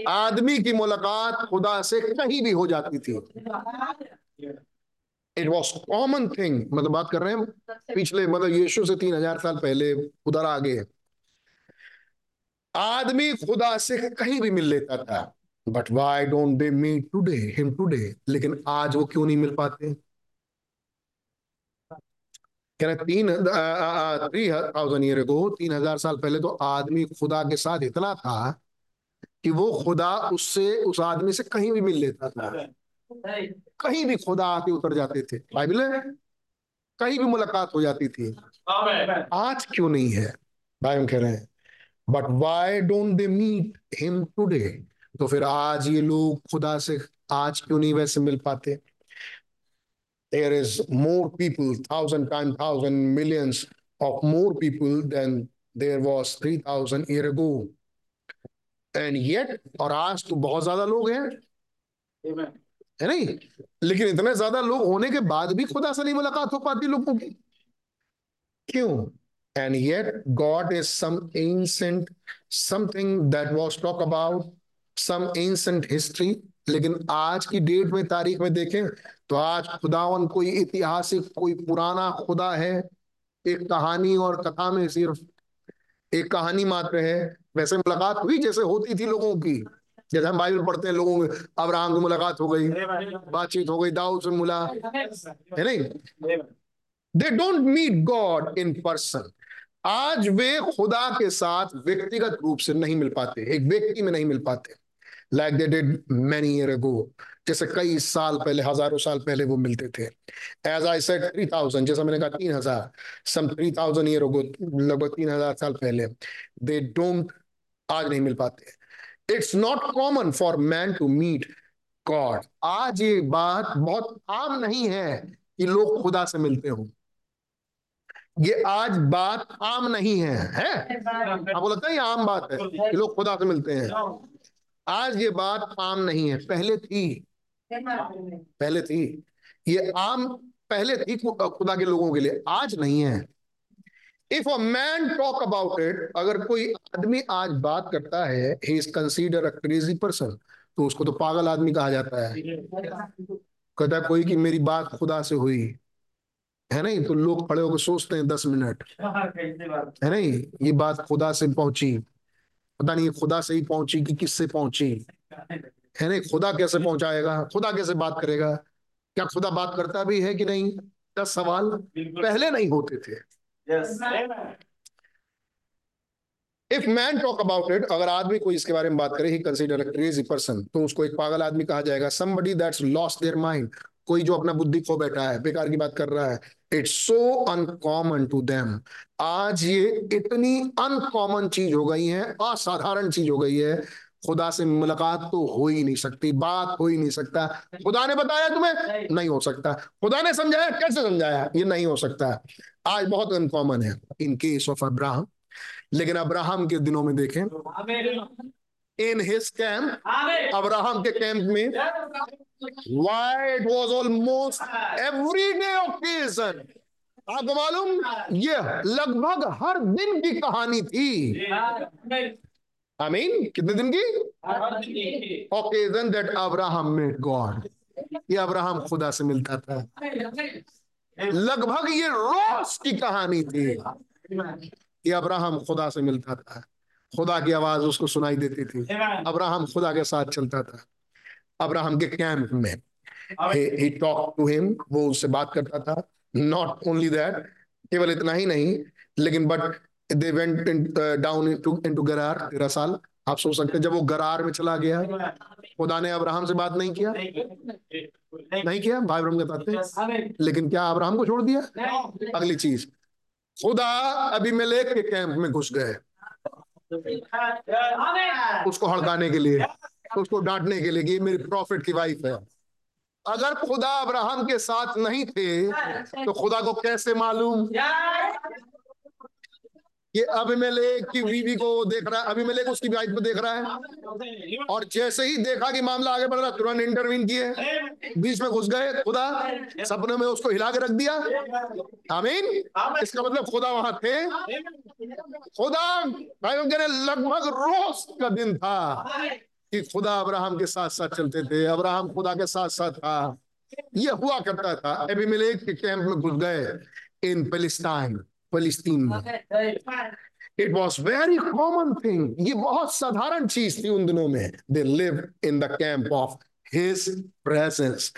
आदमी की मुलाकात खुदा से कहीं भी हो जाती थी। इट वॉज़ कॉमन थिंग मतलब बात कर रहे हैं पिछले मतलब यीशु से तीन हज़ार साल पहले उधर आगे आदमी खुदा से कहीं भी मिल लेता था। But why don't they meet today him today लेकिन आज वो क्यों नहीं मिल पाते? कह रहे तीन थ्री थाउज़ेंड ईयर को तीन हज़ार साल पहले तो आदमी खुदा के साथ इतना था कि वो खुदा उससे, उस आदमी से कहीं भी मिल लेता था। कहीं भी खुदा आके उतर जाते थे। बाइबल कहीं भी मुलाकात हो जाती थी। आज क्यों नहीं है? भाई हम कह रहे हैं but why don't they meet him today तो फिर आज ये लोग खुदा से आज क्यों नहीं वैसे मिल पाते? there is more people, thousand times thousand millions of more people than there was 3000 year ago. And yet, और आज तो बहुत ज्यादा लोग हैं है नहीं लेकिन इतने ज्यादा लोग होने के बाद भी खुदा से नहीं मुलाकात हो पाती लोगों की क्यों and yet God is some ancient something that was talked about some ancient history लेकिन आज की डेट में, तारीख में देखें तो आज खुदावन कोई ऐतिहासिक, कोई पुराना खुदा है। एक कहानी और कथा में सिर्फ़ एक कहानी मात्र है। वैसे मुलाकात हुई जैसे होती थी लोगों की। जैसे हम बाइबल पढ़ते हैं लोगों में, अब्राहम की मुलाकात हो गई, बातचीत हो गई, दाऊद से मुला, है नहीं? They don't meet God in person आज वे खुदा के साथ व्यक्तिगत रूप से नहीं मिल पाते, एक व्यक्ति में नहीं मिल पाते। Like they did many year ago जैसे कई साल पहले हज़ारों साल पहले वो मिलते थे। As I said three thousand जैसा मैंने कहा तीन हज़ार। Some three thousand year ago लगभग तीन हज़ार साल पहले दे डोंट आज नहीं मिल पाते। It's not common for man to meet God आज ये बात बहुत आम नहीं है कि लोग खुदा से मिलते हो। ये आज बात आम नहीं है है? आपको लगता है ये आम बात है कि लोग खुदा से मिलते हैं। आज ये बात आम नहीं है, पहले थी। पहले थी। ये आम पहले थी खुदा के लोगों के लिए, आज नहीं है। If a man talk about it अगर कोई आदमी आज बात करता है he is consider a crazy person तो उसको तो पागल आदमी कहा जाता है। कहता कोई कि मेरी बात खुदा से हुई। है नहीं? तो लोग खड़े होकर सोचते हैं, दस मिनट। है नहीं? ये बात खुदा से पहुँची। पता नहीं खुदा से ही पहुँची कि किससे पहुँची। है नहीं? खुदा कैसे पहुंचाएगा? खुदा कैसे बात करेगा? क्या खुदा बात करता भी है कि नहीं? दस सवाल पहले नहीं होते थे? If man talk about it अगर आदमी कोई इसके बारे में बात करे ही कंसीडर क्रेजी पर्सन तो उसको एक पागल आदमी कहा जाएगा somebody that's lost their mind कोई जो अपना बुद्धि खो बैठा है बेकार की बात कर रहा है it's so uncommon to them आज ये इतनी अनकॉमन चीज़ हो गई है, असाधारण चीज़ हो गई है। खुदा से मुलाकात तो हो ही नहीं सकती, बात हो ही नहीं सकता। खुदा ने बताया तुम्हें? नहीं नहीं हो सकता। खुदा ने समझाया? कैसे समझाया? ये नहीं हो सकता। आज बहुत अनकॉमन है। इन केस ऑफ़ अब्राहम लेकिन अब्राहम के दिनों में देखें। इन हिज कैंप अब्राहम के कैंप में why it was almost every day occasion आपको मालूम ये लगभग हर दिन की कहानी थी। आमीन कितने दिन की? Occasion that Abraham made God ये अब्राहम खुदा से मिलता था। लगभग ये रोज की कहानी थी। ये अब्राहम खुदा से मिलता था। खुदा की आवाज़ उसको सुनाई देती थी। अब्राहम खुदा के साथ चलता था। अब्राहम के कैंप में ही टॉक टू हिम वो उससे बात करता था। नॉट ओनली दैट केवल इतना ही नहीं लेकिन but they went down into into Gerar तेरह साल। आप सोच सकते हैं जब वो गरार में चला गया खुदा ने अब्राहम से बात नहीं किया? नहीं किया। भाई ब्रह्म बताते लेकिन क्या अब्राहम को छोड़ दिया? अगली चीज़। खुदा अभी मेलेक के कैंप में घुस गए। उसको हड़काने के लिए, उसको डांटने के लिए कि ये मेरी प्रॉफिट की वाइफ है। अगर खुदा अब्राहम के साथ नहीं थे तो खुदा को कैसे मालूम? ये अभिमेलेक की बीवी को देख रहा है अभिमेलेक उसकी वाइफ को देख रहा है। और जैसे ही देखा कि मामला आगे बढ़ रहा तुरंत इंटरवीन किए। बीच में घुस गए, खुदा, सपने में उसको हिला के रख दिया। आमीन। इसका मतलब खुदा वहाँ थे। खुदा भाई लगभग रोज का दिन था कि खुदा अब्राहम के साथ साथ चलते थे। अब्राहम खुदा के साथ साथ था। ये हुआ करता था। अभिमेलेक के कैंप में घुस गए इन पेलिस्टाइन फलिस्तीन में it was very common thing ये बहुत साधारण चीज़ थी उन दिनों में. They live in the camp of his presence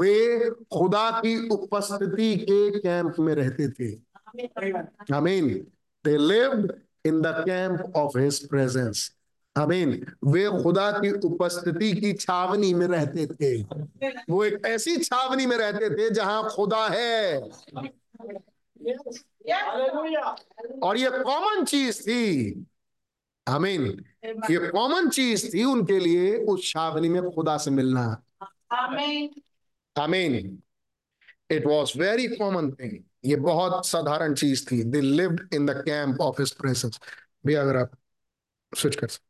वे खुदा की उपस्थिति के कैंप में रहते थे. आमीन they lived in the camp of his presence आमीन वे खुदा की उपस्थिति की छावनी में रहते थे. वो एक ऐसी छावनी में रहते थे जहाँ खुदा है. और ये कॉमन चीज़ थी। आमीन ये कॉमन चीज़ थी उनके लिए उस छावनी में खुदा से मिलना। आमीन it was very common thing ये बहुत साधारण चीज़ थी। They lived in the camp of his presence भी अगर आप स्विच कर सकते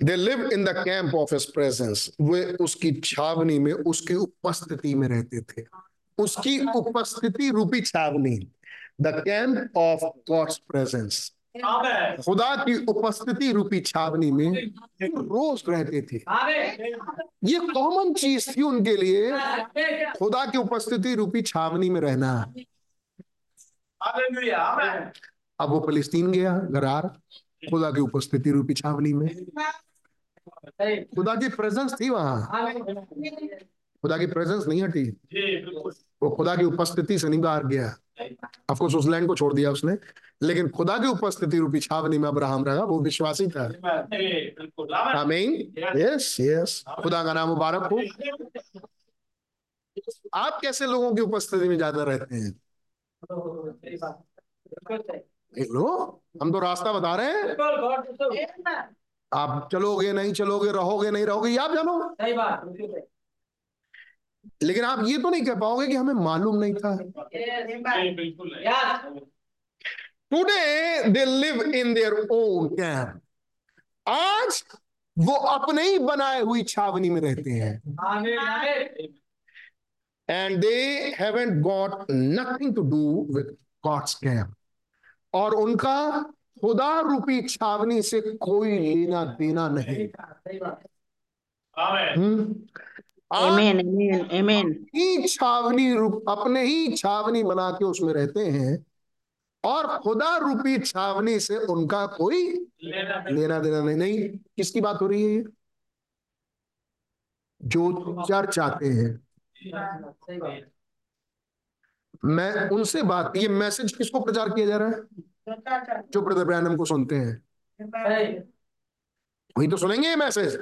they live in the camp of his presence वे उसकी छावनी में उसकी उपस्थिति में रहते थे। उसकी उपस्थिति रूपी छावनी the camp of God's presence खुदा की उपस्थिति रूपी छावनी में रोज रहते थे। ये कॉमन चीज़ थी उनके लिए खुदा की उपस्थिति रूपी छावनी में रहना। अब वो फलिस्तीन गया गरार खुदा की उपस्थिति रूपी छावनी में। खुदा की प्रेजेंस थी वहाँ। खुदा की प्रेजेंस नहीं हटी। वो खुदा की उपस्थिति से नहीं बाहर गया अफकोर्स उस लैंड को छोड़ दिया उसने। लेकिन खुदा की उपस्थिति रूपी छावनी में अब्राहम रहा वो विश्वासी था। आमीन। यस यस खुदा का नाम मुबारक हो। आप कैसे लोगों की उपस्थिति में ज़्यादा रहते हैं? लो हम तो रास्ता बता रहे हैं। आप चलोगे नहीं चलोगे रहोगे नहीं रहोगे आप जानो। लेकिन आप ये तो नहीं कह पाओगे कि हमें मालूम नहीं था। Today they live in their own camp आज वो अपने ही बनाए हुई छावनी में रहते हैं। And they haven't got nothing to do with God's camp और उनका खुदा रूपी छावनी से कोई लेना देना नहीं। Amen, amen, amen. ही छावनी रूप अपने ही छावनी बना के उसमें रहते हैं और खुदा रूपी छावनी से उनका कोई लेना देना नहीं नहीं। किसकी बात हो रही है ये? जो चर्च आते हैं। मैं उनसे बात ये मैसेज किसको प्रचार किया जा रहा है? जो ब्रदर ब्रैनम को सुनते हैं। वही तो सुनेंगे ये मैसेज।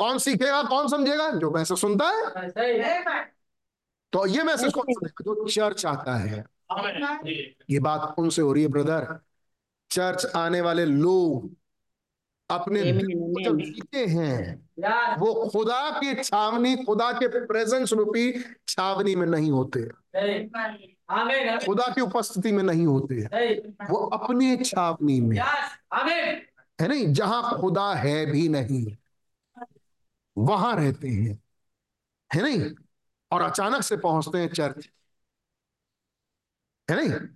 कौन सीखेगा कौन समझेगा? जो मैसेज सुनता है। तो ये मैसेज कौन सुनेगा जो चर्च आता है। ये बात उनसे हो रही है ब्रदर। चर्च आने वाले लोग अपने जब जीते हैं वो खुदा की छावनी खुदा के प्रेजेंस रूपी छावनी में नहीं होते। खुदा की उपस्थिति में नहीं होते। वो अपने छावनी में। है नहीं? जहाँ खुदा है भी नहीं। वहाँ रहते हैं। है नहीं? और अचानक से पहुँचते हैं चर्च। है नहीं?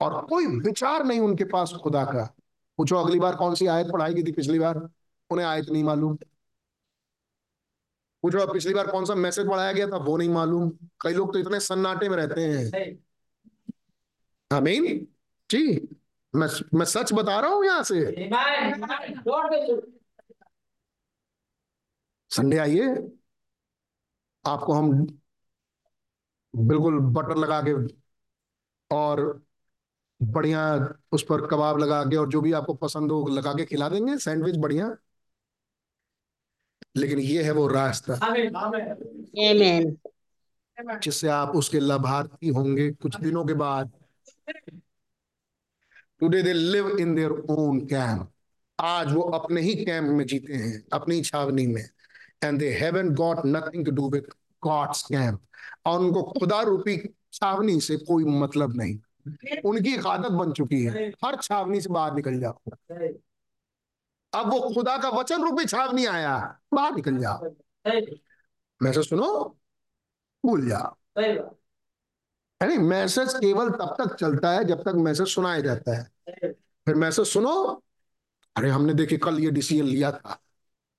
और कोई विचार नहीं उनके पास खुदा का। पूछो, अगली बार कौन सी आयत पढ़ाई गई थी पिछली बार? उन्हें आयत नहीं मालूम। पूछो, अब पिछली बार कौन सा मैसेज पढ़ाया गया था? वो नहीं मालूम। कई लोग तो इतने सन्नाटे में रहते हैं। आमीन? जी। मैं मैं सच बता रहा हूँ यहाँ से। संडे आइए। आपको हम बिल्कुल बटर लगा के और बढ़िया उस पर कबाब लगा के और जो भी आपको पसंद हो लगा के खिला देंगे। सैंडविच बढ़िया। लेकिन ये है वो रास्ता। जिससे आप उसके लाभार्थी होंगे कुछ दिनों के बाद। Today they live in their own camp आज वो अपने ही कैंप में जीते हैं अपनी छावनी में। And they haven't got nothing to do with God's camp और उनको खुदा रूपी छावनी से कोई मतलब नहीं। उनकी एक आदत बन चुकी है। हर छावनी से बाहर निकल जाओ। अब वो खुदा का वचन रूपी छावनी आया, बाहर निकल जाओ। मैसेज सुनो, भूल जाओ। नहीं मैसेज केवल तब तक चलता है जब तक मैसेज सुनाया जाता है। फिर मैसेज सुनो, अरे हमने देखे कल ये डिसीज़न लिया था।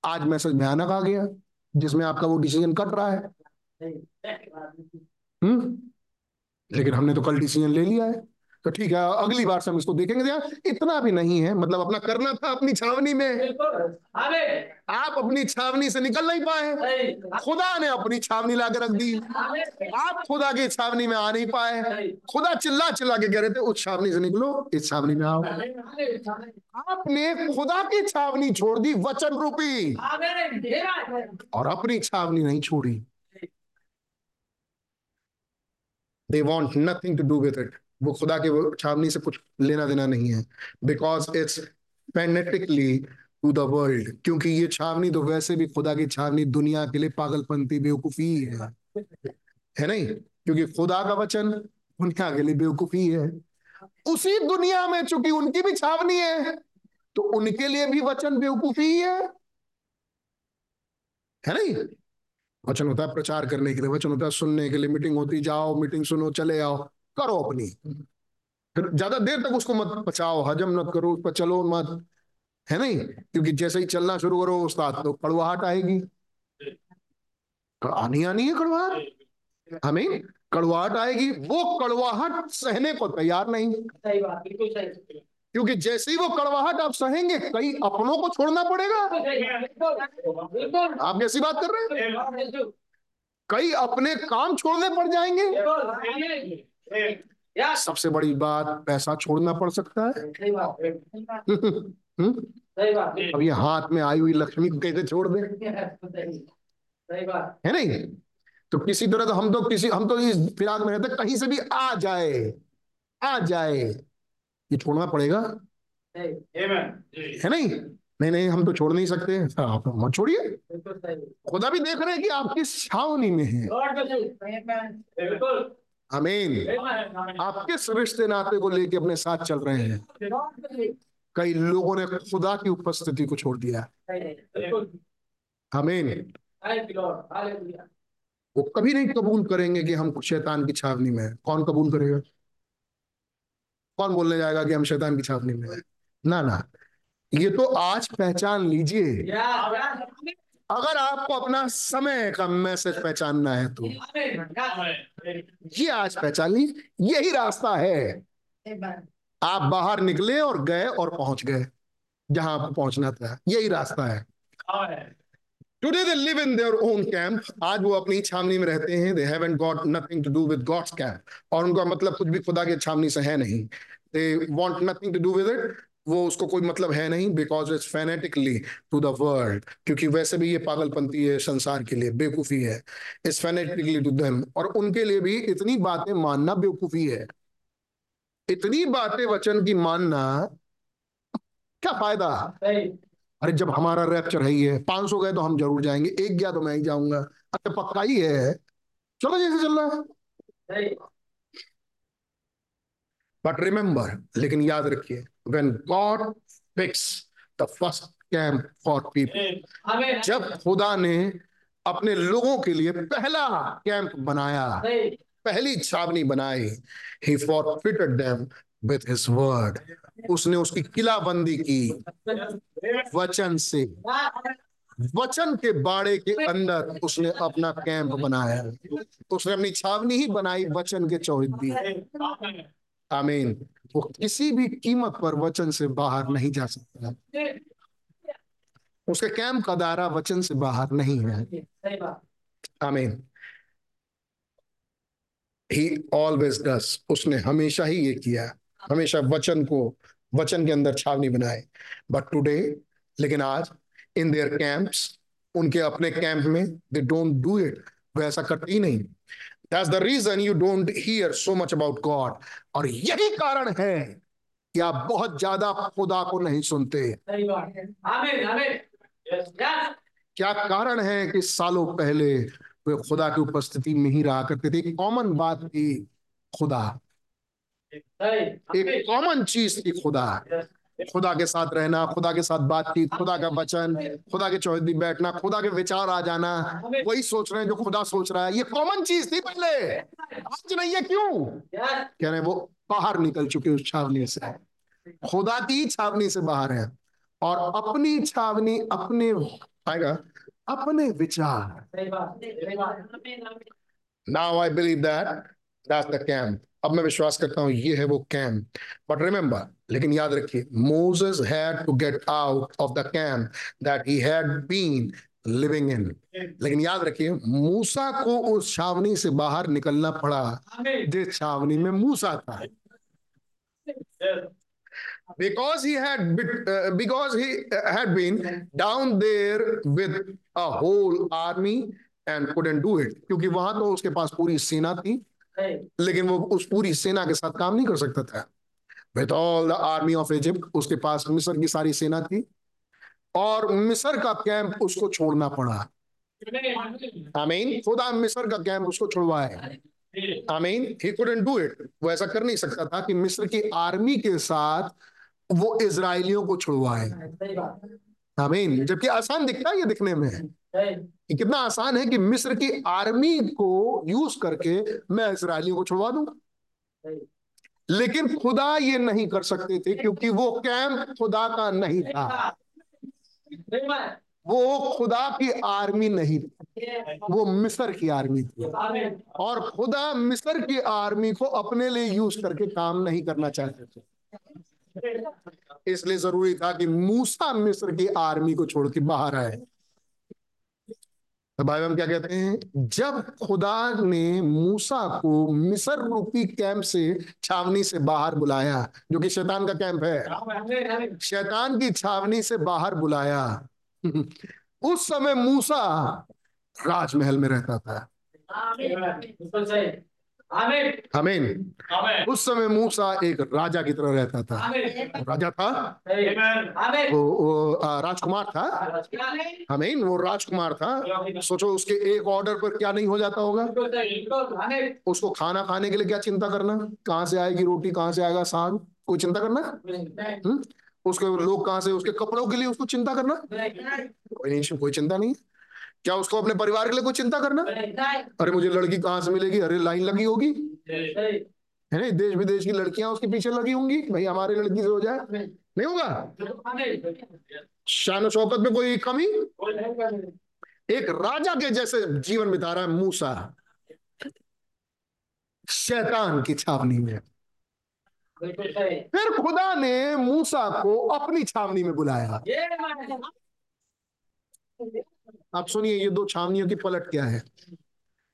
आज मैसेज भयानक आ गया जिसमें आपका वो डिसीज़न कट रहा है। हम्म? लेकिन हमने तो कल डिसीज़न ले लिया है। तो ठीक है अगली बार से हम इसको देखेंगे। यार इतना भी नहीं है मतलब अपना करना था अपनी छावनी में। आप अपनी छावनी से निकल नहीं पाए। खुदा ने अपनी छावनी ला रख दी। आप खुदा की छावनी में आ नहीं पाए। खुदा चिल्ला चिल्ला के कह रहे थे उस छावनी से निकलो इस छावनी में आओ। आपने खुदा की छावनी छोड़ दी वचन रूपी। और अपनी छावनी नहीं छोड़ी। They want nothing to do with it वो खुदा के छावनी से कुछ लेना देना नहीं है। Because it's fanatically to the world क्योंकि ये छावनी तो वैसे भी खुदा की छावनी दुनिया के लिए पागलपंती बेवकूफ़ी है। है नहीं? क्योंकि खुदा का वचन दुनिया के लिए बेवकूफ़ी है। उसी दुनिया में चूँकि उनकी भी छावनी है तो उनके लिए भी वचन बेवकूफ़ी है। है नहीं? वचन होता है प्रचार करने के लिए, वचन होता है सुनने के लिए, मीटिंग होती, जाओ, मीटिंग सुनो, चले आओ। करो अपनी। फिर ज़्यादा देर तक उसको मत पचाओ हजम मत करो उस पर चलो मत है नहीं? क्योंकि जैसे ही चलना शुरू करो उस्ताद तो कड़वाहट आएगी। आनी आनी है कड़वाहट? हमें कड़वाहट आएगी वो कड़वाहट सहने को तैयार नहीं। क्योंकि जैसे ही वो कड़वाहट आप सहेंगे कई अपनों को छोड़ना पड़ेगा। आप कैसी बात कर रहे हैं? कई अपने काम छोड़ने पड़ जाएँगे। सबसे बड़ी बात पैसा छोड़ना पड़ सकता है। हम्म? अब ये हाथ में आई हुई लक्ष्मी को कैसे छोड़ दे। है नहीं? तो किसी तरह तो हम तो किसी हम तो इस फिराक में रहते कहीं से भी आ जाए आ जाए ये छोड़ना पड़ेगा। है नहीं? नहीं नहीं हम तो छोड़ नहीं सकते। आप मत छोड़िए। खुदा भी देख रहे हैं कि आप किस छावनी में हैं। अमीन आप किस रिश्ते नाते को लेके अपने साथ चल रहे हैं? कई लोगों ने खुदा की उपस्थिति को छोड़ दिया। अमीन वो कभी नहीं कबूल करेंगे कि हम शैतान की छावनी में है। कौन कबूल करेगा? कौन बोलने जाएगा कि हम शैतान की छावनी में है? ना ना। ये तो आज पहचान लीजिए। अगर आपको अपना समय का मैसेज पहचानना है तो। ये आज पहचान ली, यही रास्ता है। आप बाहर निकले और गए और पहुँच गए, जहाँ आपको पहुँचना था। यही रास्ता है। Today they live in their own camp आज वो अपनी छावनी में रहते हैं। They haven't got nothing to do with God's camp और उनका मतलब कुछ भी खुदा के छावनी से है नहीं। They want nothing to do with it वो उसको कोई मतलब है नहीं because it's fanatically to the world क्योंकि वैसे भी ये पागलपंती है संसार के लिए बेवकूफ़ी है। इट्स फैनेटिकली टू देम और उनके लिए भी इतनी बातें मानना बेवकूफ़ी है। इतनी बातें वचन की मानना क्या फ़ायदा? अरे जब हमारा रैप्चर है ही है पाँच सौ गए तो हम ज़रूर जाएँगे एक गया तो मैं ही जाऊँगा। अरे पक्का ही है। चलो जैसे चल रहा है। बट रिमेंबर लेकिन याद रखिए when God fix the first camp for people जब खुदा ने अपने लोगों के लिए पहला कैंप बनाया पहली छावनी बनाई ही for fitted them with his word उसने उसकी किलाबंदी की वचन से। वचन के बाड़े के अंदर उसने अपना कैंप बनाया। उसने अपनी छावनी ही बनाई वचन के चौहदी आमीन। वो किसी भी कीमत पर वचन से बाहर नहीं जा सकता। उसके कैंप का दायरा वचन से बाहर नहीं है। आमीन। ही ऑलवेज डस उसने हमेशा ही ये किया। हमेशा वचन को वचन के अंदर छावनी बनाए। बट टुडे लेकिन आज इन देयर कैंप्स उनके अपने कैंप में दे डोंट डू इट वो ऐसा करते ही नहीं। That's the reason you don't hear so much about God और यही कारण है कि आप बहुत ज़्यादा खुदा को नहीं सुनते। क्या कारण है कि सालों पहले वे खुदा की उपस्थिति में ही रहा करते थे? एक कॉमन बात थी खुदा। एक कॉमन चीज़ थी खुदा। खुदा के साथ रहना, खुदा के साथ बातचीत, खुदा का वचन, खुदा के चौहदी बैठना, खुदा के विचार आ जाना, वही सोच रहे हैं जो खुदा सोच रहा है। ये कॉमन चीज़ थी पहले। आज नहीं है क्यों? कह रहे हैं, वो बाहर निकल चुके उस छावनी से। खुदा की छावनी से बाहर है और अपनी छावनी, अपने, आएगा, अपने विचार। Now I believe that that's the camp अब मैं विश्वास करता हूँ, ये है वो कैंप बट रिमेंबर लेकिन याद रखिए Moses had to get out of the camp that he had been living in लेकिन याद रखिए मूसा को उस छावनी से बाहर निकलना पड़ा जिस छावनी में मूसा था। Had bit, uh, because he had been down there with a whole army and couldn't do it क्योंकि वहाँ तो उसके पास पूरी सेना थी लेकिन वो उस पूरी सेना के साथ काम नहीं कर सकता था। With all the army of Egypt, उसके पास मिस्र की सारी सेना थी, और मिस्र का कैंप उसको छोड़ना पड़ा। आमीन। खुदा मिस्र का कैंप उसको छुड़वाए। आमीन। ही कुडंट डू इट वो ऐसा कर नहीं सकता था कि मिस्र की आर्मी के साथ वो इसराइलियों को छुड़वाए। आमीन। जबकि आसान दिखता है ये दिखने में। कि कितना आसान है कि मिस्र की आर्मी को यूज़ करके मैं इसराइलियों को छुड़वा दूँगा लेकिन खुदा ये नहीं कर सकते थे क्योंकि वो कैंप खुदा का नहीं था। वो खुदा की आर्मी नहीं थी। वो मिस्र की आर्मी थी। और खुदा मिस्र की आर्मी को अपने लिए यूज़ करके काम नहीं करना चाहते थे। इसलिए ज़रूरी था कि मूसा मिस्र की आर्मी को छोड़ के बाहर आए। तो भाई हम क्या कहते हैं? जब खुदा ने मूसा को मिसर रूपी कैंप से छावनी से बाहर बुलाया जो कि शैतान का कैंप है। शैतान की छावनी से बाहर बुलाया। उस समय मूसा राजमहल में रहता था। आमीन। उस समय मूसा एक राजा की तरह रहता था। राजा था? वो, वो राजकुमार था? आमीन। वो राजकुमार था। सोचो उसके एक ऑर्डर पर क्या नहीं हो जाता होगा? उसको खाना खाने के लिए क्या चिंता करना? कहाँ से आएगी रोटी? कहाँ से आएगा साग? कोई चिंता करना? हुँ? उसके लोग कहाँ से उसके कपड़ों के लिए उसको चिंता करना? कोई नहीं कोई चिंता नहीं क्या उसको अपने परिवार के लिए कोई चिंता करना? अरे मुझे लड़की कहाँ से मिलेगी? अरे लाइन लगी होगी। है नहीं देश विदेश की लड़कियाँ उसके पीछे लगी होंगी। भाई हमारे लड़की से हो जाए नहीं होगा? शान शौकत में कोई कमी? एक राजा के जैसे जीवन बिता रहा है मूसा। शैतान की छावनी में। फिर खुदा ने मूसा को अपनी छावनी में बुलाया। आप सुनिए, ये दो छावनियों की पलट क्या है?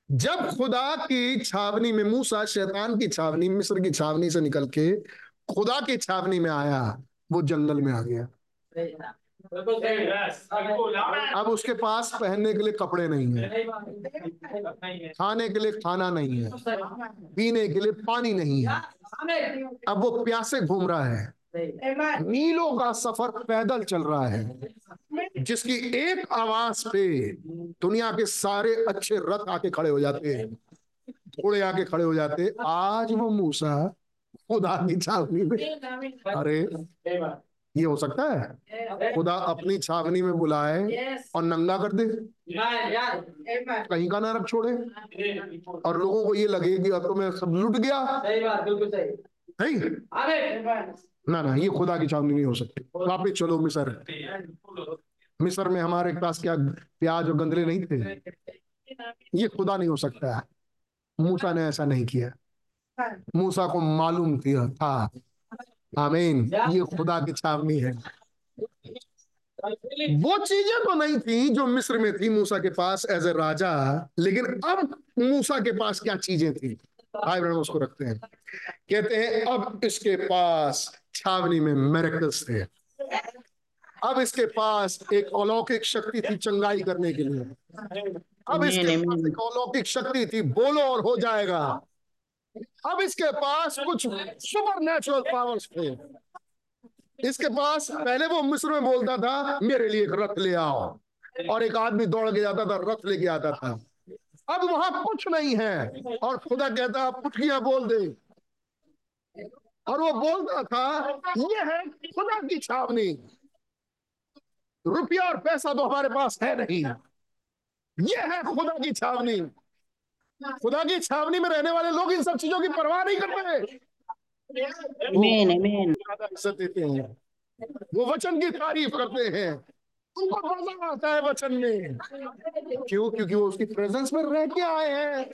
जब खुदा की छावनी में मूसा शैतान की छावनी, मिस्र की छावनी से निकल के खुदा की छावनी में आया, वो जंगल में आ गया। अब उसके पास पहनने के लिए कपड़े नहीं है, खाने के लिए खाना नहीं है, पीने के लिए पानी नहीं है। अब वो प्यासे घूम रहा है। मीलों का सफ़र पैदल चल रहा है जिसकी एक आवाज़ पे दुनिया के सारे अच्छे रथ आके खड़े हो जाते हैं घोड़े आके खड़े हो जाते हैं। आज वो मूसा खुदा की छावनी में अरे ये हो सकता है? खुदा अपनी छावनी में बुलाए और नंगा कर दे। कहीं का ना रख छोड़े। और लोगों को ये लगे कि अब तो मैं सब लुट गया। नहीं ना ना, ये खुदा की छावनी नहीं हो सकती। वापिस चलो मिसर। मिसर में हमारे पास क्या प्याज और गंदले नहीं थे? ये खुदा नहीं हो सकता है। मूसा ने ऐसा नहीं किया। मूसा को मालूम किया था। आमीन। ये खुदा की छावनी है। वो चीज़ें तो नहीं थी जो मिस्र में थी मूसा के पास एज ए राजा, लेकिन अब मूसा के पास क्या चीज़ें थी? भाई बहन उसको रखते हैं। कहते हैं, अब इसके पास छावनी में मेरेकल्स थे। अब इसके पास एक अलौकिक शक्ति थी चंगाई करने के लिए। अब इसके पास एक अलौकिक शक्ति थी बोलो और हो जाएगा। अब इसके पास कुछ सुपर नेचुरल पावर्स थे। इसके पास पहले वो मिस्र में बोलता था मेरे लिए एक रथ ले आओ। और एक आदमी दौड़ के जाता था रथ लेके आता था। अब वहाँ कुछ नहीं है। और खुदा कहता पुटकियाँ बोल दे। और वो बोलता था ये है खुदा की छावनी। रुपया और पैसा तो हमारे पास है नहीं। ये है खुदा की छावनी। खुदा की छावनी में रहने वाले लोग इन सब चीज़ों की परवाह नहीं करते। Amen. इज़्ज़त देते हैं। वो वचन की तारीफ़ करते हैं। उनको मज़ा आता है वचन में। क्यों? क्योंकि वो उसकी प्रेजेंस में रह के आए हैं।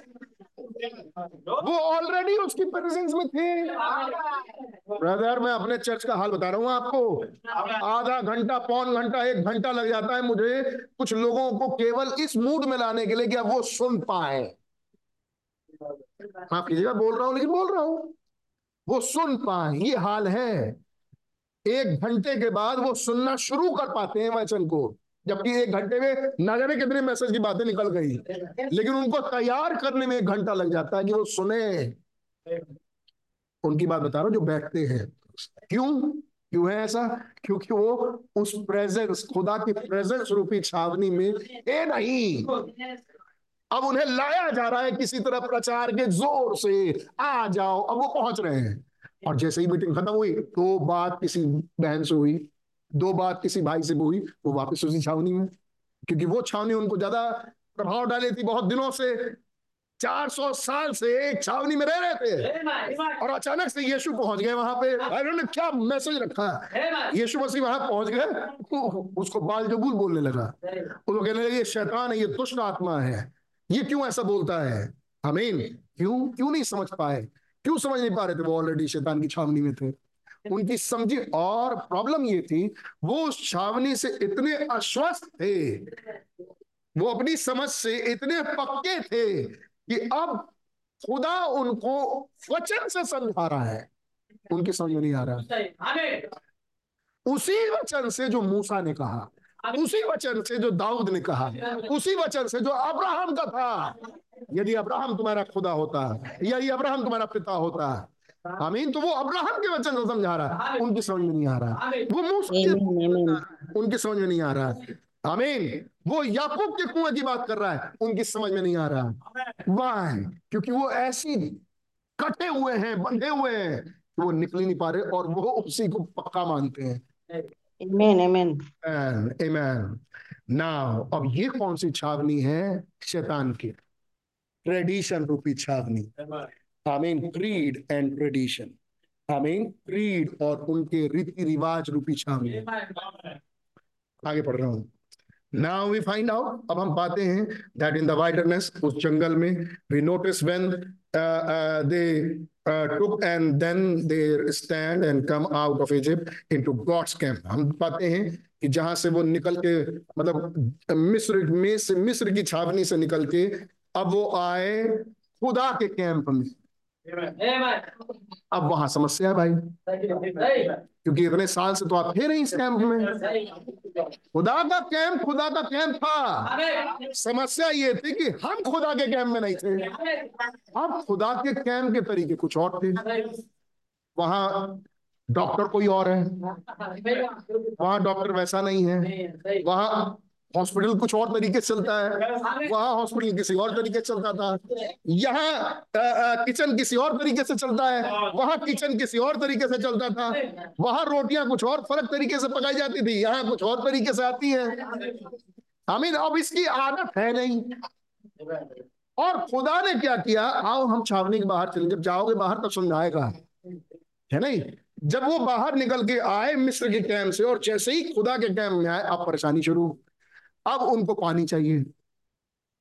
वो ऑलरेडी उसकी प्रेजेंस में थे। ब्रदर मैं अपने चर्च का हाल बता रहा हूँ आपको। आधा घंटा, पौन घंटा, एक घंटा लग जाता है मुझे कुछ लोगों को केवल इस मूड में लाने के लिए कि वो सुन पाए। माफ़ कीजिएगा, बोल रहा हूँ, लेकिन बोल रहा हूँ। वो सुन पाए, ये हाल है। एक घंटे के बाद वो सुनना शुरू कर पाते हैं वचन को। जबकि एक घंटे में न जाने कितने मैसेज की बातें निकल गई। लेकिन उनको तैयार करने में एक घंटा लग जाता है कि वो सुने। उनकी बात बता रहा हूँ, जो बैठते हैं। क्यों? क्यों है ऐसा? क्योंकि वो उस प्रेजेंस खुदा की प्रेजेंस रूपी छावनी में है नहीं। अब उन्हें लाया जा रहा है किसी तरह प्रचार के ज़ोर से। आ जाओ, अब वो पहुँच रहे हैं। और जैसे ही मीटिंग खत्म हुई तो बात किसी बहन से हुई। दो बात किसी भाई से हुई वो वापस उसी छावनी में। क्योंकि वो छावनी उनको ज़्यादा प्रभाव डाली थी बहुत दिनों से। 400 साल से एक छावनी में रह रहे थे। और अचानक से यीशु पहुँच गए वहाँ पे। भाई ने क्या मैसेज रखा? है यीशु मसीह वहाँ पहुँच गए उसको बाल जबूल बोलने लगा। वो कहने लगे ये शैतान है ये दुष्ट आत्मा है। ये क्यों ऐसा बोलता है? हमीन क्यों? क्यों नहीं समझ पाए? क्यों समझ नहीं पा रहे थे? वो ऑलरेडी शैतान की छावनी में थे। उनकी समझी और प्रॉब्लम ये थी, वो उस छावनी से इतने आश्वस्त थे, वो अपनी समझ से इतने पक्के थे कि अब खुदा उनको वचन से समझा रहा है। उनकी समझ में नहीं आ रहा। उसी वचन से जो मूसा ने कहा, उसी वचन से जो दाऊद ने कहा, उसी वचन से जो अब्राहम का था, यदि अब्राहम तुम्हारा खुदा होता या ये अब्राहम तुम्हारा पिता होता आमीन। तो वो अब्राहम के वचन को समझा रहा है। उनकी समझ में नहीं आ रहा। वो उनकी समझ में नहीं आ रहा आमीन। वो याकूब के कुएँ की बात कर रहा है। उनकी समझ में नहीं आ रहा। वाह क्योंकि वो ऐसी कटे हुए हैं बंधे हुए हैं वो निकल नहीं पा रहे और वो उसी को पक्का मानते हैं। Amen, amen. Amen. Now, अब ये कौन सी छावनी है? शैतान की। ट्रेडिशन रूपी छावनी। Creed and tradition I mean creed और उनके रीति रिवाज रूपी छावनी। आगे पढ़ रहा हूँ। नाउ वी फाइंड आउट अब हम पाते हैं दैट इन द वाइडरनेस उस जंगल में we notice when they took and then they stand and come out of Egypt into God's camp. हम पाते हैं कि जहाँ से वो निकल के मतलब मिस्र में से मिस्र की छावनी से निकल के, अब वो आए खुदा के कैंप में। अब वहाँ समस्या है भाई। क्योंकि इतने साल से तो आप थे नहीं इस कैंप में। खुदा का कैंप खुदा का कैंप था। समस्या ये थी कि हम खुदा के कैंप में नहीं थे। अब खुदा के कैंप के तरीके कुछ और थे। वहाँ डॉक्टर कोई और है। वहाँ डॉक्टर वैसा नहीं है। वहाँ हॉस्पिटल कुछ और तरीके से चलता है। वहाँ हॉस्पिटल किसी और तरीके से चलता था। यहाँ किचन किसी और तरीके से चलता है। वहाँ किचन किसी और तरीके से चलता था। वहाँ रोटियाँ कुछ और फ़र्क तरीके से पकाई जाती थी। यहाँ कुछ और तरीके से आती है। आमीन अब इसकी आदत है नहीं। और खुदा ने क्या किया? आओ हम छावनी के बाहर चले। जब जाओगे बाहर तब समझाएगा। है नहीं? जब वो बाहर निकल के आए मिस्र के कैंप से और जैसे ही खुदा के कैंप में आए अब परेशानी शुरू अब उनको पानी चाहिए।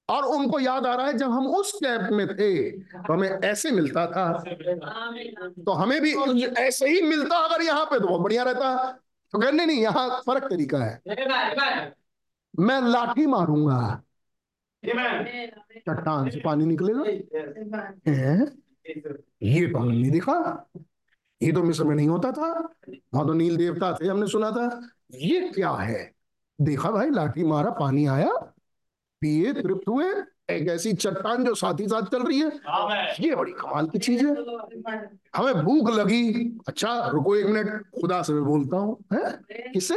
और उनको याद आ रहा है जब हम उस कैंप में थे तो हमें ऐसे मिलता था। तो हमें भी ऐसे ही मिलता अगर यहाँ पे तो बहुत बढ़िया रहता। तो कहने नहीं यहाँ फ़र्क तरीका है। मैं लाठी मारूँगा। चट्टान से पानी निकलेगा? ये तो हमने नहीं देखा। ये तो मिस्र में नहीं होता था। वहाँ तो नील देवता थे हमने सुना था। ये क्या है? देखा भाई लाठी मारा पानी आया पिए तृप्त हुए एक ऐसी चट्टान जो साथ ही साथ चल रही है। ये बड़ी कमाल की चीज़ है। हमें भूख लगी। अच्छा रुको एक मिनट। खुदा से मैं बोलता हूँ किससे?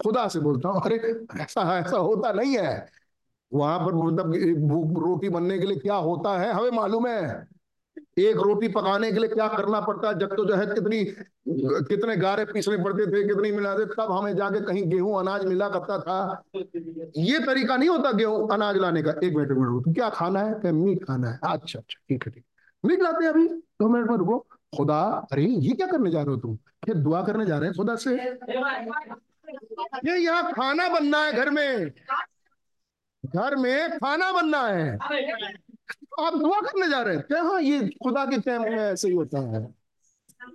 खुदा से बोलता हूँ। अरे ऐसा ऐसा होता नहीं है। वहाँ पर मतलब भूख रोटी बनने के लिए क्या होता है हमें मालूम है। एक रोटी पकाने के लिए क्या करना पड़ता है? जब तो जो है कितनी, कितने गारे पीसने पड़ते थे, कितनी मिलाते तब हमें जाके कहीं गेहूँ अनाज मिला करता था। ये तरीका नहीं होता गेहूँ अनाज लाने का। एक मिनट मिनट तो क्या खाना है? क्या मीट खाना है? अच्छा अच्छा ठीक है, ठीक मीट लाते हैं अभी। दो मिनट में रुको। खुदा, अरे, ये क्या करने जा रहे हो तुम? ये दुआ करने जा रहे हैं खुदा से? ये यहाँ खाना बनना है घर में। घर में खाना बनना है। आप दुआ करने जा रहे हैं। क्या हाँ ये खुदा के टाइम में ऐसे ही होता है?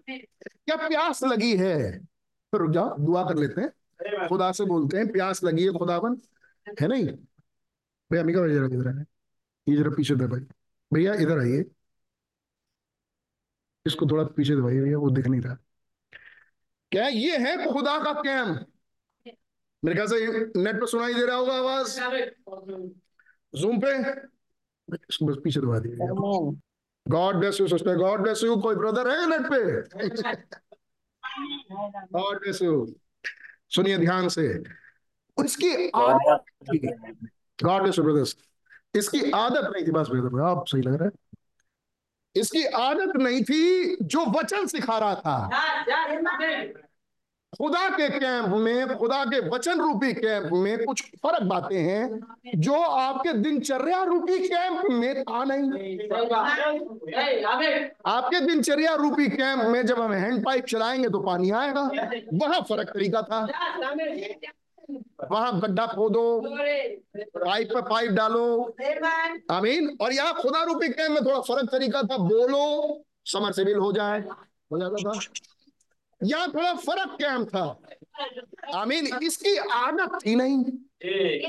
क्या प्यास लगी है? तो रुक जाओ दुआ कर लेते हैं। खुदा से बोलते हैं प्यास लगी है खुदावन। है नहीं? भैया अमिका भाई जरा इधर है ये जरा पीछे दे भाई भैया इधर आइए। इसको थोड़ा पीछे दबाइए भैया वो दिख नहीं रहा। क्या ये है खुदा का कैम्प मेरे ख्याल से नेट पे सुनाई दे रहा होगा आवाज़। जूम पे। बस पीछे दबा दिए। God bless you sister God bless you कोई ब्रदर है नेट पे? गॉड ब्लेस यू सुनिए ध्यान से। इसकी गॉड ब्लेस यू ब्रदर्स इसकी आदत नहीं थी बस ब्रदर आप सही लग रहा है। इसकी आदत नहीं थी जो वचन सिखा रहा था। खुदा के कैंप में, खुदा के वचन रूपी कैंप में कुछ फ़र्क बातें हैं जो आपके दिनचर्या रूपी कैंप में था नहीं। आपके दिनचर्या रूपी कैंप में जब हम हैंड पाइप चलाएँगे तो पानी आएगा। वहाँ फ़र्क तरीका था। वहाँ गड्ढा खोदो, पाइप पे पाइप डालो। आमीन। और यहाँ खुदा रूपी कैंप में थोड़ा फ़र्क तरीका था। बोलो, समर से बिल हो जाए। हो जाता था। यहाँ थोड़ा फ़र्क कैम था? आमीन इसकी आदत थी नहीं।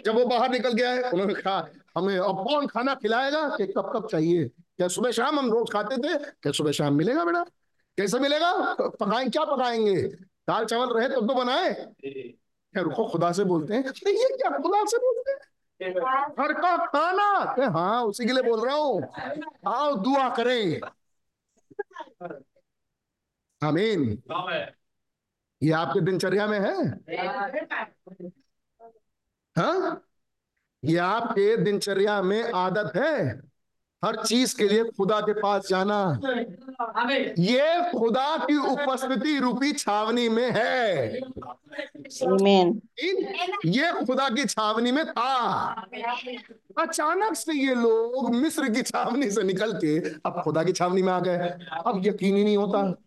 जब वो बाहर निकल गया है, उन्होंने कहा, हमें अब कौन खाना खिलाएगा? कि कब कब चाहिए? क्या सुबह शाम हम रोज खाते थे? क्या सुबह शाम मिलेगा बेटा? कैसे मिलेगा? पकाएँ, क्या पकाएँगे? दाल चावल रहे तब तो बनाए। क्या रुको, खुदा से बोलते हैं? ये क्या खुदा से बोलते हैं? घर का खाना। हाँ उसी के लिए बोल रहा हूँ। आओ, दुआ करें। आमीन। ये आपके दिनचर्या में है? हाँ? ये आपके दिनचर्या में आदत है? हर चीज़ के लिए खुदा के पास जाना। ये खुदा की उपस्थिति रूपी छावनी में है। ये खुदा की छावनी में था। अचानक से ये लोग मिस्र की छावनी से निकल के अब खुदा की छावनी में आ गए। अब यकीन ही नहीं होता।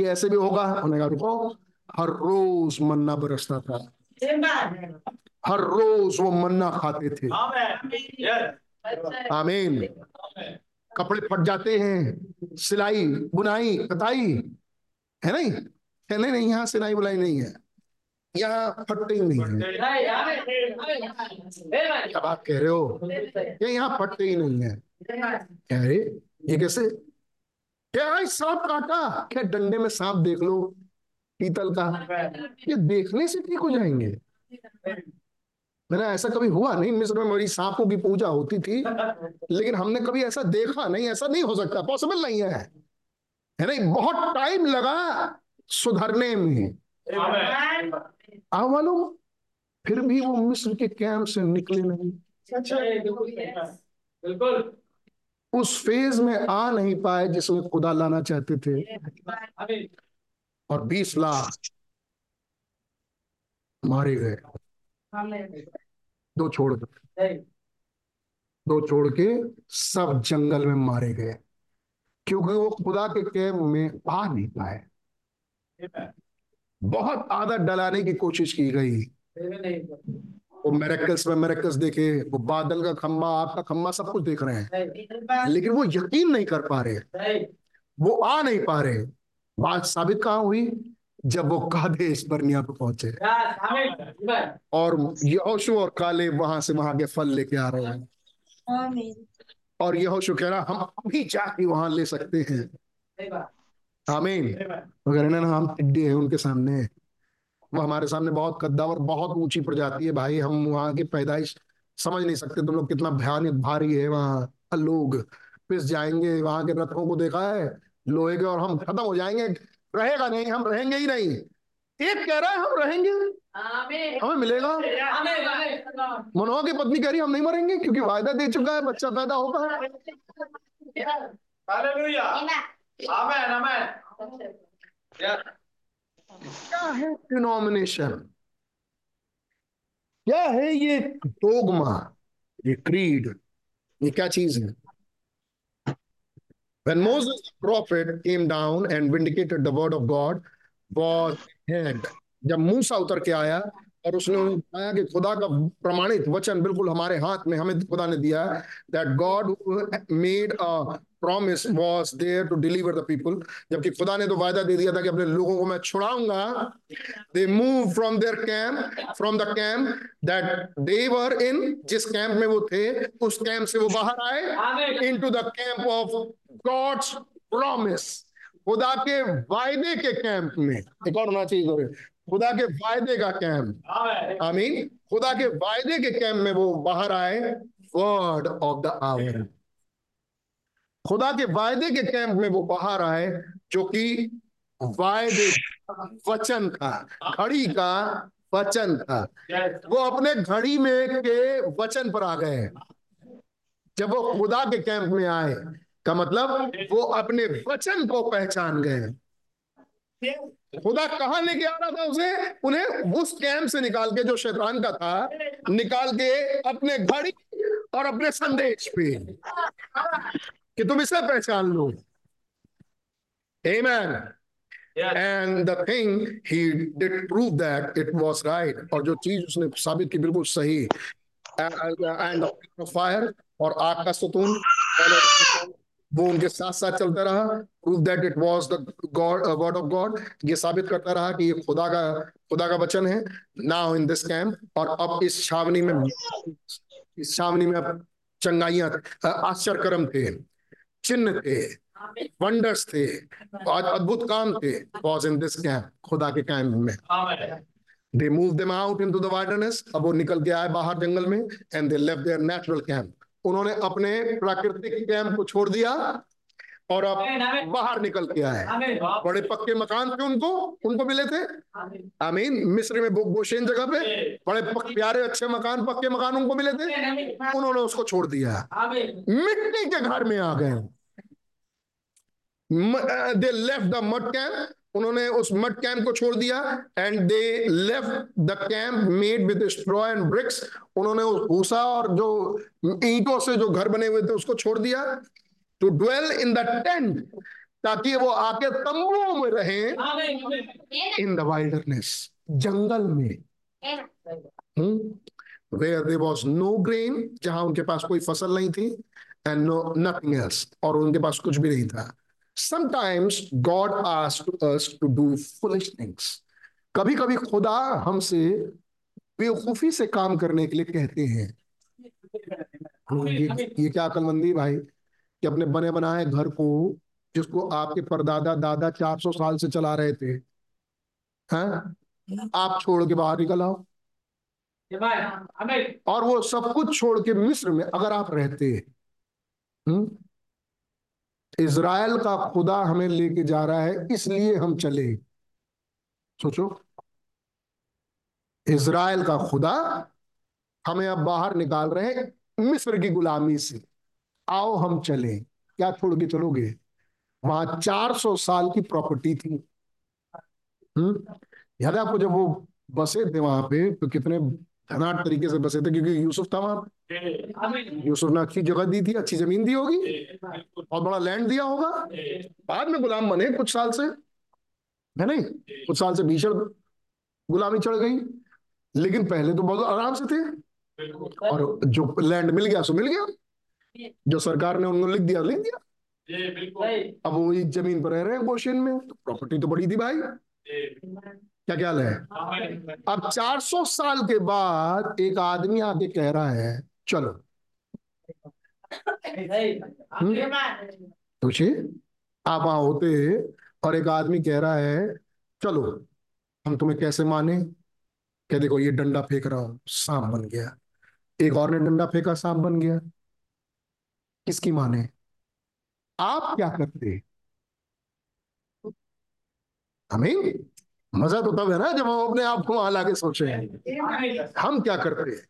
कि ऐसे भी होगा? उन्होंने कहा, रुको। हर रोज मन्ना बरसता था। हर रोज वो मन्ना खाते थे। आमीन। कपड़े फट जाते हैं। सिलाई, बुनाई, कताई। है नहीं? है नहीं नहीं यहाँ सिलाई बुलाई नहीं है। यहाँ फटते ही नहीं है। अब आप कह रहे हो? ये यहाँ फटते ही नहीं है। कह ये कैसे? क्या सांप काटा। क्या डंडे में सांप देख लो, पीतल का। ये देखने से ठीक हो जाएँगे। मेरा ऐसा कभी हुआ नहीं। मिस्र में मेरी सांपों की पूजा होती थी। लेकिन हमने कभी ऐसा देखा नहीं। ऐसा नहीं हो सकता। पॉसिबल नहीं है। है नहीं? बहुत टाइम लगा सुधरने में। मालूम? फिर भी वो मिस्र के कैंप से निकले नहीं। बिल्कुल। उस फ़ेज़ में आ नहीं पाए जिसमें खुदा लाना चाहते थे। और बीस लाख मारे गए। दो छोड़ दो छोड़ के सब जंगल में मारे गए। क्योंकि वो खुदा के कैंप में आ नहीं पाए। बहुत आदत डलाने की कोशिश की गई। वो मेरेकल्स में मेरेकल्स देखे वो बादल का खंबा आग का खंबा सब कुछ देख रहे हैं। लेकिन वो यकीन नहीं कर पा रहे। वो आ नहीं पा रहे। बात साबित कहाँ हुई? जब वो कादेश बर्निया पे पहुँचे। और यहोशू और काले वहाँ से वहाँ के फल लेके आ रहे हैं। और यहोशू कह रहा हम अभी जाके वहाँ ले सकते हैं। आमीन। मगर ना हम टिड्डे हैं उनके सामने। वो हमारे सामने बहुत कद्दावर बहुत ऊँची प्रजाति है। भाई हम वहाँ की पैदाइश समझ नहीं सकते। तुम लोग कितना भयानक भारी है वहाँ। लोग पिस जाएँगे वहाँ के रथों को देखा है? लोहे के और हम खत्म हो जाएँगे। रहेगा नहीं हम रहेंगे ही नहीं। एक कह रहा है हम रहेंगे। हमें मिलेगा। मनोहर की पत्नी कह रही हम नहीं मरेंगे क्योंकि वायदा दे चुका है बच्चा पैदा होगा। हालेलुया। Amen amen. क्या है डिनोमिनेशन क्या है ये डोगमा ये क्रीड ये क्या चीज़ है? When Moses the prophet came down and vindicated the word of God, was hand. जब मूसा उतर के आया और उसने बताया कि खुदा का प्रमाणित वचन बिल्कुल हमारे हाथ में, हमें खुदा ने दिया that God made a promise was there to deliver the people जबकि खुदा ने तो वायदा दे दिया था कि अपने लोगों को मैं छुड़ाऊँगा। They move from their camp from the camp that they were in जिस कैंप में वो थे, उस कैंप से वो बाहर आए into the camp of God's promise खुदा के वायदे के कैंप में। एक और होना चाहिए खुदा के वायदे का कैंप आमीन। खुदा के वायदे के कैंप में वो बाहर आए। वर्ड ऑफ़ द आवर खुदा के वायदे के कैंप में वो बाहर आए, जो कि वायदे वचन था, घड़ी का वचन था। वो अपने घड़ी में के वचन पर आ गए। जब वो खुदा के कैंप में आए, का मतलब वो अपने वचन को पहचान गए। खुदा कहा लेके आ रहा था उसे? उन्हें उस कैंप से निकाल के जो शैतान का था, निकाल के अपने घड़ी और अपने संदेश पे। कि तुम इसे पहचान लो। Amen. And the thing he did prove that it was right और जो चीज़ उसने साबित की बिल्कुल सही। एंड फायर और आग का सतून वो उनके साथ साथ चलता रहा। Prove that it was the God word of God ये साबित करता रहा कि ये खुदा का खुदा का वचन है। नाउ इन दिस कैंप और अब इस छावनी में इस छावनी में अब चंगाइयाँ आश्चर्यकर्म थे। चिन्ह थे वंडर्स थे आज अद्भुत काम थे वाज इन दिस कैंप खुदा के कैंप में। They move them out into the wildness अब वो निकल के आए बाहर जंगल में and they left their natural camp उन्होंने अपने प्राकृतिक कैंप को छोड़ दिया और अब बाहर निकल के आए बड़े पक्के मकान थे उनको उनको मिले थे। आमीन मिस्र में गोशेन जगह पे। बड़े पक, प्यारे अच्छे मकान पक्के मकान उनको मिले थे। उन्होंने उसको छोड़ दिया। मिट्टी के घर में आ गए। They left the mud camp उन्होंने उस मड कैंप को छोड़ दिया। And they left the camp made with straw and bricks उन्होंने उस भूसा और जो ईंटों से जो घर बने हुए थे उसको छोड़ दिया। To dwell in the tent ताकि वो आके तंबुओं में रहे इन द वाइल्डरनेस जंगल में। Where there was no grain जहाँ उनके पास कोई फ़सल नहीं थी एंड नो नथिंग एल्स और उनके पास कुछ भी नहीं था। Sometimes God asks us to do foolish things. कभी कभी खुदा हमसे बेवकूफ़ी से काम करने के लिए कहते हैं। ये, ये क्या अकलमंदी भाई? कि अपने बने बनाए घर को, जिसको आपके परदादा दादा 400 साल से चला रहे थे। हैं? आप छोड़ के बाहर निकल आओ। और वो सब कुछ छोड़ के मिस्र में, अगर आप रहते हम्म इसराइल का खुदा हमें लेके जा रहा है, इसलिए हम चले। सोचो। इज़राइल का खुदा हमें अब बाहर निकाल रहे हैं, मिस्र की गुलामी से। आओ हम चले। क्या छोड़ के चलोगे? वहाँ 400 साल की प्रॉपर्टी थी। हम्म? याद है आपको जब वो बसे थे वहाँ पे तो कितने धनाट तरीके से बसे थे, क्योंकि यूसुफ था वहाँ। यूसुफ ने अच्छी जगह दी थी, अच्छी ज़मीन दी होगी। और बड़ा लैंड दिया होगा। बाद में गुलाम बने कुछ साल से। है नहीं? कुछ साल से भीषण गुलामी चढ़ गई। लेकिन पहले तो बहुत आराम से थे। और जो लैंड मिल गया, सो मिल गया। जो सरकार ने उनको लिख दिया लिख दिया। अब वो इस ज़मीन पर रह रहे हैं गोशन में तो प्रॉपर्टी तो बड़ी थी भाई। क्या ख्याल है? अब 400 साल के बाद एक आदमी आके कह रहा है चलो। पूछिए आप वहाँ होते और एक आदमी कह रहा है चलो हम तुम्हें कैसे माने? क्या देखो ये डंडा फेंक रहा हूँ सांप बन गया। एक और ने डंडा फेंका सांप बन गया। किसकी माने? आप क्या करते? हमें मज़ा तो तब है ना जब हम अपने आप को वहाँ लाके सोचे हैं। हम क्या करते? हैं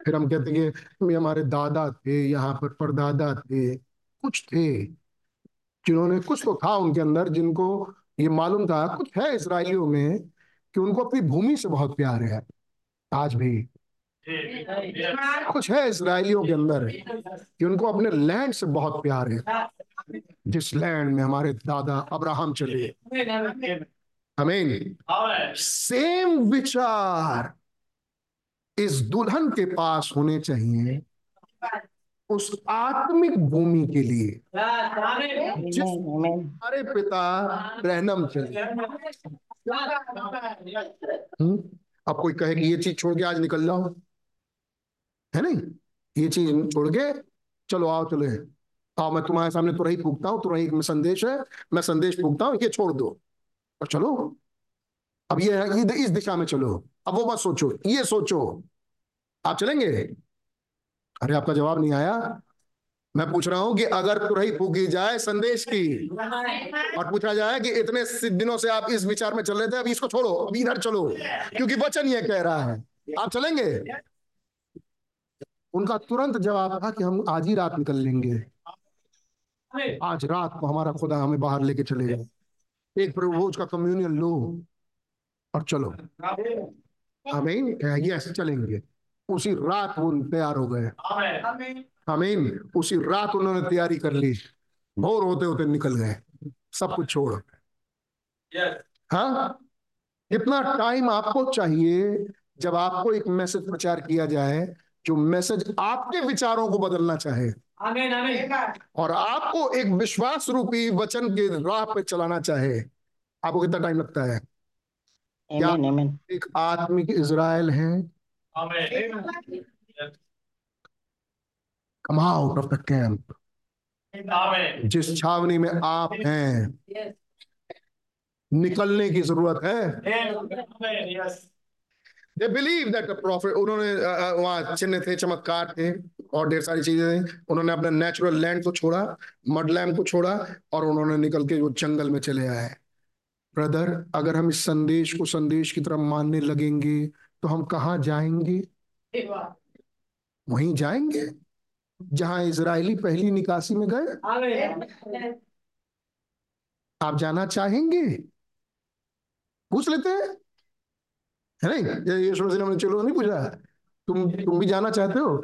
फिर हम कहते हैं कि हमारे दादा थे, यहाँ पर परदादा थे, कुछ थे, जिन्होंने कुछ तो था उनके अंदर जिनको ये मालूम था, कुछ है इसराइलियों में कि उनको अपनी भूमि से बहुत प्यार है। आज भी कुछ है इसराइलियों के अंदर कि उनको अपने लैंड से बहुत प्यार है। जिस लैंड में हमारे दादा अब्राहम चले। हमें सेम विचार इस दुल्हन के पास होने चाहिए। उस आत्मिक भूमि के लिए। जिस हमारे पिता रहनम चले। हम्म? अब कोई कहे कि ये चीज़ छोड़ के आज निकल जाओ। है नहीं? ये चीज़ छोड़ के, चलो आओ चले आओ, मैं तुम्हारे सामने तुरही फूकता हूँ, तुरही में संदेश है, मैं संदेश फूकता हूँ, ये छोड़ दो। और चलो, अब ये ये इस दिशा में चलो। अब वो मत सोचो, ये सोचो। आप चलेंगे? अरे, आपका जवाब नहीं आया। मैं पूछ रहा हूँ कि अगर तुरही फूकी जाए संदेश की, और पूछा जाए कि इतने दिनों से आप इस विचार में चल रहे थे, अब इसको छोड़ो अभी इधर चलो, क्योंकि वचन ये कह रहा है। आप चलेंगे? उनका तुरंत जवाब था कि हम आज ही रात निकल लेंगे। आज रात को हमारा खुदा हमें बाहर लेके चलेगा एक प्रभु का कम्युनियन लो और चलो। हमें ये ऐसे चलेंगे। उसी रात वो तैयार हो गए। हमीन उसी रात उन्होंने तैयारी कर ली। भोर होते होते निकल गए। सब कुछ छोड़। हाँ? कितना टाइम आपको चाहिए जब आपको एक मैसेज प्रचार किया जाए जो मैसेज आपके विचारों को बदलना चाहे। आमीन आमीन। और आपको एक विश्वास रूपी वचन के राह पे चलाना चाहे आपको कितना टाइम लगता है? क्या Amen, amen. एक आत्मिक इज़राइल है? आमीन। ऑफ़ द कैंप जिस छावनी में आप हैं निकलने की ज़रूरत है। Amen yes they believe that prophet उन्होंने वहाँ चिन्ह थे, चमत्कार थे और ढेर सारी चीज़ें थी उन्होंने अपना नेचुरल लैंड को छोड़ा मड लैंड को छोड़ा और उन्होंने निकल के वो जंगल में चले आए। ब्रदर अगर हम इस संदेश को संदेश की तरह मानने लगेंगे तो हम कहाँ जाएँगे? वहीं जाएँगे, जहाँ इसराइली पहली निकासी में गए। आप जाना चाहेंगे? पूछ लेते हैं। है नहीं? यीशु मसीह ने चलो नहीं पूछा। तुम तुम भी जाना चाहते हो?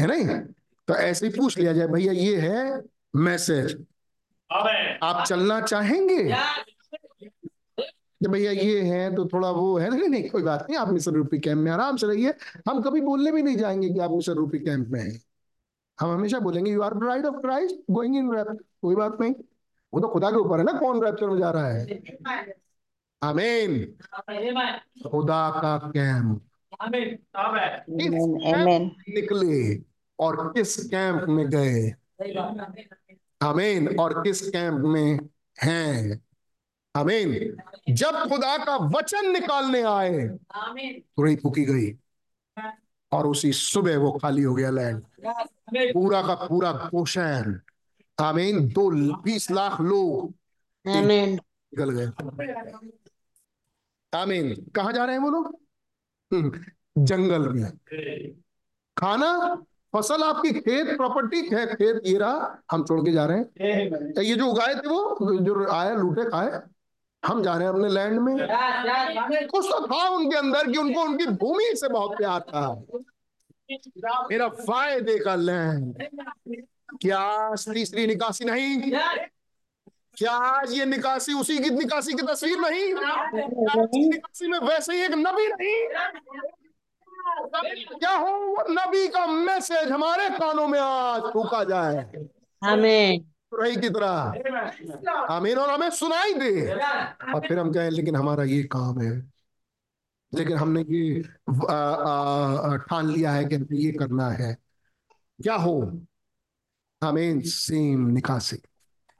है नहीं? तो ऐसे ही पूछ लिया जाए, भैया, ये है मैसेज। आप चलना चाहेंगे? भैया, ये है तो थोड़ा वो है। नहीं नहीं, कोई बात नहीं, आप मिसर रूपी कैंप में आराम से रहिए। हम कभी बोलने भी नहीं जाएँगे कि आप मिसर रूपी कैंप में हैं। हम हमेशा बोलेंगे you are bride of Christ going in rap कोई बात नहीं। वो तो खुदा के ऊपर है ना, कौन रैप्चर में जा रहा है? आमीन खुदा का कैंप। आमीन. निकले और किस कैंप में गए? आमीन और किस कैंप में हैं? आमीन जब खुदा का वचन निकालने आए तुरही फूकी गई। और उसी सुबह वो खाली हो गया लैंड पूरा का पूरा गोशैन आमीन दो बीस लाख लोग निकल गए। आमीन कहाँ जा रहे हैं वो लोग? हम्म, जंगल में। खाना? फ़सल आपकी खेत प्रॉपर्टी है खेत ये रहा हम छोड़ के जा रहे हैं। तो ये जो उगाए थे वो जो आए लूटे खाए हम जा रहे हैं अपने लैंड में। कुछ तो था उनके अंदर कि उनको उनकी भूमि से बहुत प्यार था। मेरा फ़ायदे का लैंड क्या तीसरी निकासी नहीं? क्या आज ये निकासी उसी की निकासी की तस्वीर नहीं? निकासी में वैसे ही एक नबी नहीं। क्या हो वो नबी का मैसेज हमारे कानों में आज फूका जाए। आमीन। रही की तरह। आमीन और हमें सुनाई दे। और फिर हम कहें लेकिन हमारा ये काम है। लेकिन हमने ये ठान लिया है कि हमें ये करना है। क्या हो? आमीन सेम निकासी।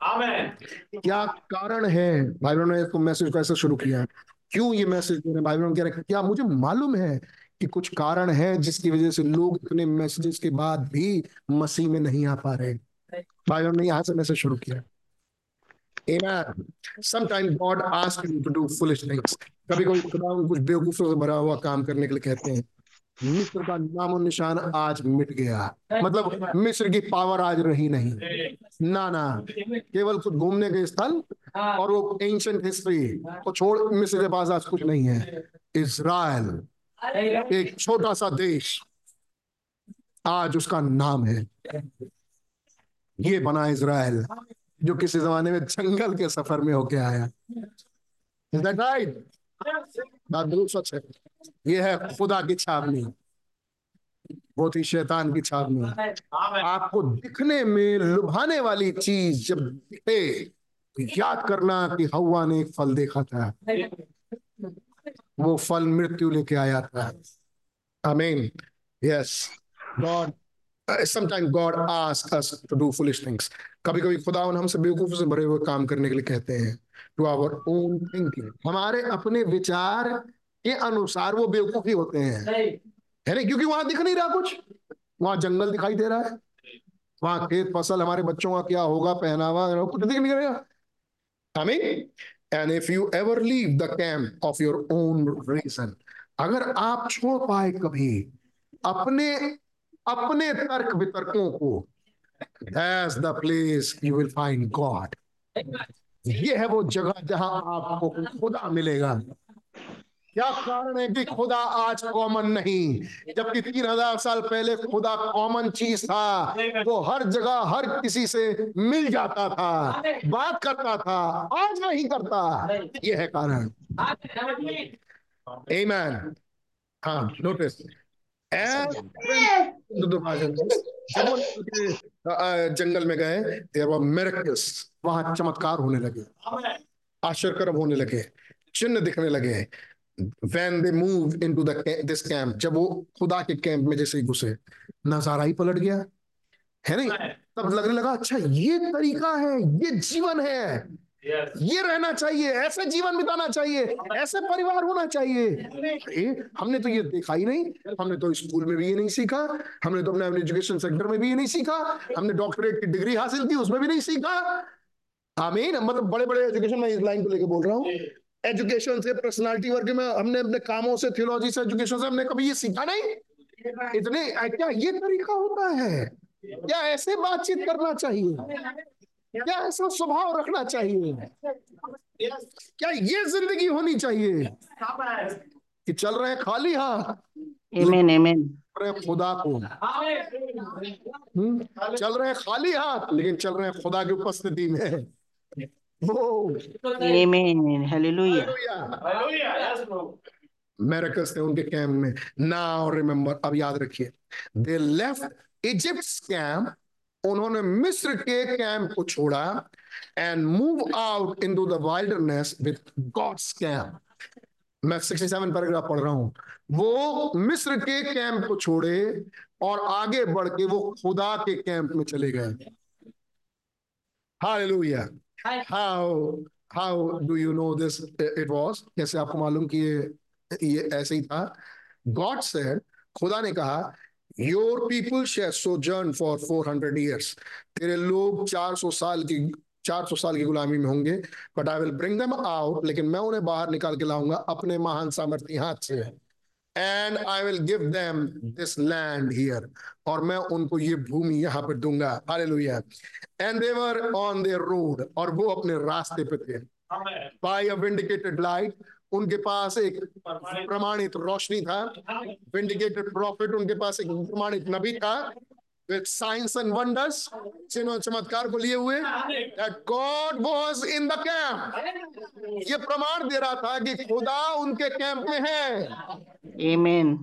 क्या कारण है? भाई बहनों ने इसको मैसेज कैसे शुरू किया है। क्यों ये मैसेज दे रहे भाई बहनों कह रहे क्या मुझे मालूम है कि कुछ कारण है जिसकी वजह से लोग इतने मैसेजेस के बाद भी मसीह में नहीं आ पा रहे? भाई बहनों ने यहाँ से मैसेज शुरू किया। Amen. Sometimes God asks you to do foolish things. कभी कभी खुदा कुछ बेवकूफों से भरा हुआ काम करने के लिए कहते हैं। मिस्र का नामो निशान आज मिट गया। मतलब मिस्र की पावर आज रही नहीं। ना ना। केवल कुछ घूमने के स्थल और वो एंशंट हिस्ट्री को छोड़ मिस्र के पास आज कुछ नहीं है। इज़राइल, एक छोटा सा देश, आज उसका नाम है। ये बना इज़राइल, जो किसी जमाने में जंगल के सफ़र में होके आया। Is that right? बात बिल्कुल सच है। ये है खुदा की छावनी। बहुत ही शैतान की छावनी। आपको दिखने में लुभाने वाली चीज़ जब दिखे तो याद करना कि हवा ने एक फल देखा था। वो फल मृत्यु लेके आया था। Amen. Yes God sometime God ask us to do foolish things कभी कभी खुदा हमसे बेवकूफ़ से भरे हुए काम करने के लिए कहते हैं टू आवर ओन थिंकिंग हमारे अपने विचार के अनुसार वो बेवकूफ़ी होते हैं। है ना क्योंकि वहाँ दिख नहीं रहा कुछ। वहाँ जंगल दिखाई दे रहा है। वहाँ खेत फ़सल हमारे बच्चों का क्या होगा पहनावा कुछ दिख नहीं रहेगा mean and if you ever leave the camp of your own reason अगर आप छोड़ पाए कभी अपने अपने तर्क वितर्कों को That's the place you will find God. ये है वो जगह जहाँ आपको खुदा मिलेगा। क्या कारण है कि खुदा आज कॉमन नहीं? जबकि तीन हज़ार साल पहले खुदा कॉमन चीज़ था, वो हर जगह, हर किसी से मिल जाता था, बात करता था, आज नहीं करता। ये है कारण। Amen. हाँ नोटिस जंगल में गए वहाँ चमत्कार होने लगे। आश्चर्यकर्म होने लगे, चिन्ह दिखने लगे। When they move into the this camp जब वो खुदा के कैंप में जैसे ही घुसे नज़ारा ही पलट गया। है नहीं? तब लगने लगा अच्छा ये तरीका है ये जीवन है। ये रहना चाहिए ऐसे जीवन बिताना चाहिए ऐसे परिवार होना चाहिए। ए, हमने तो ये देखा ही नहीं। हमने तो स्कूल में भी ये नहीं सीखा। हमने तो अपने एजुकेशन सेक्टर में भी ये नहीं सीखा। हमने डॉक्टरेट की डिग्री हासिल की उसमें भी नहीं सीखा। आमीन। मतलब बड़े बड़े एजुकेशन में इस लाइन को लेकर बोल रहा हूँ। एजुकेशन से पर्सनालिटी वर्ग में हमने अपने कामों से थियोलॉजी से एजुकेशन से हमने कभी ये सीखा नहीं। इतने क्या ये तरीका होता है? क्या ऐसे बातचीत करना चाहिए? क्या ऐसा स्वभाव रखना चाहिए? क्या ये ज़िंदगी होनी चाहिए? कि चल रहे खाली हाथ. रहे खुदा को। हम्म, चल रहे खाली हाथ लेकिन चल रहे खुदा की उपस्थिति में। वो Amen. Hallelujah. थे उनके कैंप में नाउ रिमेम्बर अब याद रखिए। दे लेफ़्ट इजिप्ट कैंप उन्होंने मिस्र के कैंप को छोड़ा and move out into the wilderness with God's camp मैं 67 पैराग्राफ पढ़ रहा हूँ। वो मिस्र के कैंप को छोड़े और आगे बढ़ के वो खुदा के कैंप में चले गए। Hallelujah how how do you know this it was कैसे आपको मालूम कि ये ये ऐसे ही था। गॉड सेड खुदा ने कहा your people shall sojourn for 400 years तेरे लोग 400 साल की, चार सौ साल की गुलामी में होंगे but I will bring them out लेकिन मैं उन्हें बाहर निकाल के लाऊँगा, अपने महान सामर्थ्य हाथ से। And I will give them this land here और मैं उनको ये भूमि यहाँ पर दूँगा। Hallelujah and they were on their road और वो अपने रास्ते पे थे। बाय अ विंडिकेटेड लाइट उनके पास एक प्रमाणित रोशनी था। विंडिकेटेड प्रॉफिट उनके पास एक प्रमाणित नबी था। विद साइंस एंड वंडर्स चिन्ह और चमत्कार को लिए हुए that God was in the camp ये प्रमाण दे रहा था कि खुदा उनके कैंप में है। Amen.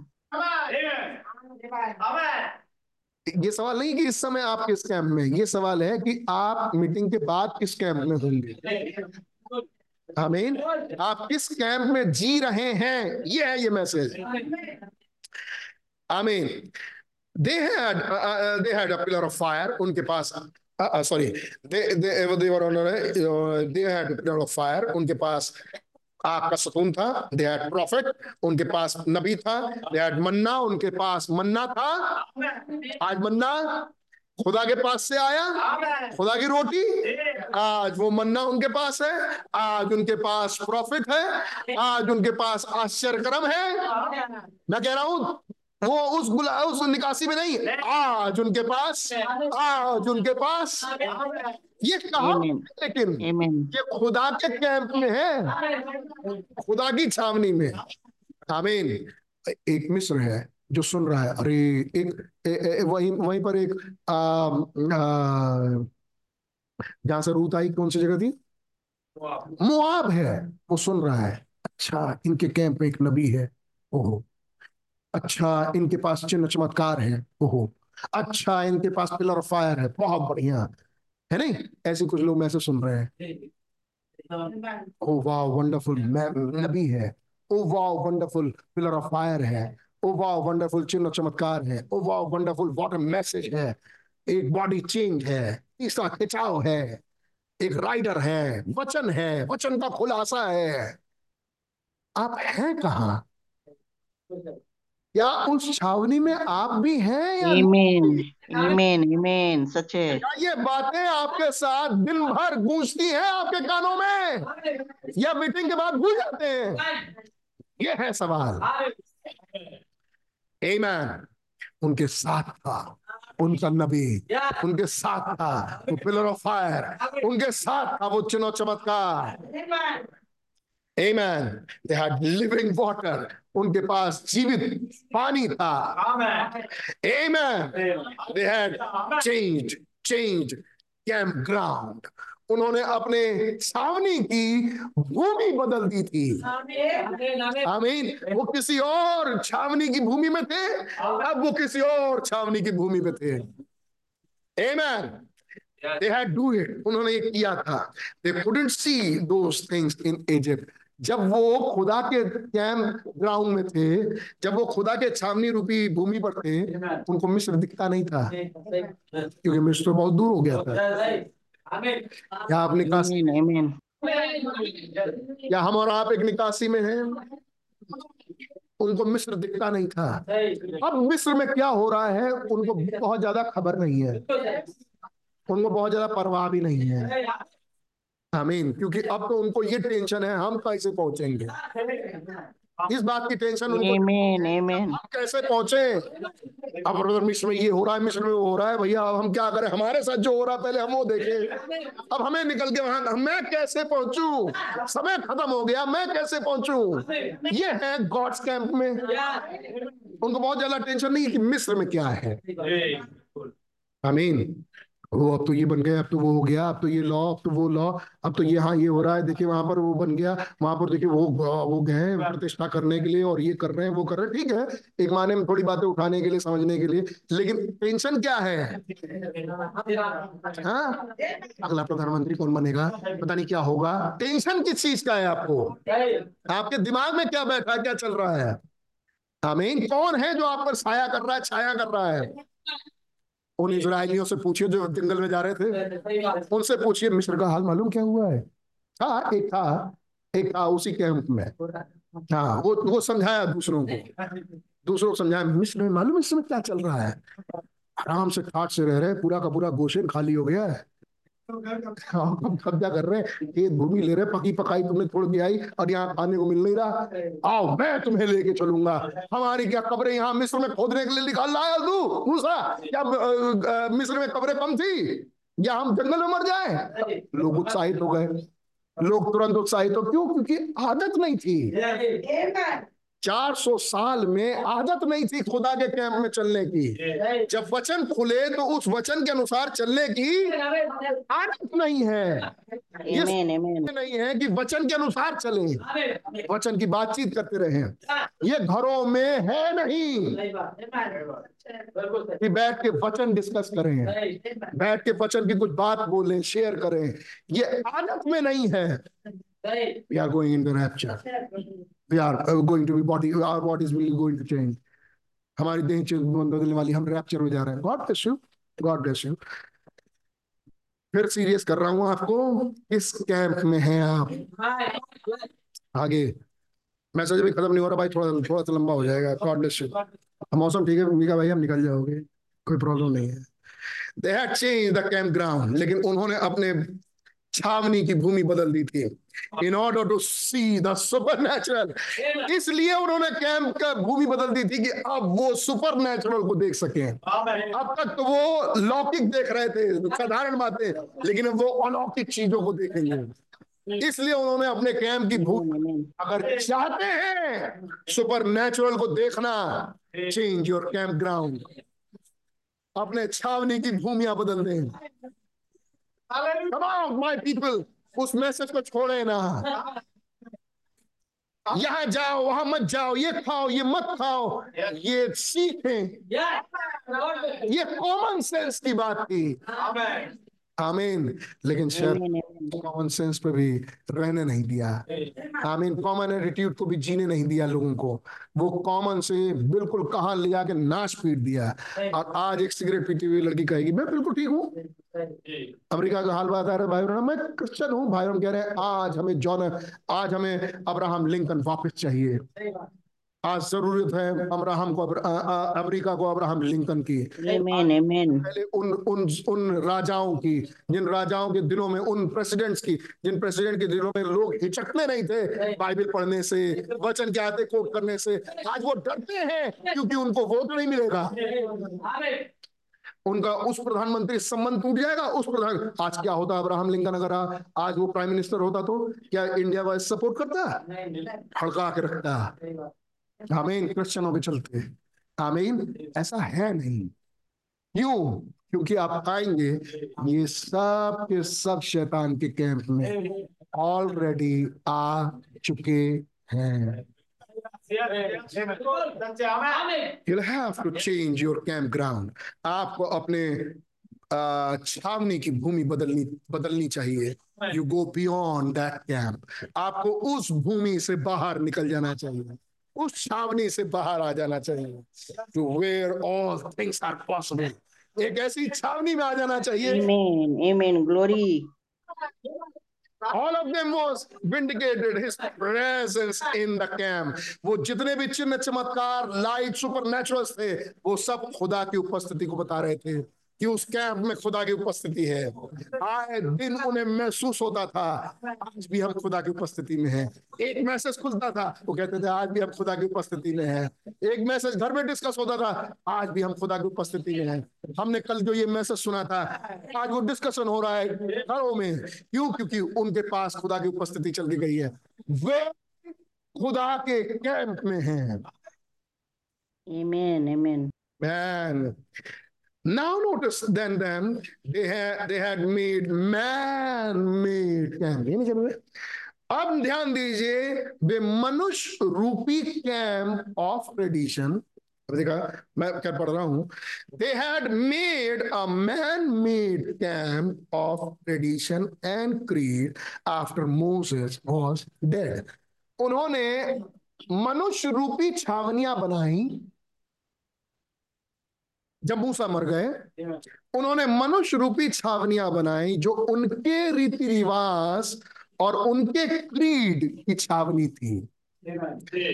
ये सवाल नहीं कि इस समय आप किस कैंप में ये सवाल है कि आप मीटिंग के बाद किस कैंप में होंगे। आमीन आप किस कैंप में जी रहे हैं ये है ये मैसेज आमीन पिलर ऑफ़ फायर उनके पास उनके पास आग का सतून था दे हैड प्रॉफिट उनके पास नबी था दे हैड मन्ना, उनके पास मन्ना था। आज मन्ना खुदा के पास से आया, खुदा की रोटी। आज वो मन्ना उनके पास है, आज उनके पास प्रॉफिट है, आज उनके पास आश्चर्यक्रम है। मैं कह रहा हूँ वो उस गुला उस निकासी में नहीं। आज उनके पास आज उनके पास। ये कहा लेकिन ये खुदा के कैंप में है। खुदा की छावनी में। आमीन। एक मिस्र है जो सुन रहा है। अरे एक ए, ए, वहीं वहीं पर एक जहाँ से रूत आई कौन सी जगह थी? मुआब है। वो सुन रहा है। अच्छा इनके कैंप में एक नबी है। ओहो। अच्छा इनके पास चिन्ह चमत्कार है। ओहो अच्छा इनके पास पिलर ऑफ़ फायर है, बहुत बढ़िया। है नहीं? ऐसे कुछ लोग मैसेज सुन रहे हैं। ओ वाह वंडरफुल नबी है। ओ वाह वंडरफुल, पिलर ऑफ़ फायर है। ओ वाह वंडरफुल, चिन्ह चमत्कार है। ओ वाह वंडरफुल व्हाट अ मैसेज है। एक बॉडी चेंज है, तीसरा खिंचाव है। एक राइडर है, वचन है, वचन का खुलासा है। आप हैं कहाँ? क्या उस छावनी में आप भी हैं या. सच है। ये बातें आपके साथ दिन भर गूंजती हैं आपके कानों में? या मीटिंग के बाद भूल जाते हैं? ये है सवाल। Amen. उनके साथ था उनका नबी। उनके साथ था वो पिलर ऑफ़ फायर उनके साथ था वो चिन्ह चमत्कार। Amen. They had living water. उनके पास जीवित पानी था Amen. They had changed, changed campground. उन्होंने अपने छावनी की भूमि बदल दी थी आमीन वो किसी और छावनी की भूमि में थे अब वो किसी और छावनी की भूमि में थे Amen. They had do it. उन्होंने ये किया था They couldn't see those things in Egypt. जब वो खुदा के कैंप ग्राउंड में थे जब वो खुदा के छावनी रूपी भूमि पर थे उनको मिस्र दिखता नहीं था। क्योंकि मिस्र बहुत दूर हो गया था। या आप निकासी. Amen. हम और आप एक निकासी में हैं? उनको मिस्र दिखता नहीं था। अब मिस्र में क्या हो रहा है उनको बहुत ज़्यादा खबर नहीं है। उनको बहुत ज़्यादा परवाह भी नहीं है। आमीन क्योंकि अब तो उनको ये टेंशन है हम कैसे पहुँचेंगे इस बात की टेंशन उनको Amen. Amen. हम कैसे पहुँचे अब ब्रदर मिस्र में ये हो रहा है मिस्र में वो हो रहा है भैया अब हम क्या करें? हमारे साथ जो हो रहा है पहले हम वो देखें। अब हमें निकल के वहाँ मैं कैसे पहुंचू? समय खत्म हो गया मैं कैसे पहुंचू? ये है गॉड्स कैंप में। उनको बहुत ज़्यादा टेंशन नहीं है कि मिस्र में क्या है। आमीन वो अब तो ये बन गया अब तो वो हो गया अब तो ये लॉ अब तो वो लॉ अब तो ये हाँ ये हो रहा है देखिए वहाँ पर वो बन गया वहाँ पर देखिए वो वो गए प्रतिष्ठा करने के लिए और ये कर रहे हैं वो कर रहे हैं ठीक है एक माने में थोड़ी बातें उठाने के लिए समझने के लिए लेकिन टेंशन क्या है? हाँ? अगला प्रधानमंत्री कौन बनेगा? पता नहीं क्या होगा। टेंशन किस चीज़ का है आपको? आपके दिमाग में क्या बैठा है क्या चल रहा है? आमीन कौन है जो आप पर साया कर रहा है छाया कर रहा है? उन इसराइलियों से पूछिए जो जंगल में जा रहे थे। उनसे पूछिए मिस्र का हाल मालूम क्या हुआ है? था एक था एक था उसी कैंप में। हाँ वो वो समझाया दूसरों को। दूसरों को समझाया मिस्र में मालूम इस समय क्या चल रहा है? आराम से खाट से रह रहे पूरा का पूरा गोशेन खाली हो गया है। कब्जा कर रहे खेत भूमि ले रहे पकी पकाई तुमने छोड़ आई, और यहाँ खाने को मिल नहीं रहा। आओ, मैं तुम्हें लेके चलूँगा। हमारी क्या कब्रें यहाँ मिस्र में खोदने के लिए निकाल लाया तू मूसा, क्या मिस्र में कब्रें कम थी? या हम जंगल में मर जाए? लोग उत्साहित हो गए। लोग तुरंत उत्साहित हो, क्यों? क्योंकि आदत नहीं थी। 400 साल में आदत नहीं थी खुदा के कैंप में चलने की। जब वचन खुले तो उस वचन के अनुसार चलने की आदत नहीं है। ये. नहीं है कि वचन के अनुसार चले। वचन की बातचीत करते रहे। ये घरों में है नहीं। कि बैठ के वचन डिस्कस करें। बैठ के वचन की कुछ बात बोलें शेयर करें। ये आदत में नहीं है। We are going into rapture. We are uh, going to be body our bodies will be going to change. हमारी देह बदलने वाली हम रैप्चर हो जा रहे हैं। God bless you God bless you फिर सीरियस कर रहा हूँ आपको किस कैंप में हैं आप? आगे। मैसेज भी खत्म नहीं हो रहा भाई थोड़ा थोड़ा सा लंबा हो जाएगा। गॉड ब्लेस यू मौसम ठीक है मीका भाई हम निकल जाओगे। कोई प्रॉब्लम नहीं है। They had change the camp ground लेकिन उन्होंने अपने छावनी की भूमि बदल दी थी। In order to see the supernatural इसलिए उन्होंने कैंप का भूमि बदल दी थी कि अब वो सुपर नेचुरल को देख सकें। अब तक तो वो लौकिक देख रहे थे साधारण बातें लेकिन वो अलौकिक चीज़ों को देखेंगे। इसलिए उन्होंने अपने कैंप की भूमि अगर चाहते हैं सुपर नेचुरल को देखना चेंज योर कैंप ग्राउंड अपने छावनी की भूमिया बदल दें। Come on, my people. उस मैसेज को छोड़े ना। यहाँ जाओ वहाँ मत जाओ। ये खाओ ये मत खाओ। ये सीखें। ये कॉमन सेंस की बात थी आमीन। लेकिन. Amen. कॉमन सेंस पे भी रहने नहीं दिया। आमीन कॉमन एटीट्यूड को भी जीने नहीं दिया लोगों को। वो कॉमन से बिल्कुल कहाँ ले जाके नाश पीट दिया। और आज एक सिगरेट पीती हुई लड़की कहेगी मैं बिल्कुल ठीक हूँ। अमेरिका का हाल बात आ रहा है भाई मैं क्रिश्चियन हूँ। भाई कह रहे हैं आज हमें जॉन आज हमें अब्राहम लिंकन वापस चाहिए। आज ज़रूरत है अब्राहम को अमेरिका को अब्राहम लिंकन की Amen. Amen. पहले उन उन उन राजाओं की जिन राजाओं के दिनों में उन प्रेसिडेंट्स की जिन प्रेसिडेंट के दिनों में लोग हिचकते नहीं थे बाइबल पढ़ने से वचन के आते कोट करने से आज वो डरते हैं क्योंकि उनको वोट नहीं मिलेगा उनका उस प्रधानमंत्री संबंध टूट जाएगा उस प्रधान आज क्या होता अब्राहम लिंकन अगर आज वो प्राइम मिनिस्टर होता तो क्या इंडिया वाइज सपोर्ट करता हड़का के रखता आमीन क्रिश्चियनों के चलते। आमीन ऐसा है नहीं। क्यों? क्योंकि आप आएँगे ये सब के सब शैतान के कैंप में ऑलरेडी आ चुके हैं। You'll have to change your campground. आपको अपने छावनी की भूमि बदलनी बदलनी चाहिए। You go beyond that camp आपको उस भूमि से बाहर निकल जाना चाहिए। उस छावनी से बाहर आ जाना चाहिए to where all things are possible एक ऐसी छावनी में आ जाना चाहिए Amen. Amen. Glory. all of them was vindicated his presence in the camp वो जितने भी चिन्ह चमत्कार लाइट सुपर थे वो सब खुदा की उपस्थिति को बता रहे थे कि उस कैंप में खुदा की उपस्थिति है। आए दिन उन्हें महसूस होता था आज भी हम खुदा की उपस्थिति में हैं। एक मैसेज खुलता था वो कहते थे आज भी हम खुदा की उपस्थिति में हैं। एक मैसेज घर में डिस्कस होता था आज भी हम खुदा की उपस्थिति में हैं। हमने कल जो ये मैसेज सुना था आज वो डिस्कशन हो रहा है घरों में। क्यों? क्योंकि उनके पास खुदा की उपस्थिति चली गई है। वे खुदा के कैंप में हैं। Amen. Amen. Man. Now notice then them they had they had made man-made में? अब ध्यान दीजिए, वे मनुष्य रूपी कैंप ऑफ़ ट्रेडिशन देखा, मैं क्या पढ़ रहा हूँ? They had made a man made camp of tradition and creed after Moses was dead उन्होंने मनुष्य रूपी छावनियाँ बनाई जब मूसा मर गए उन्होंने मनुष्य रूपी छावनियाँ बनाई जो उनके रीति रिवाज और उनके क्रीड की छावनी थी।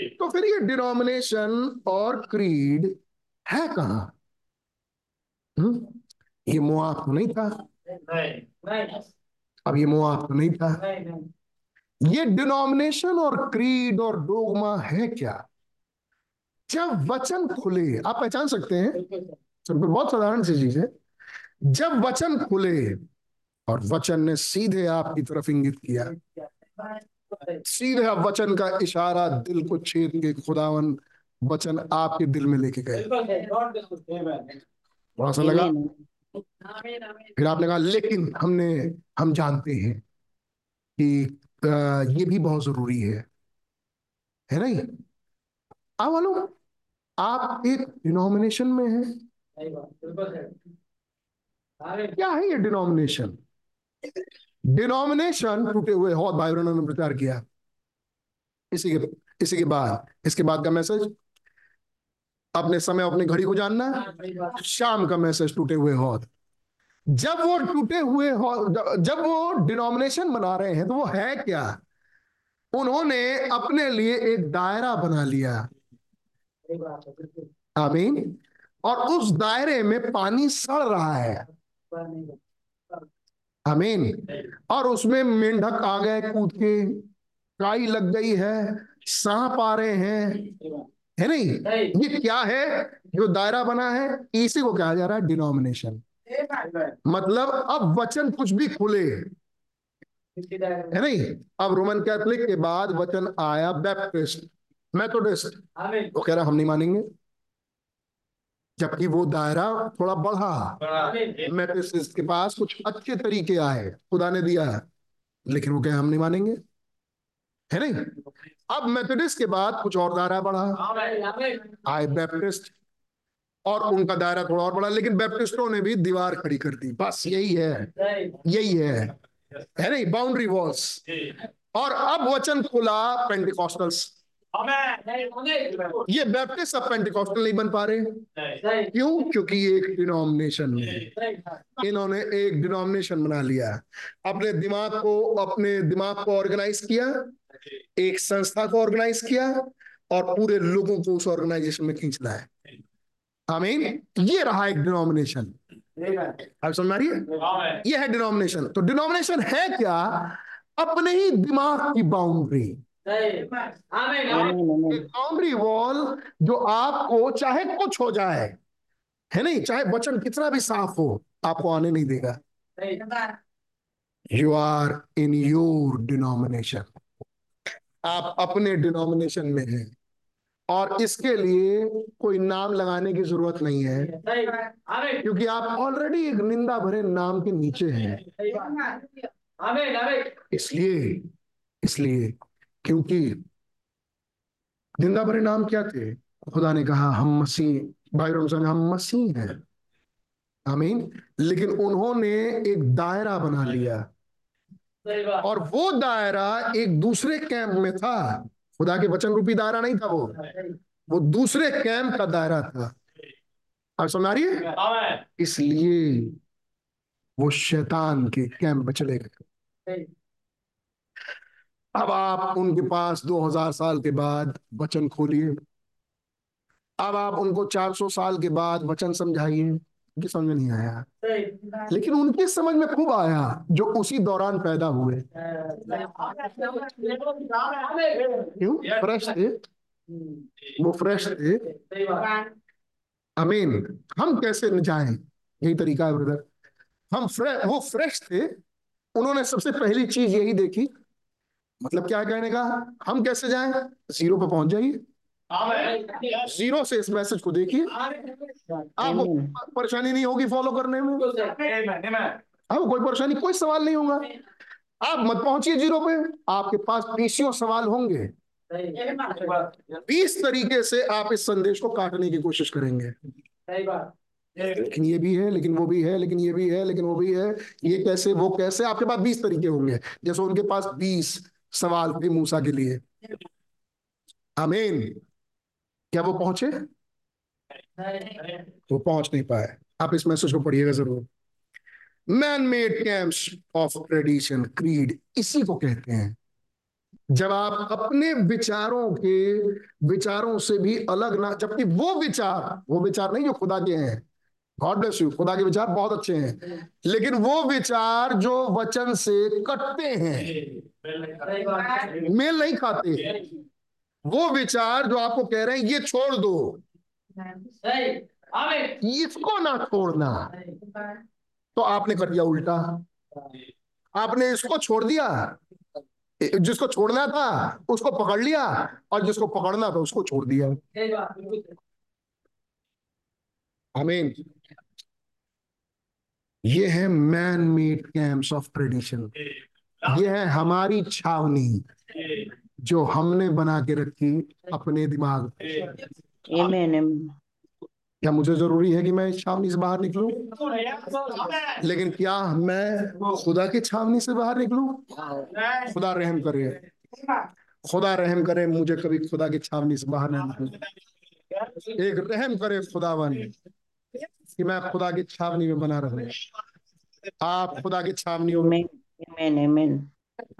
तो फिर ये डिनोमिनेशन और क्रीड है कहा? हम्म? ये मुआफ तो नहीं था। अब ये मोह तो नहीं था। ये डिनोमिनेशन और क्रीड और डोगमा है क्या? जब वचन खुले आप पहचान सकते हैं? बहुत साधारण सी चीज़ है। जब वचन खुले और वचन ने सीधे आपकी तरफ़ इंगित किया सीधे वचन का इशारा दिल को छेद के खुदावन वचन आपके दिल में लेके गए। थोड़ा सा लगा। फिर आपने कहा लेकिन हमने हम जानते हैं कि ये भी बहुत ज़रूरी है। है नहीं आप मालूम आप एक डिनोमिनेशन में हैं। क्या है ये डिनोमिनेशन डिनोमिनेशन टूटे हुए हौद भाई बहनों ने प्रचार किया। इसी के इसी के बाद, इसके बाद का मैसेज अपने समय, अपनी घड़ी को जानना? शाम का मैसेज टूटे हुए हौद जब वो टूटे हुए जब वो डिनोमिनेशन बना रहे हैं तो वो है क्या? उन्होंने अपने लिए एक दायरा बना लिया। आमीन। और उस दायरे में पानी सड़ रहा है। आमीन और उसमें मेंढक आ गए कूद के। काई लग गई है सांप आ रहे हैं। है नहीं? ये क्या है? जो दायरा बना है इसी को कहा जा रहा है डिनोमिनेशन मतलब अब वचन कुछ भी खुले। है नहीं? अब रोमन कैथोलिक के बाद वचन आया बैप्टिस्ट मेथोडिस्ट वो कह रहा हम नहीं मानेंगे। जबकि वो दायरा थोड़ा बढ़ा। मेथोडिस्ट के पास कुछ अच्छे तरीके आए। खुदा ने दिया है, लेकिन वो कहे हम नहीं मानेंगे? है नहीं? अब मेथोडिस्ट के बाद कुछ और दायरा बढ़ा। आए बैप्टिस्ट और उनका दायरा थोड़ा और बढ़ा, लेकिन बैप्टिस्टों ने भी दीवार खड़ी कर दी। बस यही है। यही है। है नहीं? बाउंड्री वॉल्स और अब वचन खुला पेंटिकॉस्टल्स ये बैप्टिस्ट अब पेंटिकॉस्टल नहीं बन पा रहे क्यों? क्योंकि ये एक डिनोमिनेशन है। इन्होंने एक डिनोमिनेशन बना लिया अपने दिमाग को अपने दिमाग को ऑर्गेनाइज किया एक संस्था को ऑर्गेनाइज किया और पूरे लोगों को उस ऑर्गेनाइजेशन में खींचना है आमीन ये रहा एक डिनोमिनेशन आप समझ रही है? ये है डिनोमिनेशन तो डिनोमिनेशन है क्या? अपने ही दिमाग की बाउंड्री बाउंड्री वॉल जो आपको चाहे कुछ हो जाए है नहीं? चाहे वचन कितना भी साफ़ हो आपको आने नहीं देगा। You are in your denomination आप अपने डिनोमिनेशन में हैं। और इसके लिए कोई नाम लगाने की ज़रूरत नहीं है। क्योंकि आप ऑलरेडी एक निंदा भरे नाम के नीचे हैं। इसलिए इसलिए क्योंकि निंदा भरे नाम क्या थे? खुदा ने कहा हम मसीह भाई रमज़ान हम मसीह हैं। आमीन। लेकिन उन्होंने एक दायरा बना लिया। और वो दायरा एक दूसरे कैंप में था। खुदा के वचन रूपी दायरा नहीं था वो। वो दूसरे कैंप का दायरा था। आप समझ आ रही है? इसलिए वो शैतान के कैंप में चले गए। अब आप उनके पास 2000 साल के बाद वचन खोलिए। अब आप उनको 400 साल के बाद वचन समझाइए। उनकी समझ में नहीं आया। लेकिन उनकी समझ में खूब आया जो उसी दौरान पैदा हुए। क्यों? फ्रेश थे? वो फ्रेश थे? अमीन हम कैसे जाएँ? यही तरीका है ब्रदर हम फ्रे, वो फ्रेश थे। उन्होंने सबसे पहली चीज़ यही देखी मतलब क्या कहने का? हम कैसे जाएँ? ज़ीरो पे पहुँच जाइए। ज़ीरो से इस मैसेज को देखिए। आपको परेशानी नहीं होगी फॉलो करने में। आपको कोई परेशानी कोई सवाल नहीं होगा। आप मत पहुंचिए ज़ीरो पे। आपके पास पीसीओ सवाल होंगे। बीस तरीके से आप इस संदेश को काटने की कोशिश करेंगे। लेकिन ये भी है लेकिन वो भी है लेकिन ये भी है लेकिन वो भी है। ये कैसे वो कैसे? आपके पास बीस तरीके होंगे। जैसे उनके पास बीस सवाल थे मूसा के लिए। आमीन। क्या वो पहुँचे? वो पहुँच नहीं पाए। आप इस मैसेज को पढ़िएगा ज़रूर। Man made camps of tradition creed इसी को कहते हैं। जब आप अपने विचारों के, विचारों से भी अलग ना, जबकि वो विचार वो विचार नहीं जो खुदा के हैं। गॉड ब्लेस यू खुदा के विचार बहुत अच्छे हैं। लेकिन वो विचार जो वचन से कटते हैं। मेल नहीं खाते। वो विचार जो आपको कह रहे हैं, ये छोड़ दो। इसको ना छोड़ना। तो आपने कर दिया उल्टा। आपने इसको छोड़ दिया। जिसको छोड़ना था, उसको पकड़ लिया और जिसको पकड़ना था, उसको छोड़ दिया। आमीन। ये है man made camps of tradition ये है हमारी छावनी जो हमने बना के रखी अपने दिमाग. क्या मुझे ज़रूरी है कि मैं इस छावनी से बाहर निकलूं? लेकिन क्या मैं खुदा की छावनी से बाहर निकलूं? खुदा रहम करे। खुदा रहम करे मुझे कभी खुदा की छावनी से बाहर नहीं निकलूं। एक रहम करे खुदावन। कि मैं खुदा की छावनी में बना रहूँ। आप खुदा की छावनियों में.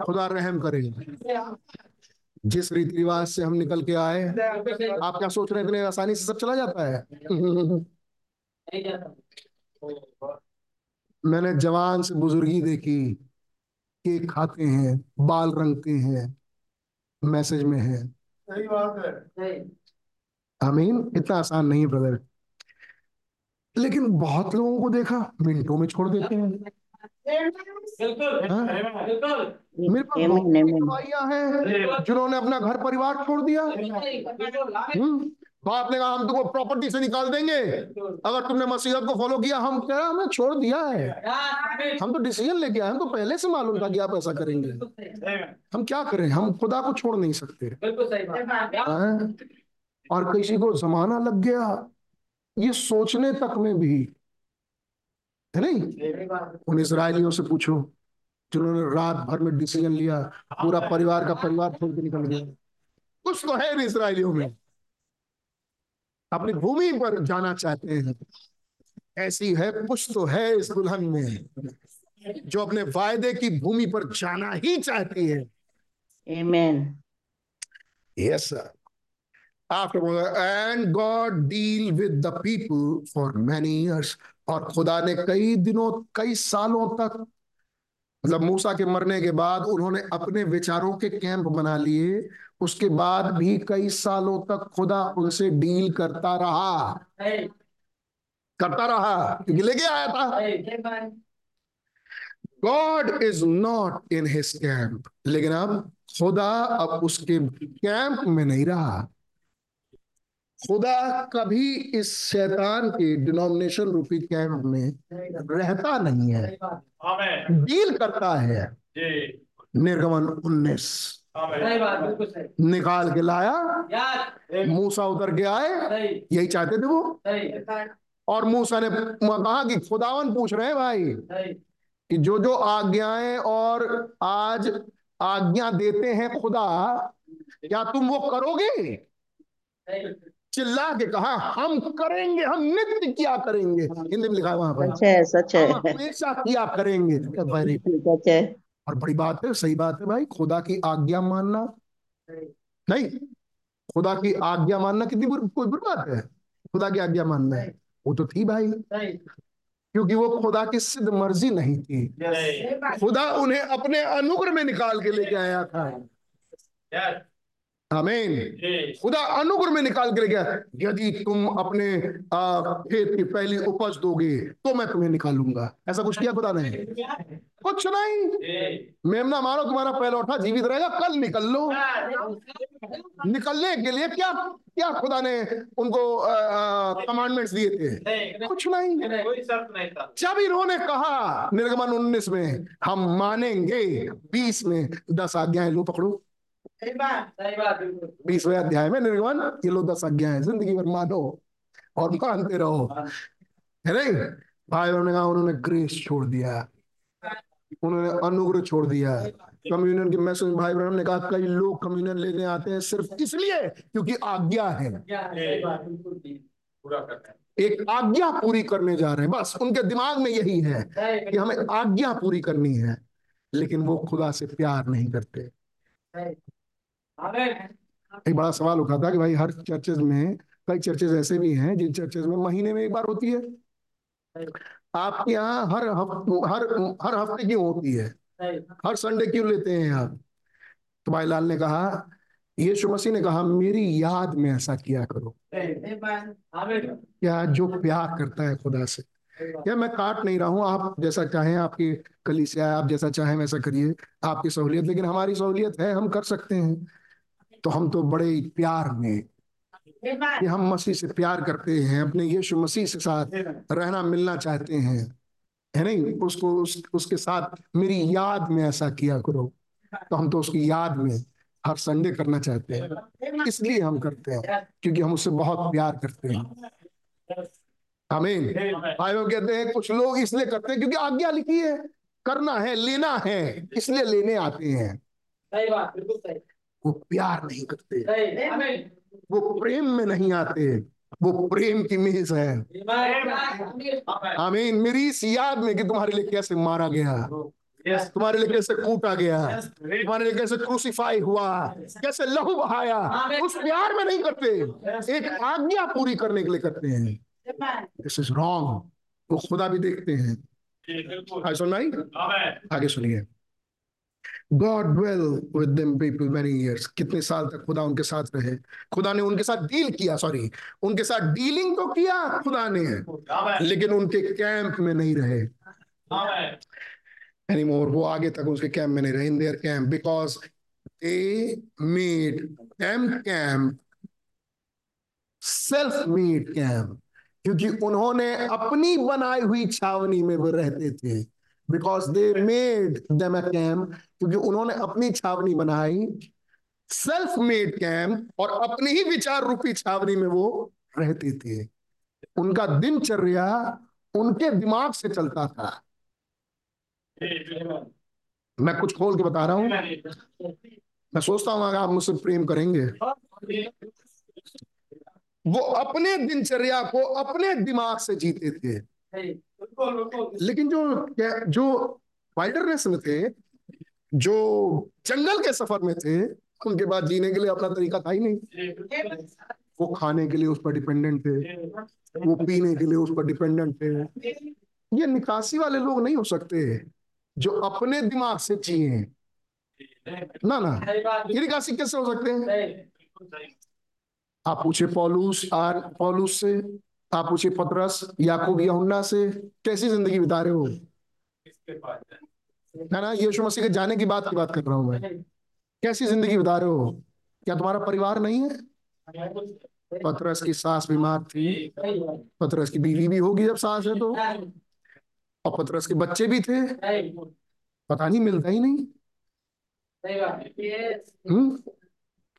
खुदा रहम करे। जिस रीति रिवाज से हम निकल के आए आप क्या सोच रहे हैं इतने आसानी से सब चला जाता है? मैंने जवान से बुजुर्गी देखी केक खाते हैं बाल रंगते हैं मैसेज में है। सही बात है। आमीन इतना आसान नहीं है ब्रदर। लेकिन बहुत लोगों को देखा मिनटों में छोड़ देते हैं। हाँ? मेरे पास हैं जिन्होंने अपना घर परिवार छोड़ दिया। हम्म तो आपने कहा हम तुमको प्रॉपर्टी से निकाल देंगे। अगर तुमने मसीहत को फॉलो किया हम क्या हमने छोड़ दिया है। हम तो डिसीज़न लेके आए हम तो पहले से मालूम था कि आप ऐसा करेंगे। हम क्या करें? हम खुदा को छोड़ नहीं सकते। हाँ? और किसी को जमाना लग गया ये सोचने तक में भी है नहीं? उन इसराइलियों से पूछो जिन्होंने रात भर में डिसीज़न लिया पूरा परिवार का परिवार छोड़ के निकल गया। कुछ तो है इसराइलियों में। अपनी भूमि पर जाना चाहते हैं। ऐसी है कुछ तो है इस दुल्हन में जो अपने वायदे की भूमि पर जाना ही चाहती है। Amen. Yes, sir. Afterward, and God deal with the people for many years. और खुदा ने कई दिनों कई सालों तक मतलब मूसा के मरने के बाद उन्होंने अपने विचारों के कैंप बना लिए। उसके बाद भी कई सालों तक खुदा उनसे डील करता रहा। करता रहा। क्योंकि लेके आया था। God is not in his camp लेकिन अब खुदा अब उसके कैंप में नहीं रहा। खुदा कभी इस शैतान के डिनोमिनेशन रूपी कैंप में रहता नहीं है। डील करता है। निर्गमन उन्नीस। निकाल के लाया। मूसा उतर के आए। यही चाहते थे वो? और मूसा ने कहा कि खुदावन पूछ रहे हैं भाई कि जो जो आज्ञाएँ और आज आज्ञा देते हैं खुदा क्या तुम वो करोगे? चिल्ला के कहा हम करेंगे हम नित्य क्या करेंगे? हिंदी में लिखा है वहाँ पर। सच है सच है। हमेशा किया करेंगे? वेरी सच है और बड़ी बात है सही बात है भाई खुदा की आज्ञा मानना। नहीं खुदा की आज्ञा मानना कितनी कोई बुरी बात है? खुदा की आज्ञा मानना है। वो तो थी भाई। क्योंकि वो खुदा की सिद्ध मर्ज़ी नहीं थी। खुदा उन्हें अपने अनुग्रह में निकाल के लेके आया था। आमीन। खुदा अनुग्रह में निकाल के गया। यदि तुम अपने खेत की पहली उपज दोगे तो मैं तुम्हें निकालूँगा। ऐसा कुछ किया खुदा ने? कुछ नहीं। मेमना मारो, तुम्हारा पहला उठा, जीवित रहेगा, कल निकल लो। निकलने के लिए क्या क्या खुदा ने उनको कमांडमेंट्स दिए थे? कुछ नहीं। जब इन्होंने कहा, निर्गमन उन्नीस में, हम मानेंगे, बीस में दस आज्ञाएँ लो पकड़ो। बीसवें अध्याय में निर्गमन ये लो दस आज्ञाएँ ज़िंदगी भर मानो और मानते रहो। है नहीं? भाई उन्होंने कहा उन्होंने ग्रेस छोड़ दिया। उन्होंने अनुग्रह छोड़ दिया। कम्युनियन के मैसेज भाई बहन ने कहा कई लोग कम्युनियन लेने आते हैं सिर्फ़ इसलिए क्योंकि आज्ञा है। है एक आज्ञा पूरी करने जा रहे हैं बस। उनके दिमाग में यही है कि हमें आज्ञा पूरी करनी है लेकिन वो खुदा से प्यार नहीं करते। एक बड़ा सवाल उठा था कि भाई हर चर्चेज में, कई चर्चेज ऐसे भी हैं जिन चर्चेज में महीने में एक बार होती है। आपके यहाँ हर हर हर हफ़्ते क्यों होती है? हर संडे क्यों लेते हैं आप? तो भाई लाल ने कहा, यीशु मसीह ने कहा, मेरी याद में ऐसा किया करो। क्या जो प्यार करता है खुदा से। या मैं काट नहीं रहा हूँ? आप जैसा चाहें, आपकी कली से आप जैसा चाहें वैसा करिए। आपकी सहूलियत, लेकिन हमारी सहूलियत है, हम कर सकते हैं। तो हम तो बड़े प्यार में कि हम मसीह से प्यार करते हैं अपने यीशु मसीह से साथ रहना मिलना चाहते हैं। है नहीं? उसको उस, उसके साथ मेरी याद में ऐसा किया करो तो हम तो उसकी याद में हर संडे करना चाहते हैं। इसलिए हम करते हैं क्योंकि हम उससे बहुत प्यार करते हैं। आमीन। भाइयों कहते हैं कुछ लोग इसलिए करते हैं क्योंकि आज्ञा लिखी है करना है लेना है इसलिए लेने आते हैं। वो प्यार नहीं करते। वो प्रेम में नहीं आते। वो प्रेम की मेज है। आमीन। मेरी इस याद में कि तुम्हारे लिए कैसे मारा गया। तुम्हारे लिए कैसे कूटा गया। तुम्हारे लिए कैसे क्रूसीफाई हुआ। कैसे लहू बहाया। उस प्यार में नहीं करते। एक आज्ञा पूरी करने के लिए करते हैं। दिस इज़ रॉन्ग वो खुदा भी देखते हैं। आगे सुन भाई आगे सुनिए। God well with them people many years कितने साल तक खुदा उनके साथ रहे? खुदा ने उनके साथ डील किया सॉरी उनके साथ डीलिंग तो किया खुदा ने। लेकिन उनके कैंप में नहीं रहे। एनीमोर वो आगे तक उसके कैंप में नहीं रहे in their camp because they made them camp self made camp क्योंकि उन्होंने अपनी बनाई हुई छावनी में वो रहते थे। Because they made them camp क्योंकि उन्होंने अपनी छावनी बनाई सेल्फ मेड कैंप और अपनी ही विचार रूपी छावनी में वो रहते थे। उनका दिनचर्या उनके दिमाग से चलता था। मैं कुछ खोल के बता रहा हूँ। मैं सोचता हूँ, अगर आप मुझसे प्रेम करेंगे। वो अपने दिनचर्या को अपने दिमाग से जीते थे। लेकिन जो जो वाइल्डरनेस में थे, जो जंगल के सफ़र में थे, उनके बाद जीने के लिए अपना तरीका था ही नहीं। वो खाने के लिए उस पर डिपेंडेंट थे, वो पीने के लिए उस पर डिपेंडेंट थे। ये निकासी वाले लोग नहीं हो सकते जो अपने दिमाग से जिए। ना ना। ये निकासी कैसे हो सकते हैं? आप पूछे पौलूस, आर, पौलूस से। आप पूछे पतरस, याकूब, यहुन्ना से कैसी ज़िंदगी बिता रहे हो? है ना, यीशु मसीह के जाने की बात की बात कर रहा हूँ मैं। कैसी ज़िंदगी बिता रहे हो? क्या तुम्हारा परिवार नहीं है? पतरस की सास बीमार थी। पतरस की बीवी भी होगी जब सास है तो। और पतरस के बच्चे भी थे। पता नहीं, मिलता ही नहीं। हम्म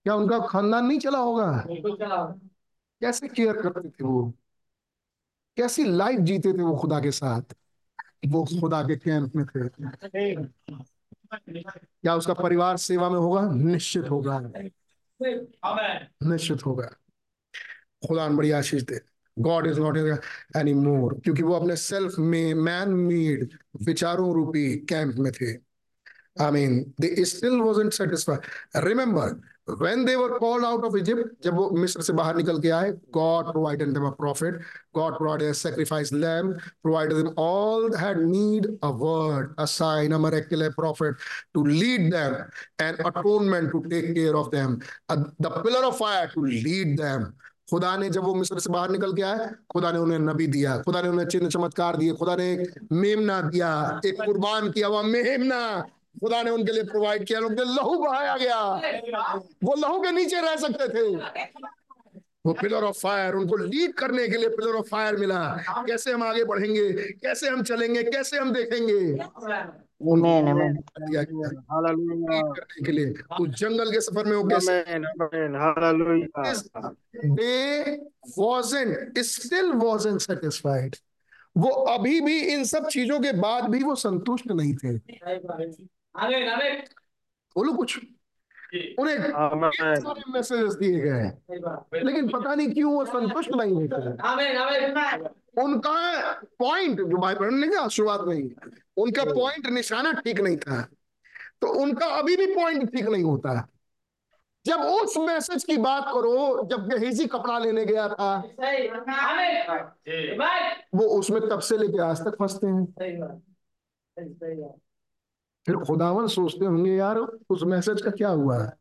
क्या उनका खानदान नहीं चला होगा? कैसे केयर करते थे वो? कैसी लाइफ जीते थे वो खुदा के साथ? वो खुदा के कैंप में थे। क्या उसका परिवार सेवा में होगा? निश्चित होगा। निश्चित होगा। खुदा बड़ी आशीष दे। God is not any more क्योंकि वो अपने सेल्फ में मैन मेड विचारों रूपी कैंप में थे। I mean, they still wasn't satisfied. Remember, when they were called out of Egypt, जब वो मिस्र से बाहर निकल के आए, God provided them a prophet. God provided a sacrifice lamb, provided them all had need a word, a sign, a miracle, a prophet to lead them, and atonement to take care of them, a, the pillar of fire to lead them. खुदा ने जब वो मिस्र से बाहर निकल के आए खुदा ने उन्हें नबी दिया खुदा ने उन्हें चिन्ह चमत्कार दिए खुदा ने मेमना दिया एक कुर्बान किया हुआ मेमना खुदा ने उनके लिए प्रोवाइड किया उनके लहू बहाया गया। वो लहू के नीचे रह सकते थे। वो पिलर ऑफ़ फायर उनको लीड करने के लिए पिलर ऑफ़ फायर मिला। कैसे हम आगे बढ़ेंगे? कैसे हम चलेंगे? कैसे हम देखेंगे? करने के लिए। उस जंगल के सफ़र में वो कैसे वो अभी भी इन सब चीज़ों के बाद भी वो संतुष्ट नहीं थे। बोलो कुछ। उन्हें मैसेजेस दिए गए हैं। लेकिन पता नहीं क्यों वो संतुष्ट नहीं होते उनका पॉइंट जो भाई बहन ने कहा शुरुआत में उनका पॉइंट निशाना ठीक नहीं था। तो उनका अभी भी पॉइंट ठीक नहीं होता। जब उस मैसेज की बात करो जब गहेजी कपड़ा लेने गया था वो उसमें तब से लेके आज तक फंसते हैं। फिर खुदावन सोचते होंगे यार उस मैसेज का क्या हुआ है?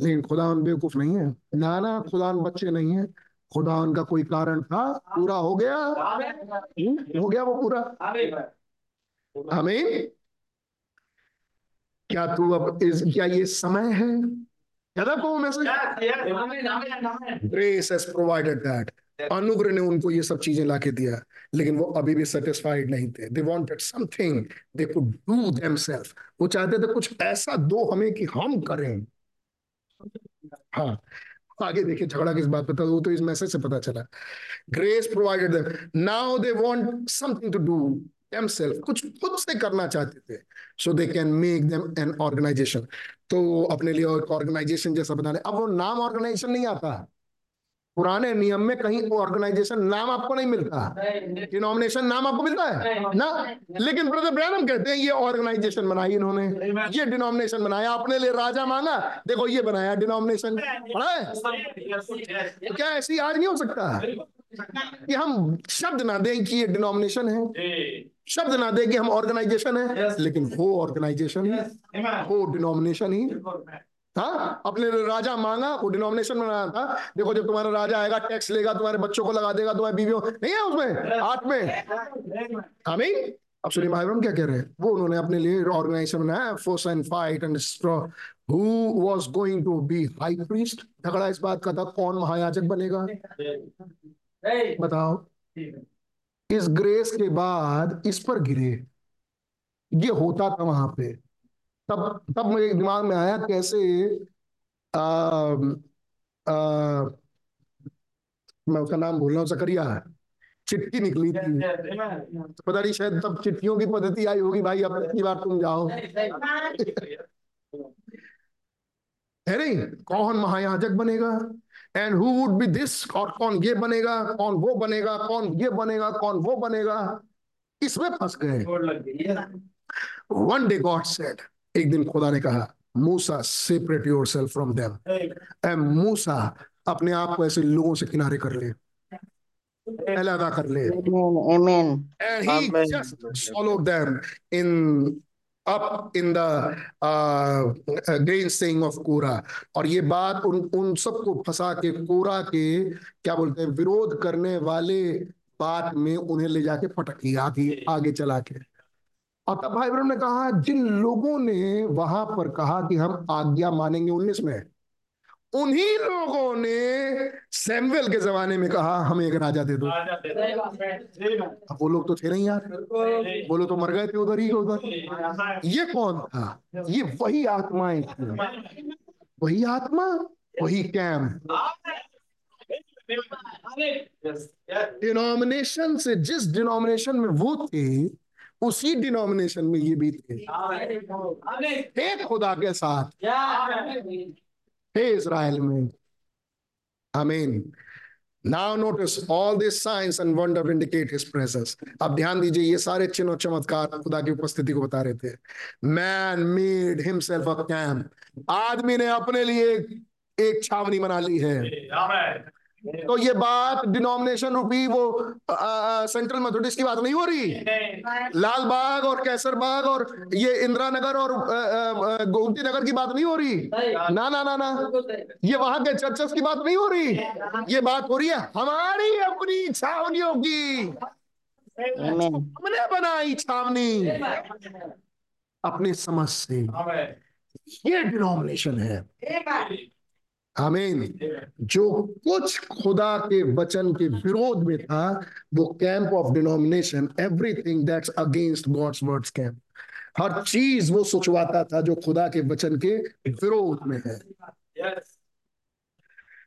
लेकिन खुदावन बेवकूफ़ नहीं है। ना ना खुदावन बच्चे नहीं है। खुदावन का कोई कारण था? पूरा हो गया? हो गया वो पूरा? आमीन। क्या तू अब इस क्या ये समय है? याद आपको वो message grace has provided that अनुग्रह ने उनको ये सब चीज़ें लाके दिया, लेकिन वो अभी भी सेटिस्फाइड नहीं थे. They wanted something they could do themselves वो चाहते थे कुछ ऐसा दो हमें कि हम करें. हाँ. आगे देखिए, झगड़ा किस बात पे था, वो तो इस मैसेज से पता चला. Grace provided them now they want something to do themselves. कुछ खुद से करना चाहते थे. So they can make them an organisation तो अपने लिए ऑर्गेनाइजेशन जैसा बना ले. अब वो नाम ऑर्गेनाइजेशन नहीं आता. पुराने नियम में कहीं ऑर्गेनाइजेशन नाम आपको नहीं मिलता। डिनोमिनेशन नाम आपको मिलता है? ना? लेकिन ब्रदर ब्रैनम कहते हैं ये ऑर्गेनाइजेशन बनाई इन्होंने। ये डिनोमिनेशन बनाया अपने लिए राजा मांगा देखो ये बनाया डिनोमिनेशन पढ़ा है? तो क्या ऐसी आज नहीं हो सकता? कि हम शब्द ना दें कि ये डिनोमिनेशन है। शब्द ना दें कि हम ऑर्गेनाइजेशन है। लेकिन हो ऑर्गेनाइजेशन ही। हो डिनोमिनेशन ही। हाँ अपने राजा मांगा, वो डिनोमिनेशन बनाया था। देखो, जब तुम्हारा राजा आएगा टैक्स लेगा, तुम्हारे बच्चों को लगा देगा, तुम्हारी बीवियों, नहीं है उसमें? आठ में। आमीन अब सुनिए भाई क्या कह रहे हैं? वो उन्होंने अपने लिए ऑर्गेनाइजेशन बनाया force and fight and who was going to be high priest झगड़ा इस बात का था, कौन महायाजक बनेगा? बताओ। इस ग्रेस के बाद इस पर गिरे। ये होता था वहाँ पे। तब तब मेरे दिमाग में आया कैसे आ, आ, मैं उसका नाम भूल रहा हूँ जकरिया चिट्ठी निकली थी। पता नहीं शायद तब चिट्ठियों की पद्धति आई होगी भाई अब इतनी बार तुम जाओ। है नहीं? कौन महायाजक बनेगा? And who would be this और कौन ये बनेगा? कौन वो बनेगा? कौन ये बनेगा? कौन वो बनेगा? इसमें फंस गए। वन डे गॉड सेड एक दिन खुदा ने कहा मूसा separate yourself from them and मूसा अपने आप को ऐसे लोगों से किनारे कर ले। अलग कर ले। And he Amen. just swallowed them in up in the uh, grain saying कोरा और ये बात उन उन सबको फंसा के कोरा के क्या बोलते हैं विरोध करने वाले बात में उन्हें ले जाके पटक दिया आगे आगे चला के। और तब भाई ब्रह्म ने कहा जिन लोगों ने वहाँ पर कहा कि हम आज्ञा मानेंगे उन्नीस में उन्हीं लोगों ने सैमुअल के जमाने में कहा हमें एक राजा दे दो। अब वो लोग तो थे नहीं यार। वो लोग तो मर गए थे उधर ही उधर। ये कौन था? ये वही आत्माएँ थी। वही आत्मा वही कैम्प डिनोमिनेशन से जिस डिनोमिनेशन में वो थे उसी डिनोमिनेशन में ये भी थे। थे खुदा के साथ। थे इसराइल में। Amen. Now notice all this science and wonder indicate his presence अब ध्यान दीजिए, ये सारे चिन्ह और चमत्कार खुदा की उपस्थिति को बता रहे थे। Man made himself a camp आदमी ने अपने लिए एक छावनी बना ली है। तो ये बात डिनोमिनेशन रूपी वो सेंट्रल मेथोडिस्ट की बात नहीं हो रही? लाल बाग और कैसर बाग और ये इंदिरा नगर और गोमती नगर की बात नहीं हो रही? ना ना ना ना। ये वहाँ के चर्चेस की बात नहीं हो रही? ये बात हो रही है हमारी अपनी छावनियों की। हमने बनाई छावनी। अपने समझ से। ये डिनोमिनेशन है। आमीन। जो कुछ खुदा के वचन के विरोध में था वो camp of denomination everything that's against God's words camp हर चीज़ वो सोचवाता था जो खुदा के वचन के विरोध में है।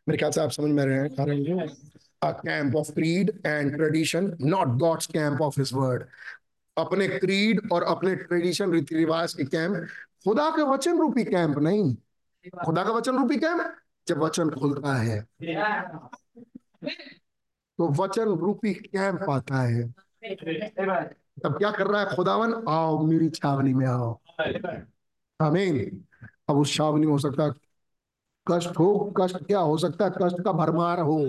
मेरे ख्याल से आप समझ में रहे हैं कारण a camp of creed and tradition not God's camp of his word अपने क्रीड और अपने ट्रेडिशन रीति रिवाज के कैंप खुदा के वचन रूपी कैंप नहीं। खुदा का वचन रूपी कैंप जब वचन खुलता है तो वचन रूपी कैंप आता है। तब क्या कर रहा है खुदावन? आओ, मेरी छावनी में आओ। आमीन। अब उस छावनी हो सकता कष्ट हो, कष्ट क्या हो सकता है? कष्ट का भरमार हो।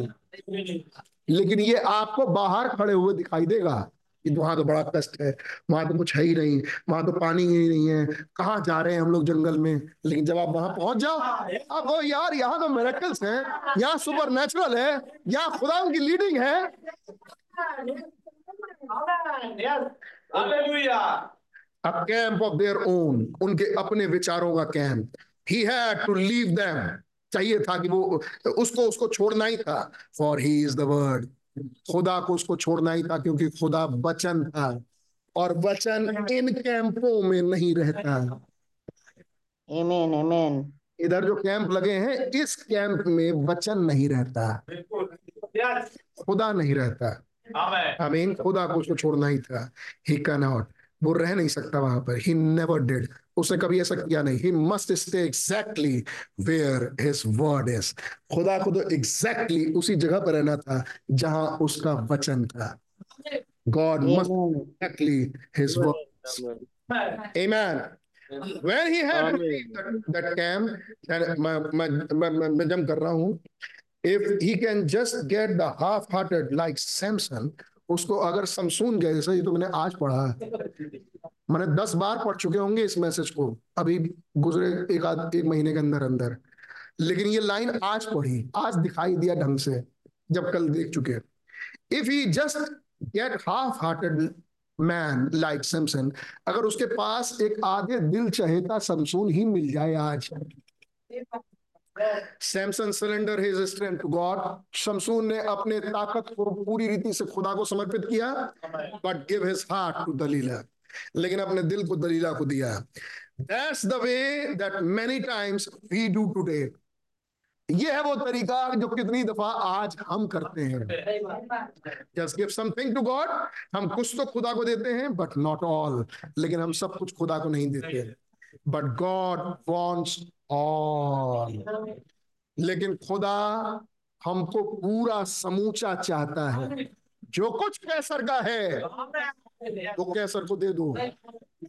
लेकिन ये आपको बाहर खड़े हुए दिखाई देगा। कि वहाँ तो बड़ा कष्ट है वहाँ तो कुछ है ही नहीं वहाँ तो पानी ही नहीं है। कहाँ जा रहे हैं हम लोग जंगल में? लेकिन जब आप वहाँ पहुँच जाओ अब वो यार यहाँ तो मेरेकल्स हैं यहाँ सुपर नेचुरल है यहाँ खुदा की लीडिंग है। A camp of their own उनके अपने विचारों का camp he had to leave them चाहिए था कि वो उसको उसको छोड़ना ही था। For he is the word खुदा को उसको छोड़ना ही था क्योंकि खुदा वचन था और वचन इन कैंपों में नहीं रहता। Amen. Amen. इधर जो कैंप लगे हैं इस कैंप में वचन नहीं रहता। खुदा नहीं रहता। आमीन खुदा को उसको छोड़ना ही था। ही कैनॉट वो रह नहीं सकता वहाँ पर। ही नेवर डिड उसने कभी ऐसा किया नहीं। He must stay exactly where his word is खुदा को तो एग्जैक्टली उसी जगह पर रहना था जहाँ उसका वचन था। God must exactly his word amen. When he had that, that camp and मैं मैं मैं मैं जम कर रहा हूँ। If he can just get the half hearted like Samson उसको अगर समसून गए जैसे ये तो मैंने आज पढ़ा है। मैंने दस बार पढ़ चुके होंगे इस मैसेज को। अभी गुजरे एक आध, एक महीने के अंदर अंदर। लेकिन ये लाइन आज पढ़ी, आज दिखाई दिया ढंग से, जब कल देख चुके if he just get half hearted man like Samson अगर उसके पास एक आधे दिल चहेता समसून ही मिल जाए आज Samson surrender his strength to God शमसून ने अपने ताकत को पूरी रीति से खुदा को समर्पित किया but give his heart to Delilah लेकिन अपने दिल को दलीला को दिया। That's the way that many times we do today ये है वो तरीका जो कितनी दफ़ा आज हम करते हैं। Just give something to God हम कुछ तो खुदा को देते हैं बट नॉट ऑल लेकिन हम सब कुछ खुदा को नहीं देते। बट गॉड वॉन्ट्स ऑल लेकिन खुदा हमको पूरा समूचा चाहता है। जो कुछ कैसर का है, वो कैसर को दे दो,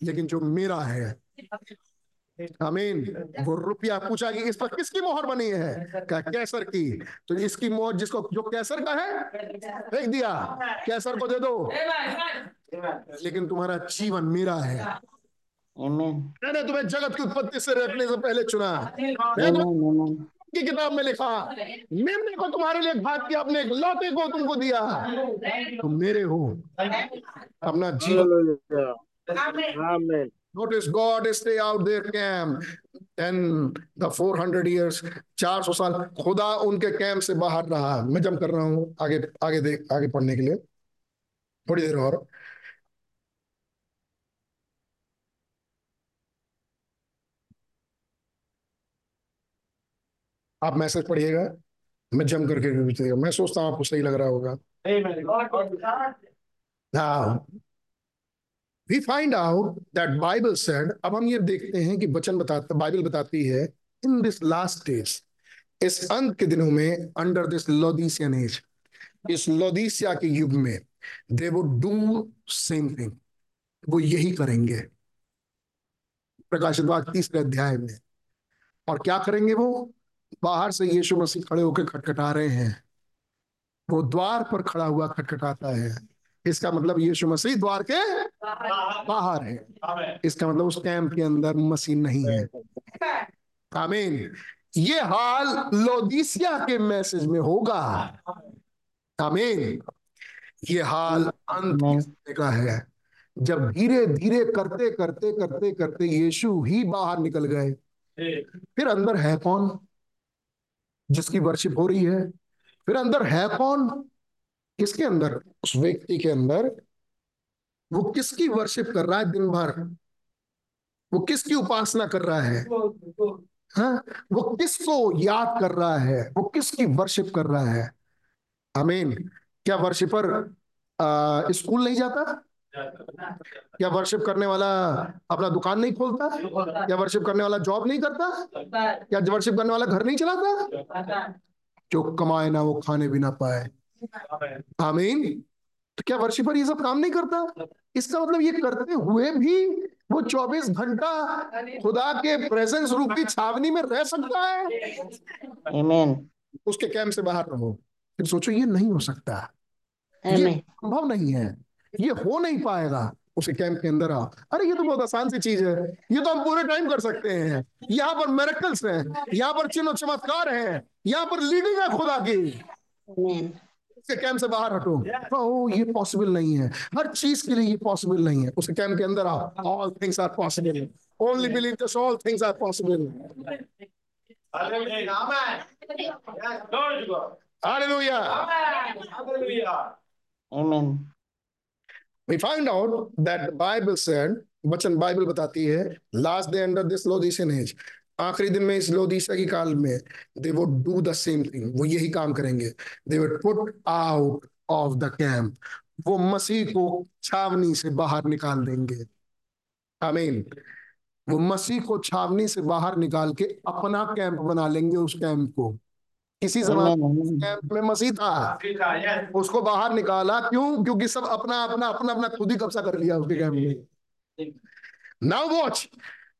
लेकिन जो मेरा है, आमीन। वो रुपया पूछा कि इस पर किसकी मोहर बनी है? क्या कैसर की? तो इसकी मोहर जिसको, जो कैसर का है, फेंक दिया। कैसर को दे दो। लेकिन तुम्हारा जीवन मेरा है. मैंने तुम्हें जगत की उत्पत्ति से रखने से पहले चुना. की किताब में लिखा मेमने को तुम्हारे लिए घात किया अपने एक लौते को तुमको दिया। तुम मेरे हो। अपना जीवन Notice God stay out their camp and the 400 years 400 साल खुदा उनके कैंप से बाहर रहा। मैं जम कर रहा हूँ आगे आगे देख आगे पढ़ने के लिए। थोड़ी देर और। आप मैसेज पढ़िएगा मैं जम करके पूछिएगा मैं सोचता हूँ आपको सही लग रहा होगा। Now, we find out that Bible said, अब हम ये देखते हैं कि वचन बताता बाइबल बताती है इन दिस लास्ट डेज़ इस अंत के दिनों में अंडर दिस लोदीसियन एज इस लोदीसिया के युग में दे वो डू सेम थिंग वो यही करेंगे। प्रकाशित वाक्य तीसरे अध्याय में। और क्या करेंगे वो? बाहर से यीशु मसीह खड़े होकर खटखटा रहे हैं। वो द्वार पर खड़ा हुआ खटखटाता है। इसका मतलब यीशु मसीह द्वार के बाहर है। इसका मतलब उस कैंप के अंदर मसीह नहीं है। आमीन। ये हाल लोदीसिया के मैसेज में होगा। आमीन। ये हाल अंत का है। जब धीरे धीरे करते करते करते करते यीशु ही बाहर निकल गए। फिर अंदर है कौन? जिसकी वर्शिप हो रही है। फिर अंदर है कौन? किसके अंदर? उस व्यक्ति के अंदर। वो किसकी वर्शिप कर रहा है दिन भर? वो किसकी उपासना कर रहा है? हाँ वो किसको याद कर रहा है? वो किसकी वर्शिप कर रहा है? आमीन। क्या वर्शिपर स्कूल नहीं जाता? क्या वर्शिप करने वाला अपना दुकान नहीं खोलता? क्या वर्शिप करने वाला जॉब नहीं करता? क्या वर्शिप करने वाला घर नहीं चलाता? जो कमाए ना वो खाने भी ना पाए। आमीन। तो क्या वर्शिपर ये सब काम नहीं करता? इसका मतलब ये करते हुए भी वो 24 घंटा खुदा के प्रेजेंस रूपी छावनी में रह सकता है। Amen. उसके कैंप से बाहर रहो। फिर सोचो ये नहीं हो सकता। ये संभव नहीं है। ये हो नहीं पाएगा उसे कैंप के अंदर आओ अरे ये तो बहुत आसान सी चीज़ है। ये तो हम पूरे टाइम कर सकते हैं। यहाँ पर मेरेकल्स हैं यहाँ पर चिन्ह चमत्कार हैं यहाँ पर लीडिंग है खुदा की. उसके कैंप से बाहर हटो। ओ ये पॉसिबल नहीं है। हर चीज़ के लिए ये पॉसिबल नहीं है। उसके कैंप के अंदर आओ all things are possible only believe this all things are possible hallelujah Amen. We find out that the bible said, वचन बाइबल बताती है last day under this Laodicean age आखिरी दिन में इस लोदिशा की काल में they would do the same thing वो यही काम करेंगे। They would put out of the camp वो मसीह को छावनी से बाहर निकाल देंगे। आमीन वो मसीह को छावनी से बाहर निकाल के अपना कैंप बना लेंगे उस कैंप को। किसी जमाने में कैंप में मसीह था। उसको बाहर निकाला क्यों? क्योंकि सब अपना अपना अपना अपना खुद ही कब्जा कर लिया उसके कैंप में। Now watch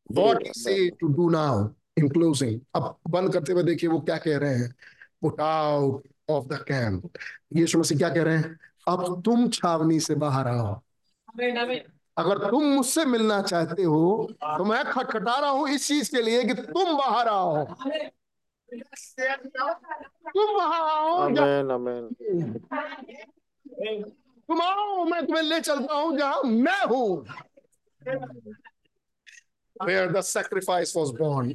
what he say to do now in closing अब बंद करते हुए देखिए वो क्या कह रहे हैं। Put out of the camp यीशु मसीह क्या कह रहे हैं? अब तुम छावनी से बाहर आओ। अगर तुम मुझसे मिलना चाहते हो तो मैं खटखटा रहा हूँ इस चीज़ के लिए कि तुम बाहर आओ। मैं तुम्हें ले चलता हूँ, जहाँ मैं हूँ। Where the sacrifice was born.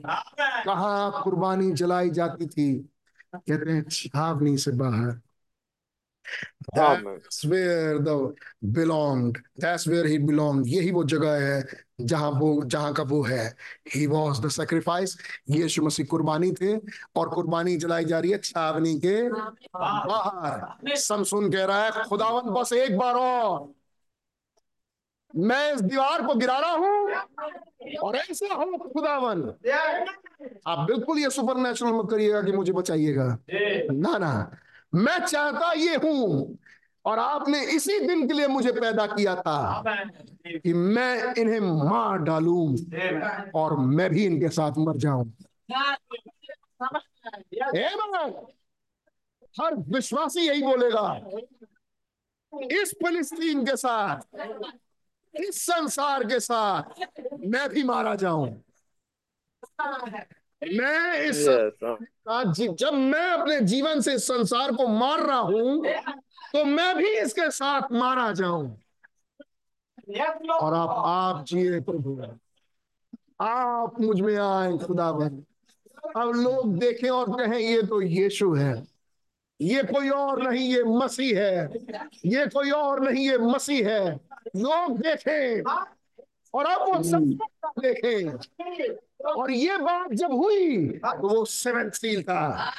कहा कुर्बानी जलाई जाती थी? कहते हैं छावनी से बाहर। That's where the belonged. That's where he belonged. यही वो जगह है जहाँ वो जहाँ का वो है। He was the sacrifice. यीशु मसीह कुर्बानी थे और कुर्बानी जलाई जा रही है छावनी के बाहर। समसुन कह रहा है खुदावन बस एक बार और। मैं इस दीवार को गिरा रहा हूँ और ऐसा हो खुदावन आप बिल्कुल ये सुपर नेचुरल मत करिएगा कि मुझे बचाइएगा। ना ना। मैं चाहता ये हूँ और आपने इसी दिन के लिए मुझे पैदा किया था कि मैं इन्हें मार डालू और मैं भी इनके साथ मर जाऊँ। हर विश्वासी यही बोलेगा इस फिलिस्तीन के साथ इस संसार के साथ मैं भी मारा जाऊँ। मैं इस जी- जब मैं अपने जीवन से संसार को मार रहा हूँ तो मैं भी इसके साथ मारा जाऊँ। और आप आप जिए प्रभु। आप मुझमें आए खुदावन अब लोग देखें और कहें ये तो यीशु है। ये कोई और नहीं ये मसीह है। ये कोई और नहीं ये मसीह है। लोग देखें। और अब वो सब देखें और ये बात जब हुई तो वो सेवन सील था।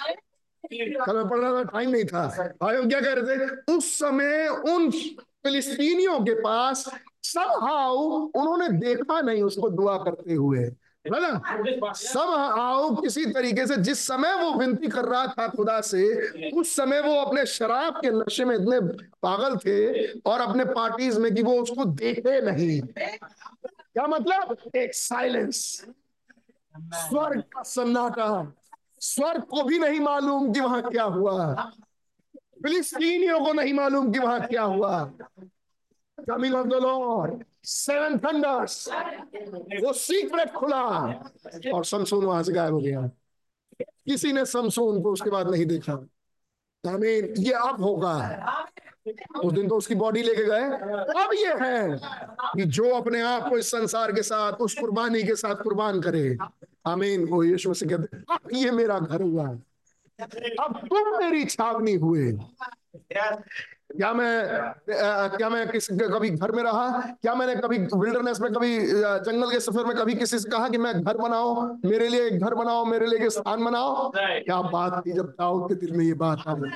कल मैं पढ़ रहा था टाइम नहीं था। भाई क्या कह रहे थे? उस समय उन फिलिस्तीनियों के पास सब हाउ उन्होंने देखा नहीं उसको दुआ करते हुए। है ना? सब आओ किसी तरीके से, जिस समय वो विनती कर रहा था खुदा से, उस समय वो अपने शराब के नशे में इतने पागल थे और अपने पार्टीज़ में कि वो उसको देखे नहीं। क्या मतलब? एक साइलेंस स्वर्ग का सन्नाटा। स्वर्ग को भी नहीं मालूम कि वहाँ क्या हुआ। फिलिस्तीनियों को नहीं मालूम कि वहाँ क्या हुआ। Coming of the Lord seven thunders वो सीक्रेट खुला। और समसून वहाँ से गायब हो गया। किसी ने समसून को उसके बाद नहीं देखा। आमीन ये अब होगा। उस दिन तो उसकी बॉडी लेके गए। अब ये है कि जो अपने आप को इस संसार के साथ, उस कुर्बानी के साथ कुर्बान करे। आमीन वो यीशु से कहते अब ये मेरा घर हुआ। अब तुम मेरी छावनी हुए। क्या मैं क्या मैं किस कभी घर में रहा? क्या मैंने कभी विल्डरनेस में कभी जंगल के सफ़र में कभी किसी से कहा कि मैं घर बनाओ मेरे लिए एक घर बनाओ मेरे लिए एक स्थान बनाओ? क्या बात थी जब दाऊद के दिल में ये बात आई।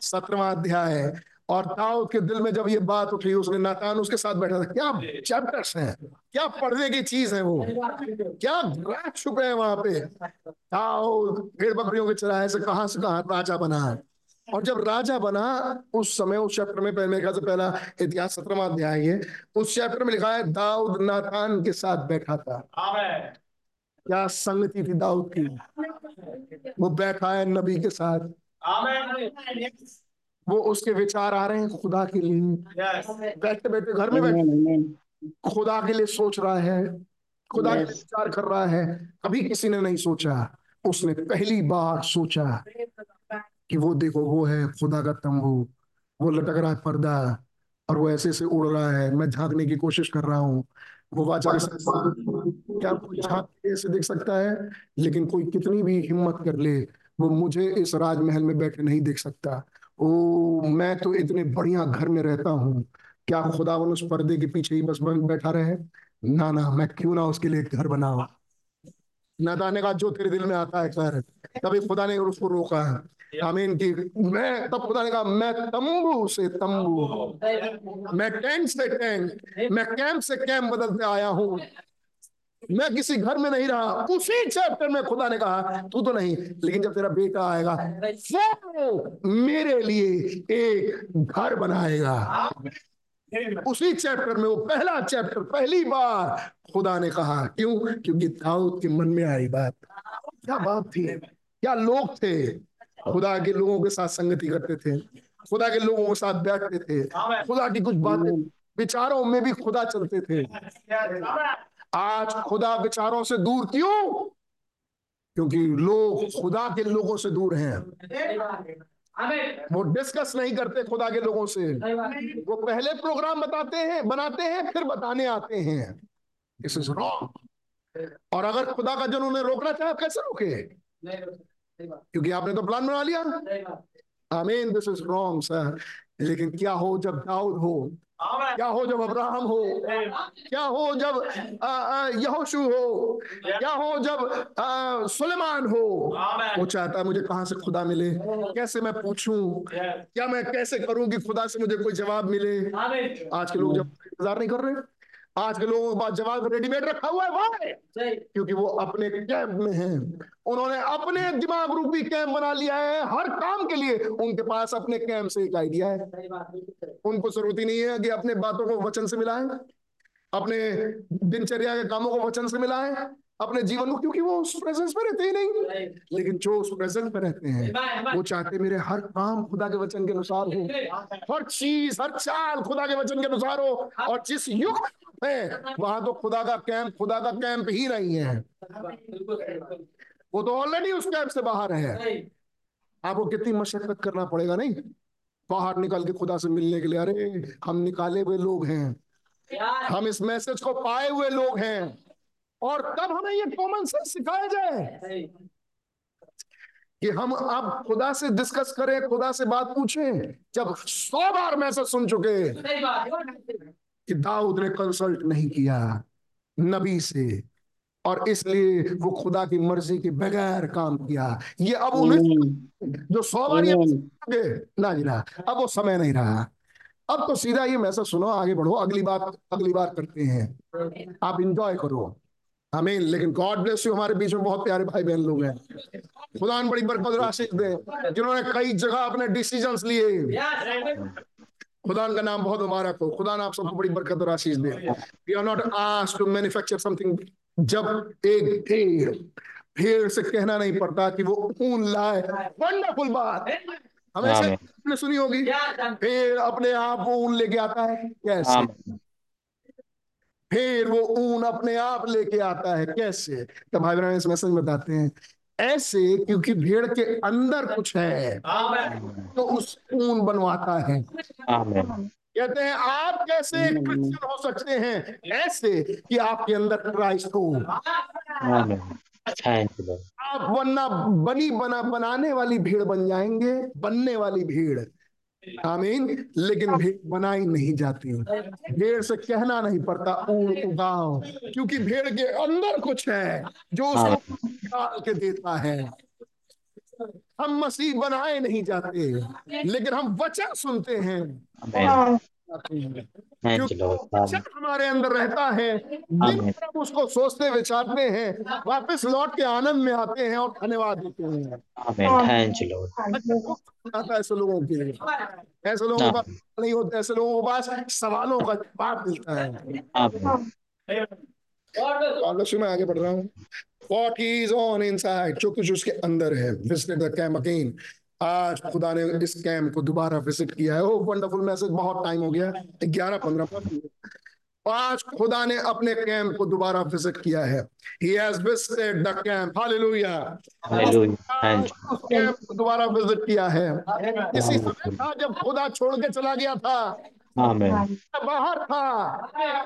सत्रवा अध्याय है। और दाऊद के दिल में जब ये बात उठी उसने नातान उसके साथ बैठा था। क्या चैप्टर्स हैं? क्या पढ़ने की चीज़ है वो? क्या छुपे हैं वहाँ पे? दाऊद भेड़ बकरियों के चराहे से कहाँ से कहाँ राजा बना है? और जब राजा बना उस समय उस चैप्टर में पहले मेरे से पहला इतिहास सत्रहवा अध्याय है उस चैप्टर में लिखा है दाऊद नातान के साथ बैठा था। क्या संगति थी दाऊद की? वो बैठा है नबी के साथ। वो उसके विचार आ रहे हैं खुदा के लिए। बैठे बैठे घर में बैठे. खुदा के लिए सोच रहा है। खुदा के लिए विचार कर रहा है। कभी किसी ने नहीं सोचा। उसने पहली बार सोचा। कि वो देखो, वो है खुदा का तंबू, वो लटक रहा है पर्दा और वो ऐसे से उड़ रहा है। मैं झांकने की कोशिश कर रहा हूँ। वो वाचा के क्या कोई झाँक के ऐसे देख सकता है? लेकिन कोई कितनी भी हिम्मत कर ले, वो मुझे इस राजमहल में बैठे नहीं देख सकता। ओ, मैं तो इतने बढ़िया घर में रहता हूँ। क्या खुदावन उस पर्दे के पीछे ही बस बैठा रहे? ना ना, मैं क्यों ना उसके लिए घर बनाऊँ? नादा ने कहा जो तेरे दिल में आता है, कर। तभी खुदा ने उसको रोका। आमीन की मैं तब खुदा ने कहा मैं तंबू से तंबू। मैं टेंट से टेंट मैं कैंप से कैंप बदलते आया हूँ। मैं किसी घर में नहीं रहा, उसी चैप्टर में खुदा ने कहा, तू तो नहीं, लेकिन जब तेरा बेटा आएगा, वो मेरे लिए एक घर बनाएगा। उसी चैप्टर में, वो पहला चैप्टर पहली बार खुदा ने कहा, क्यों? क्योंकि दाऊद के मन में आई बात। क्या बात थी? क्या लोग थे? खुदा के लोगों के साथ संगति करते थे खुदा के लोगों के साथ बैठते थे खुदा की कुछ बातें विचारों में भी खुदा चलते थे। आज खुदा विचारों से दूर क्यों? क्योंकि लोग खुदा के लोगों से दूर हैं। वो डिस्कस नहीं करते खुदा के लोगों से। वो पहले प्रोग्राम बताते हैं बनाते हैं फिर बताने आते हैं। दिस इज़ रॉन्ग और अगर खुदा का जन उन्हें रोकना चाहे कैसे रोके? क्योंकि आपने तो प्लान बना लिया। आमीन दिस इज़ रॉन्ग सर लेकिन क्या हो जब दाऊद हो? क्या हो जब अब्राहम हो? क्या हो जब यहोशू हो? क्या हो जब सुलेमान हो? वो चाहता है मुझे कहाँ से खुदा मिले? कैसे मैं पूछूँ? क्या मैं कैसे करूँ कि खुदा से मुझे कोई जवाब मिले? आज के लोग जब इंतज़ार नहीं कर रहे। आज के लोगों के पास जवाब रेडीमेड रखा हुआ है वाय क्योंकि वो अपने कैंप में हैं। उन्होंने अपने दिमाग रूपी कैंप बना लिया है हर काम के लिए उनके पास अपने कैंप से एक आइडिया है। उनको ज़रूरत ही नहीं है कि अपने बातों को वचन से मिलाएँ अपने दिनचर्या के कामों को वचन से मिलाएँ। अपने जीवन को क्योंकि वो उस प्रेजेंस में रहते ही नहीं। लेकिन जो उस प्रेजेंस में रहते हैं वो चाहते मेरे हर काम खुदा के वचन के अनुसार हो। हर चीज़ हर चाल खुदा के वचन के अनुसार हो। और जिस युग है वहाँ तो खुदा का कैंप खुदा का कैंप ही नहीं है। वो तो ऑलरेडी उस कैंप से बाहर है। आपको कितनी मशक्कत करना पड़ेगा नहीं? बाहर निकल के खुदा से मिलने के लिए अरे हम निकाले हुए लोग हैं। हम इस मैसेज को पाए हुए लोग हैं। और तब हमें ये कॉमन सेंस सिखाया जाए कि हम अब खुदा से डिस्कस करें खुदा से बात पूछें। जब सौ बार मैसेज सुन चुके कि दाऊद ने कंसल्ट नहीं किया नबी से और इसलिए वो खुदा की मर्ज़ी के बगैर काम किया। ये अब उन्हें जो सौ बार ये ना जी ना अब वो समय नहीं रहा। अब तो सीधा ये मैसेज सुनो आगे बढ़ो अगली बात अगली बार करते हैं। आप इंजॉय करो। आमीन। लेकिन गॉड ब्लेस यू हमारे बीच में बहुत प्यारे भाई बहन लोग हैं। खुदा बड़ी बरकत आशीष दे जिन्होंने कई जगह अपने डिसीजंस लिए। खुदा का नाम बहुत मुबारक हो। खुदा आप सबको बड़ी बरकत और आशीष दे। We are not asked to manufacture something जब एक भेड़ भेड़ से कहना नहीं पड़ता कि वो ऊन लाए। वंडरफुल बात। हमेशा आपने सुनी होगी। भेड़ अपने आप वो ऊन लेके आता है। कैसे फिर वो ऊन अपने आप लेके आता है। कैसे? तो भाई बहन इस मैसेज में बताते हैं। ऐसे क्योंकि भेड़ के अंदर कुछ है तो उस ऊन बनवाता है। कहते हैं आप कैसे क्रिश्चियन हो सकते हैं? ऐसे कि आपके अंदर क्राइस्ट हो। आप बनना बनी बना बनाने वाली भीड़ बन जाएँगे बनने वाली भीड़। आमीन। लेकिन भेड़ बनाई नहीं जाती। भेड़ से कहना नहीं पड़ता ऊन उगाओ क्योंकि भेड़ के अंदर कुछ है जो उसको निकाल के देता है। हम मसीह बनाए नहीं जाते लेकिन हम वचन सुनते हैं। हमारे अंदर रहता है। दिन। हम उसको सोचते विचारते हैं वापस लौट के आनंद में आते हैं और धन्यवाद देते हैं। है ऐसे लोगों के लिए। ऐसे लोगों के पास नहीं होते ऐसे लोगों के पास सवालों का जवाब मिलता है। और मैं आगे बढ़ रहा हूँ। What is on inside? जो कुछ उसके अंदर है। विज़िट द कैम्प अगेन आज खुदा ने इस कैम्प को दोबारा विज़िट किया है। ओ वंडरफुल मैसेज बहुत टाइम हो गया। ग्यारह पंद्रह आज खुदा ने अपने कैंप को दोबारा विज़िट किया है। He has visited the camp hallelujah camp को दोबारा विज़िट किया है। इसी समय था जब खुदा छोड़ के चला गया था. बाहर था।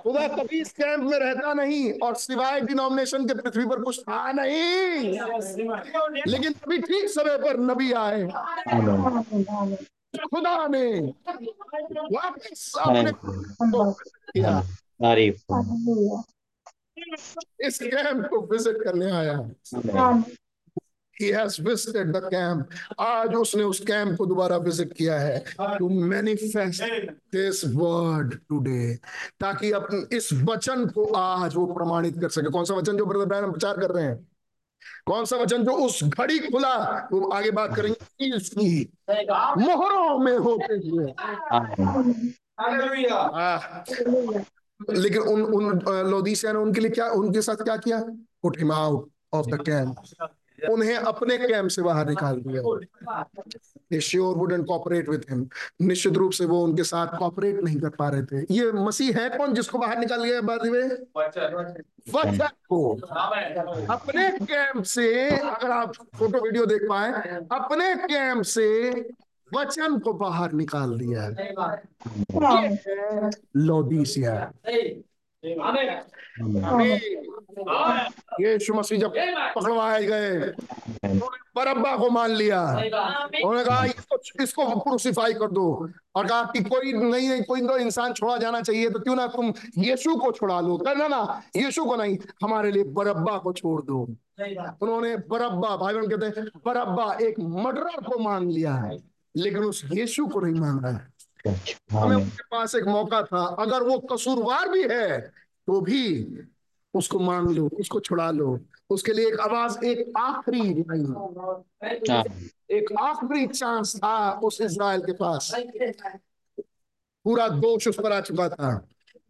खुदा कभी इस कैंप में रहता नहीं और सिवाय डिनोमिनेशन के पृथ्वी पर कुछ था नहीं। लेकिन अभी ठीक समय पर नबी आए। खुदा ने वापस अपने किया। इस कैंप को विज़िट करने आया. He has visited the camp. आज उसने उस कैंप को दोबारा विज़िट किया है। To manifest this word today ताकि अपन इस वचन को आज वो प्रमाणित कर सके। कौन सा वचन जो ब्रदर ब्रैनम प्रचार कर रहे हैं? कौन सा वचन जो उस घड़ी खुला वो आगे बात करेंगे इसकी मोहरों में होते हुए। लेकिन उन उन लोदीसिया ने उनके लिए क्या उनके साथ क्या किया? Put him out of the camp उन्हें अपने कैंप से बाहर निकाल दिया they sure wouldn't cooperate with him. निश्चित रूप से वो उनके साथ कॉपरेट नहीं कर पा रहे थे। ये मसीह है कौन जिसको बाहर निकाल गया बाद में? वचन। को अपने कैंप से अगर आप फ़ोटो वीडियो देख पाए अपने कैंप से वचन को बाहर निकाल दिया लोदीसिया। यीशु मसीह जब पकड़वाए गए बरब्बा को मान लिया। उन्होंने कहा, इसको इसको क्रूसिफाई कर दो। और कहा कि कोई नहीं नहीं, कोई तो इंसान छोड़ा जाना चाहिए तो क्यों ना तुम यीशु को छुड़ा लो? कहना ना यीशु को नहीं, हमारे लिए बरब्बा को छोड़ दो। उन्होंने बरब्बा भाई बहन कहते हैं बरब्बा एक मर्डरर को मान लिया है, लेकिन उस यीशु को नहीं मान रहा है। हमें उनके पास एक मौका था। अगर वो कसूरवार भी है तो भी उसको मान लो उसको छुड़ा लो। उसके लिए एक आवाज़ एक आखिरी एक आखिरी चांस था उस इज़राइल के पास। पूरा दोष उस पर आ चुका था.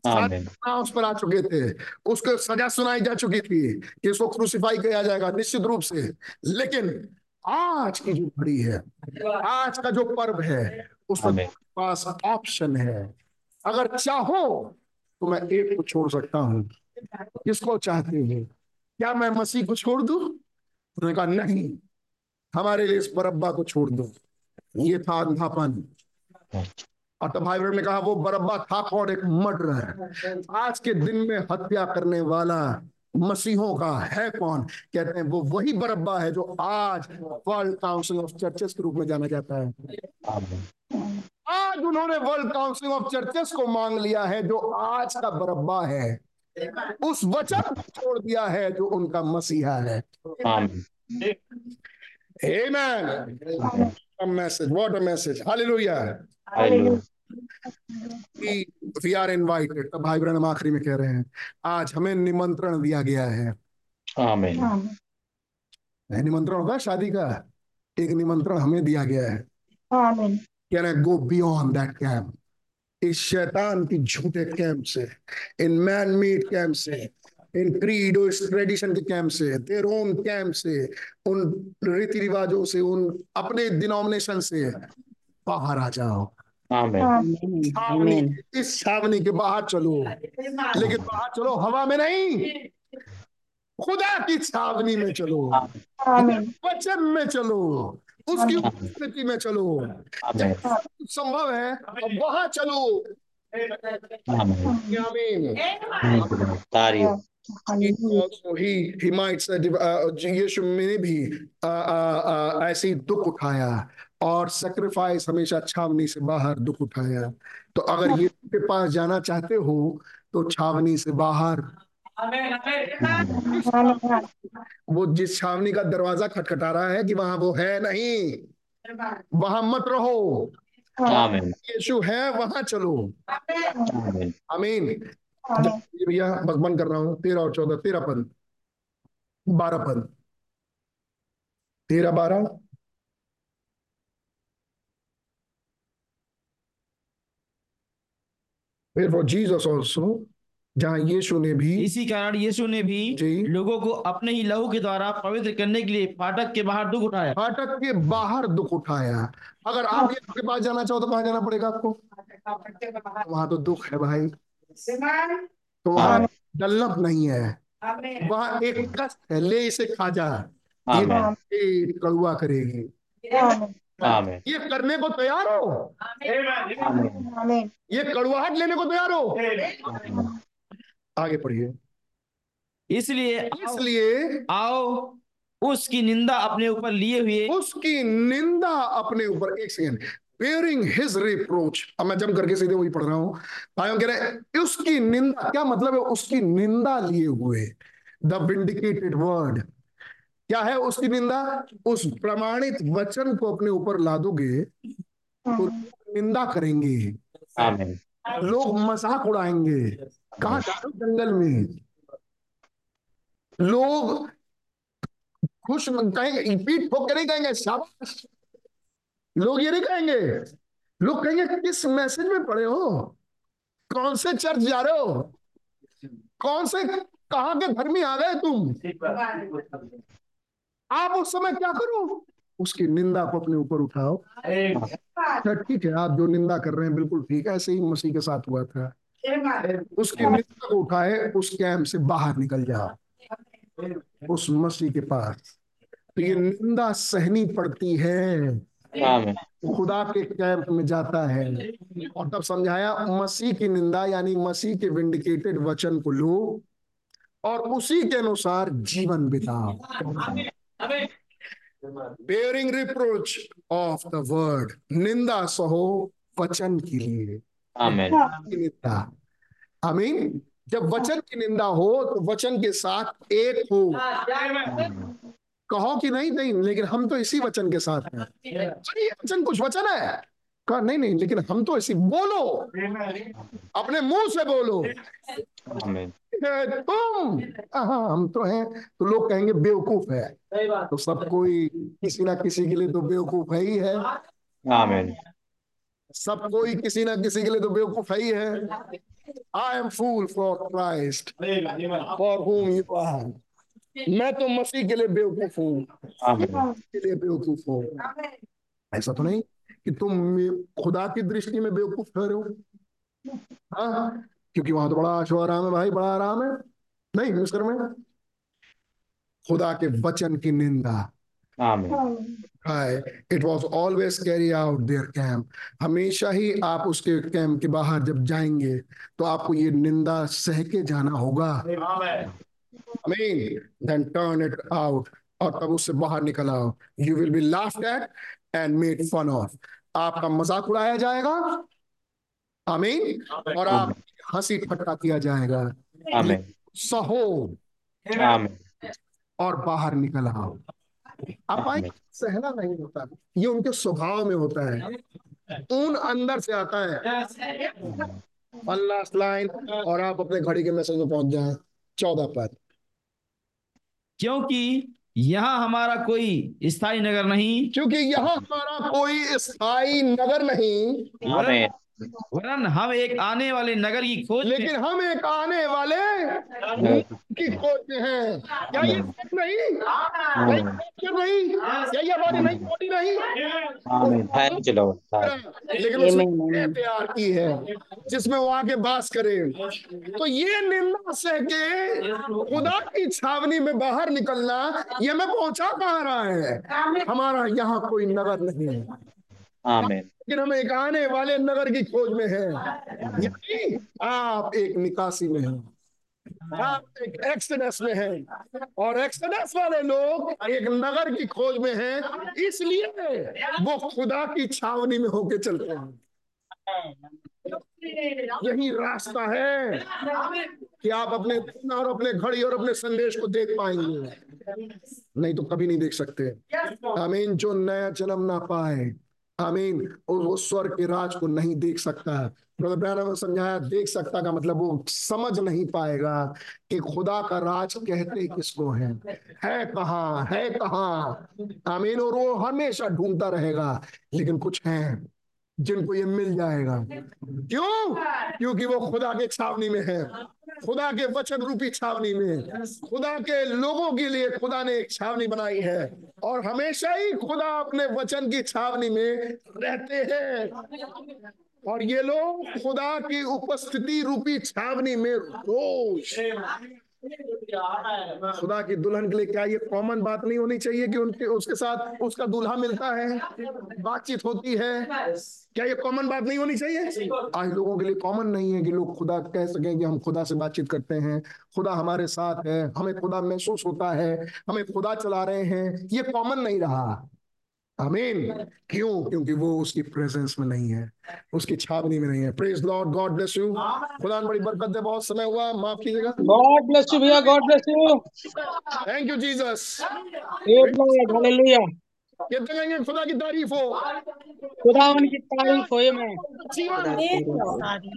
गुनाह उस पर आ चुके थे। उसको सजा सुनाई जा चुकी थी कि उसको क्रूसिफाई किया जाएगा निश्चित रूप से। लेकिन आज की जो घड़ी है आज का जो पर्व है उसमें. पास ऑप्शन है। अगर चाहो तो मैं एक को छोड़ सकता हूँ। किसको चाहते हो? क्या मैं मसीह को छोड़ दूँ? उन्होंने कहा, नहीं, हमारे लिए इस बरब्बा को छोड़ दो। ये था अंधापन। और तब भाई ने कहा, वो बरब्बा था कौन? एक मर्डर आज के दिन में हत्या करने वाला मसीहों का है कौन? कहते हैं, वो वही बरब्बा है जो आज वर्ल्ड काउंसिल ऑफ़ चर्चेस के रूप में जाना जाता है. आज उन्होंने वर्ल्ड काउंसिल ऑफ़ चर्चेस को मांग लिया है जो आज का बरब्बा है उस वचन को छोड़ दिया है जो उनका मसीहा है Amen. A message. What a message. Hallelujah. Hallelujah. We, we are invited. तब भाई हम आखिरी में कह रहे हैं आज हमें निमंत्रण दिया गया है Amen. है निमंत्रण होगा शादी का एक निमंत्रण हमें दिया गया है can I go beyond that camp इस शैतान की झूठे कैंप से इन मैन मेड कैंप से इन क्रीड और इस ट्रेडिशन के कैंप से देर ओन कैंप से उन रीति रिवाजों से उन अपने डिनोमिनेशन से बाहर आ जाओ. छावनी इस छावनी के बाहर चलो। लेकिन बाहर चलो हवा में नहीं। खुदा की छावनी में चलो। वचन में चलो। उसकी उपस्थिति में चलो। संभव है वहाँ चलो। uh, यीशु ने भी ऐसे ही दुख उठाया और सेक्रीफाइस हमेशा छावनी से बाहर दुख उठाया। तो अगर यीशु के पास जाना चाहते हो तो छावनी से बाहर वो जिस छावनी का दरवाज़ा खटखटा रहा है कि वहाँ वो है नहीं वहाँ मत रहो। यीशु है वहाँ चलो। आमीन। ये भैया बंद कर रहा हूँ तेरह और चौदह तेरह पद बारह पद। तेरह बारह। फिर Therefore Jesus also जहाँ यीशु ने भी इसी कारण यीशु ने भी जी। लोगों को अपने ही लहू के द्वारा पवित्र करने के लिए फाटक के बाहर दुख उठाया। फाटक के बाहर दुख उठाया। अगर आप यीशु के पास जाना चाहो तो कहाँ जाना पड़ेगा आपको? वहाँ तो दुख है भाई। तो वहाँ डल्लप नहीं है। वहाँ एक कष्ट है ले इसे खा जा ये कड़ुआ करेगी। आमीन। ये करने को तैयार हो। आमीन। ये कड़ुआहट लेने को तैयार हो। आगे पढ़िए। इसलिए इसलिए आओ उसकी निंदा अपने ऊपर लिए हुए। उसकी निंदा अपने ऊपर एक सेकेंड बेयरिंग हिज रिप्रोच अब मैं जम करके सीधे वही पढ़ रहा हूँ। भाइयों कह रहे हैं, उसकी निंदा क्या मतलब है उसकी निंदा लिए हुए? द विंडिकेटेड वर्ड क्या है उसकी निंदा? उस प्रमाणित वचन को अपने ऊपर ला दोगे तो निंदा करेंगे। लोग मज़ाक उड़ाएँगे। कहा जंगल में लोग खुश कहेंगे पीठ ठोक के नहीं कहेंगे शाबाश। लोग ये नहीं कहेंगे। लोग कहेंगे किस मैसेज में पढ़े हो? कौन से चर्च जा रहे हो? कौन से कहा के घर में आ गए तुम? आप उस समय क्या करो? उसकी निंदा को अपने ऊपर उठाओ। अच्छा ठीक है आप जो निंदा कर रहे हैं बिल्कुल ठीक है ऐसे ही मसीह के साथ हुआ था। उसकी निंदा को उठाए उस कैंप से बाहर निकल जाओ उस मसीह के पास। तो ये निंदा सहनी पड़ती है। खुदा के कैंप में जाता है। और तब समझाया मसीह की निंदा यानी मसीह के विंडिकेटेड वचन को लो और उसी के अनुसार जीवन बिताओ bearing reproach of the word निंदा सहो वचन के लिए। निंदा। आमीन। जब वचन की निंदा हो तो वचन के साथ एक हो। कहो कि नहीं नहीं लेकिन हम तो इसी वचन के साथ हैं। अरे ये वचन कुछ वचन है। कहा नहीं नहीं लेकिन हम तो इसी बोलो। अपने मुँह से बोलो। तुम। हाँ हम तो हैं। तो लोग कहेंगे बेवकूफ़ है। तो सब कोई किसी ना किसी के लिए तो बेवकूफ़ है ही है। आमीन। सब कोई किसी ना किसी के लिए तो बेवकूफ़ है ही है। I am fool for Christ for whom you are मैं तो मसीह के लिए बेवकूफ़ हूँ। के लिए बेवकूफ़ हो। ऐसा तो नहीं कि तुम खुदा की दृष्टि में बेवकूफ़ ठहरे हो। हाँ क्योंकि वहाँ तो बड़ा आशो आराम है भाई बड़ा आराम है। नहीं मिस्टर में खुदा के वचन की निंदा। Amen it was always carry out there camp हमेशा ही आप उसके कैंप के बाहर जब जाएँगे तो आपको ये निंदा सह के जाना होगा। Mean then turn it out और तब उससे बाहर निकल आओ। You will be laughed at and made fun of आपका मज़ाक उड़ाया जाएगा। आमीन और आप हँसी ठट्टा किया जाएगा। आमीन सहो। आमीन और बाहर निकल आओ। आप सहना नहीं होता। ये उनके स्वभाव में होता है। ऊन अंदर से आता है। लास्ट लाइन और आप अपने घड़ी के मैसेज में पहुँच जाए। चौदह पद। क्योंकि यहाँ हमारा कोई स्थायी नगर नहीं। क्योंकि यहाँ हमारा कोई स्थायी नगर नहीं। आमीन वरन हम एक आने वाले नगर की खोज लेकिन हम एक आने वाले की खोज में हैं। क्या ये सच नहीं? क्या नहीं? क्या ये हमारी नई बॉडी नहीं? आमीन। थैंक यू लॉर्ड लेकिन उसने ये तैयार की है जिसमें वो आके बास करे। तो ये निंदा सह के खुदा की छावनी में बाहर निकलना ये मैं पहुँचा कहाँ रहा है? हमारा यहाँ कोई नगर नहीं है। आमीन। लेकिन हम एक आने वाले नगर की खोज में हैं। आप एक निकासी में हैं। आप एक एक्सडस में हैं। और एक्सडस वाले लोग एक नगर की खोज में हैं, इसलिए वो खुदा की छावनी में होके चलते हैं। यही रास्ता है कि आप अपने और अपने घड़ी और अपने संदेश को देख पाएँगे। नहीं तो कभी नहीं देख सकते। आमीन, जो नया जन्म ना पाए आमीन। और वो स्वर्ग के राज को नहीं देख सकता। ने समझाया, देख सकता का मतलब वो समझ नहीं पाएगा कि खुदा का राज कहते किसको है। है कहाँ है कहाँ। आमीन, और वो हमेशा ढूंढता रहेगा, लेकिन कुछ है। जिनको ये मिल जाएगा। क्यों? क्योंकि वो खुदा के छावनी में है। खुदा के वचन रूपी छावनी में खुदा के लोगों के लिए खुदा ने एक छावनी बनाई है। और हमेशा ही खुदा अपने वचन की छावनी में रहते हैं। और ये लोग खुदा की उपस्थिति रूपी छावनी में रोज खुदा की दुल्हन के लिए क्या ये कॉमन बात नहीं होनी चाहिए कि उनके, उसके साथ उसका दूल्हा मिलता है? बातचीत होती है। क्या ये कॉमन बात नहीं होनी चाहिए? आज लोगों के लिए कॉमन नहीं है कि लोग खुदा कह सकें कि हम खुदा से बातचीत करते हैं। खुदा हमारे साथ है, हमें खुदा महसूस होता है, हमें खुदा चला रहे हैं। ये कॉमन नहीं रहा। आमीन। क्यों? क्योंकि वो उसकी प्रेजेंस में नहीं है उसकी छावनी में नहीं है। Praise Lord God bless you खुदा बड़ी बरकत दे बहुत समय हुआ माफ़ कीजिएगा। गॉड ब्लेस यू भैया God bless you thank you Jesus hallelujah कितने कहेंगे खुदा की तारीफ़ हो। खुदा उनकी तारीफ़ होए मैं। जीवन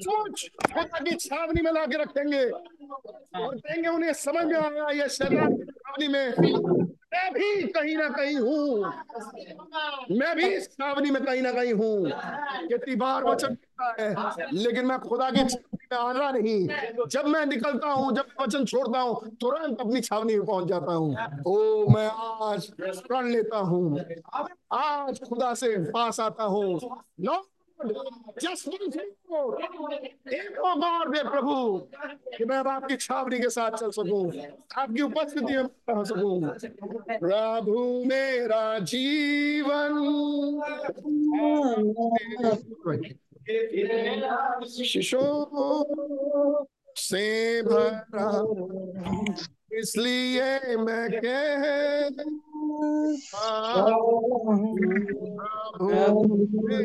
सोच। खुदा की छावनी में लाके रखेंगे। और कहेंगे, उन्हें समझ में आया, ये की में मैं भी कहीं ना कहीं हूँ। मैं भी इस छावनी में कहीं ना कहीं हूँ। कितनी बार वचन है, लेकिन मैं खुदा की छावनी में आना नहीं। जब मैं निकलता हूँ, जब वचन छोड़ता हूँ, तुरंत अपनी छावनी में पहुँच जाता हूँ। ओ, मैं आज प्रण लेता हूँ। आज खुदा से पास आता हूँ। नो एक और दे प्रभु, कि मैं आपकी छावनी के साथ चल सकूँ, आपकी उपस्थिति में रह सकूँ। प्रभु मेरा जीवन। शिशो से भरा। इसलिए मैं कह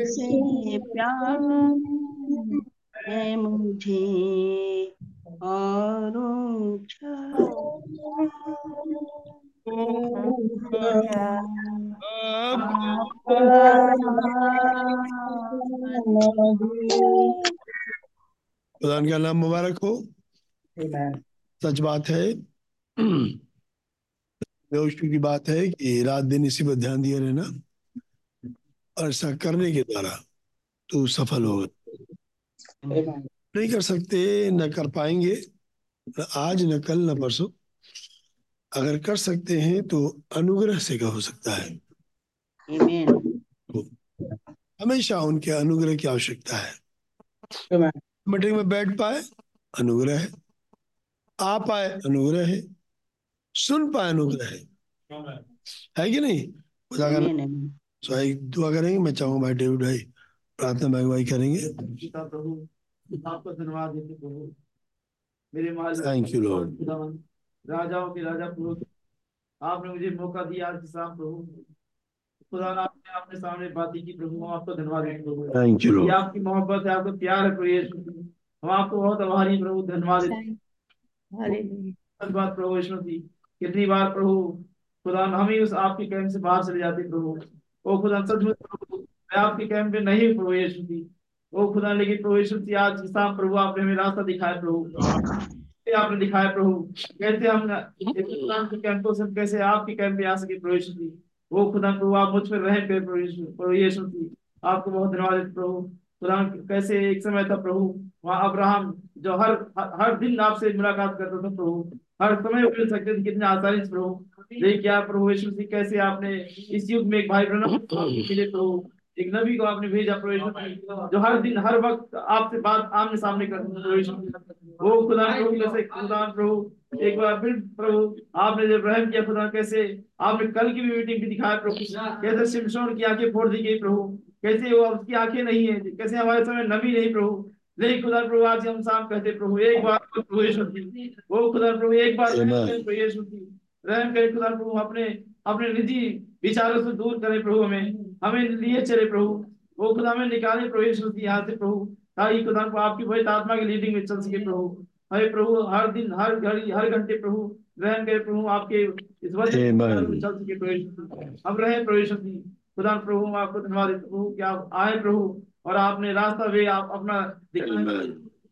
से प्यार है मुझे और खुदा का नाम मुबारक हो। सच बात है। यहोशू की बात है कि रात दिन इसी पर ध्यान दिया रहना। और ऐसा करने के द्वारा तू सफल होगा नहीं कर सकते न कर पाएँगे न आज न कल न परसों। अगर कर सकते हैं तो अनुग्रह से का हो सकता है। हमेशा उनके अनुग्रह की आवश्यकता है। मीटिंग में बैठ पाए अनुग्रह है। आ पाए अनुग्रह है। सुन पाए अनुग्रह है। है कि नहीं? खुदा का सो एक दुआ करेंगे मैं चाहूँगा भाई डेविड भाई प्रार्थना भाई भाई करेंगे। आपका धन्यवाद प्रभु। मेरे मालिक Thank you, Lord. राजाओं के राजा प्रभु आपने मुझे मौका दिया आज के शाम प्रभु। खुदा आपने अपने सामने बातें की प्रभु हम आपका धन्यवाद देते प्रभु। Thank you, Lord. ये आपकी मोहब्बत है आपका प्यार है प्रभु यीशु हम आपको बहुत आभारी प्रभु धन्यवाद। देते धन्यवाद प्रभु यीशु मसीह कितनी बार प्रभु, खुदा, हम ही उस आपके कैम्प से बाहर चले जाते प्रभु। ओ खुदा सचमुच प्रभु, मैं आपके कैम्प में नहीं प्रभु यीशु मसीह ओ खुदा, लेकिन प्रभु यीशु मसीह आज शाम प्रभु, आपने हमें रास्ता दिखाया प्रभु। आपने दिखाया प्रभु? कैसे हम कैंपों से कैसे आपके कैंप में आ सके प्रभु यीशु मसीह वो खुदा, प्रभु, आप मुझ पर रहे पे प्रभु यीशु मसीह आपको बहुत धन्यवाद प्रभु। खुदा, कैसे एक समय था प्रभु, वहाँ अब्राहम, जो हर हर दिन आपसे मुलाकात करता था प्रभु। हर समय मिल सकते थे कितने आसानी से प्रभु। लेकिन क्या प्रभु यीशु मसीह कैसे आपने इस युग में एक भाई ब्रह्म मिले प्रभु, एक नबी को आपने भेजा प्रभु यीशु जो हर दिन, हर वक्त आपसे बात आमने सामने यीशु वो खुदा प्रभु जैसे खुदा प्रभु, एक बार फिर प्रभु, आपने जब रहम किया खुदा कैसे, आपने कल की भी मीटिंग भी दिखाया प्रभु। कैसे सिमसोन की आँखें फोड़ दी गई प्रभु, कैसे वो उसकी आँखें नहीं है, कैसे हमारे समय नबी नहीं प्रभु। लेकिन खुदा प्रभु आज हम शाम कहते प्रभु एक बार प्रभु यीशु वो खुदा प्रभु एक बार. प्रभु यीशु रहम करे खुदा प्रभु अपने अपने निजी विचारों से दूर करे प्रभु हमें। हमें लिए चले प्रभु। वो खुदा हमें निकाले प्रभु यीशु यहाँ से प्रभु ताकि खुदा प्रभु आपकी पवित्र आत्मा की लीडिंग में चल सके प्रभु। हमें प्रभु हर दिन हर घड़ी हर घंटे प्रभु रहम करे प्रभु आपके इस वचन चल सके प्रभु यीशु हम रहे प्रभु खुदा प्रभु आपको धन्यवाद प्रभु कि आप आए प्रभु। और आपने रास्ता भी आप अपना दिखाया।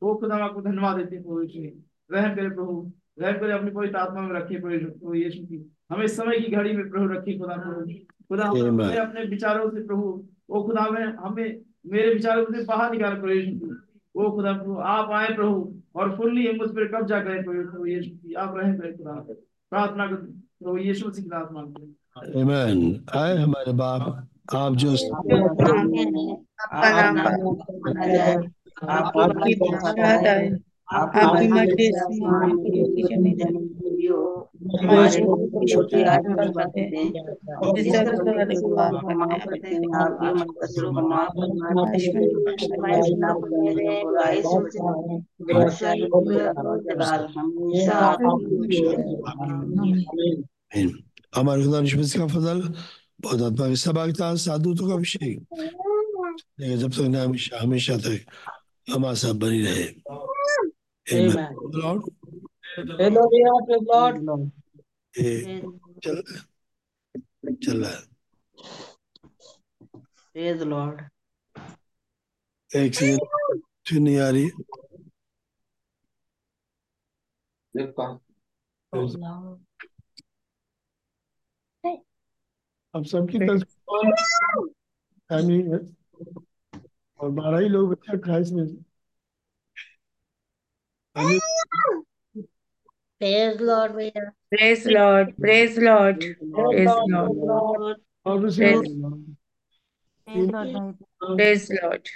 वो खुदा आपको धन्यवाद देते हैं प्रभु यीशु रहम करे प्रभु। रहम करे अपनी पवित्र आत्मा में रखिए प्रभु यीशु- की। हमें समय की घड़ी में प्रभु रखिए खुदा प्रभु खुदा हमें अपने विचारों से प्रभु वो खुदा में हमें मेरे विचारों से बाहर निकाल प्रभु यीशु की। वो खुदा प्रभु आप आए प्रभु और फुल्ली हम उस पर कब्जा करें प्रभु यीशु की। आप रहम करें खुदा प्रार्थना प्रभु यीशु मसीह की आमेन आए हमारे बाप। आप जो आपका नाम आपकी बात आत्मा में सहभागिता साधुत्व का विषय लेकिन जब तक ना हमेशा हमेशा तक हमारे साथ बनी रहे. चल चल रहा है. एक सेकंड फिर नहीं आ रही अब सबकी तस्वीर फैमिली है और बारह ही लोग बच्चे अट्ठाईस में। the Lord, भैया. Praise Lord praise Lord praise Lord और प्रेज लोग प्रेज लॉर्ड.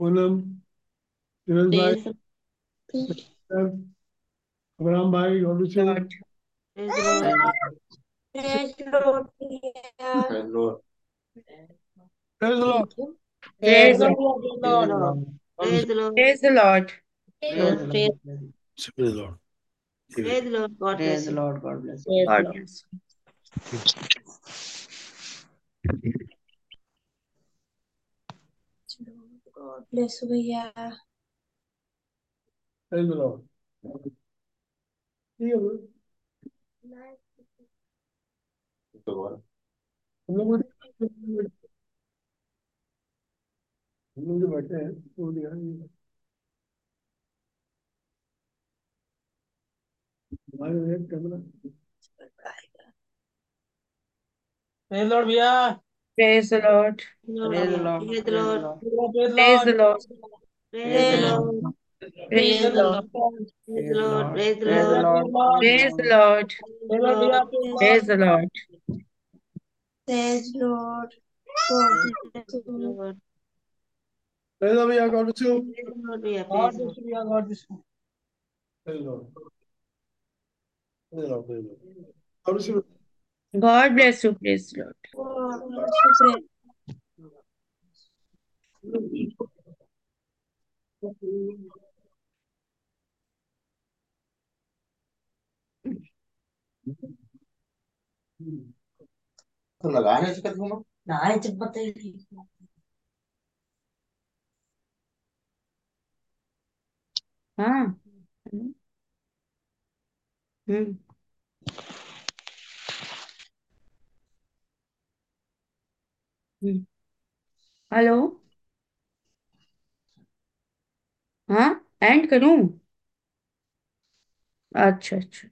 पूनम भाई अब्राहम भाई और Praise the Lord. Praise the Lord. Praise the Lord. Praise the Lord. Praise the Lord. Praise the Lord. Praise the Lord. Praise the Lord. God bless the Lord. God bless. God bless. God bless भैया Praise the Lord. ठीक हम लोग हम लोग जो बैठे हैं वो दिखाएँगे हमारे कैमरा लॉर्ड भैया। Praise Lord Lord. Praise praise praise Lord Lord Praise the Lord. Praise the Lord. Praise the Lord. Praise the Lord. Praise the Lord. Praise the Lord. Praise the Lord. God with you. Praise the Lord. God bless you. Praise the Lord. तो बताइए हाँ हम्म। हम्म। Hello? हाँ and करूँ? अच्छा अच्छा।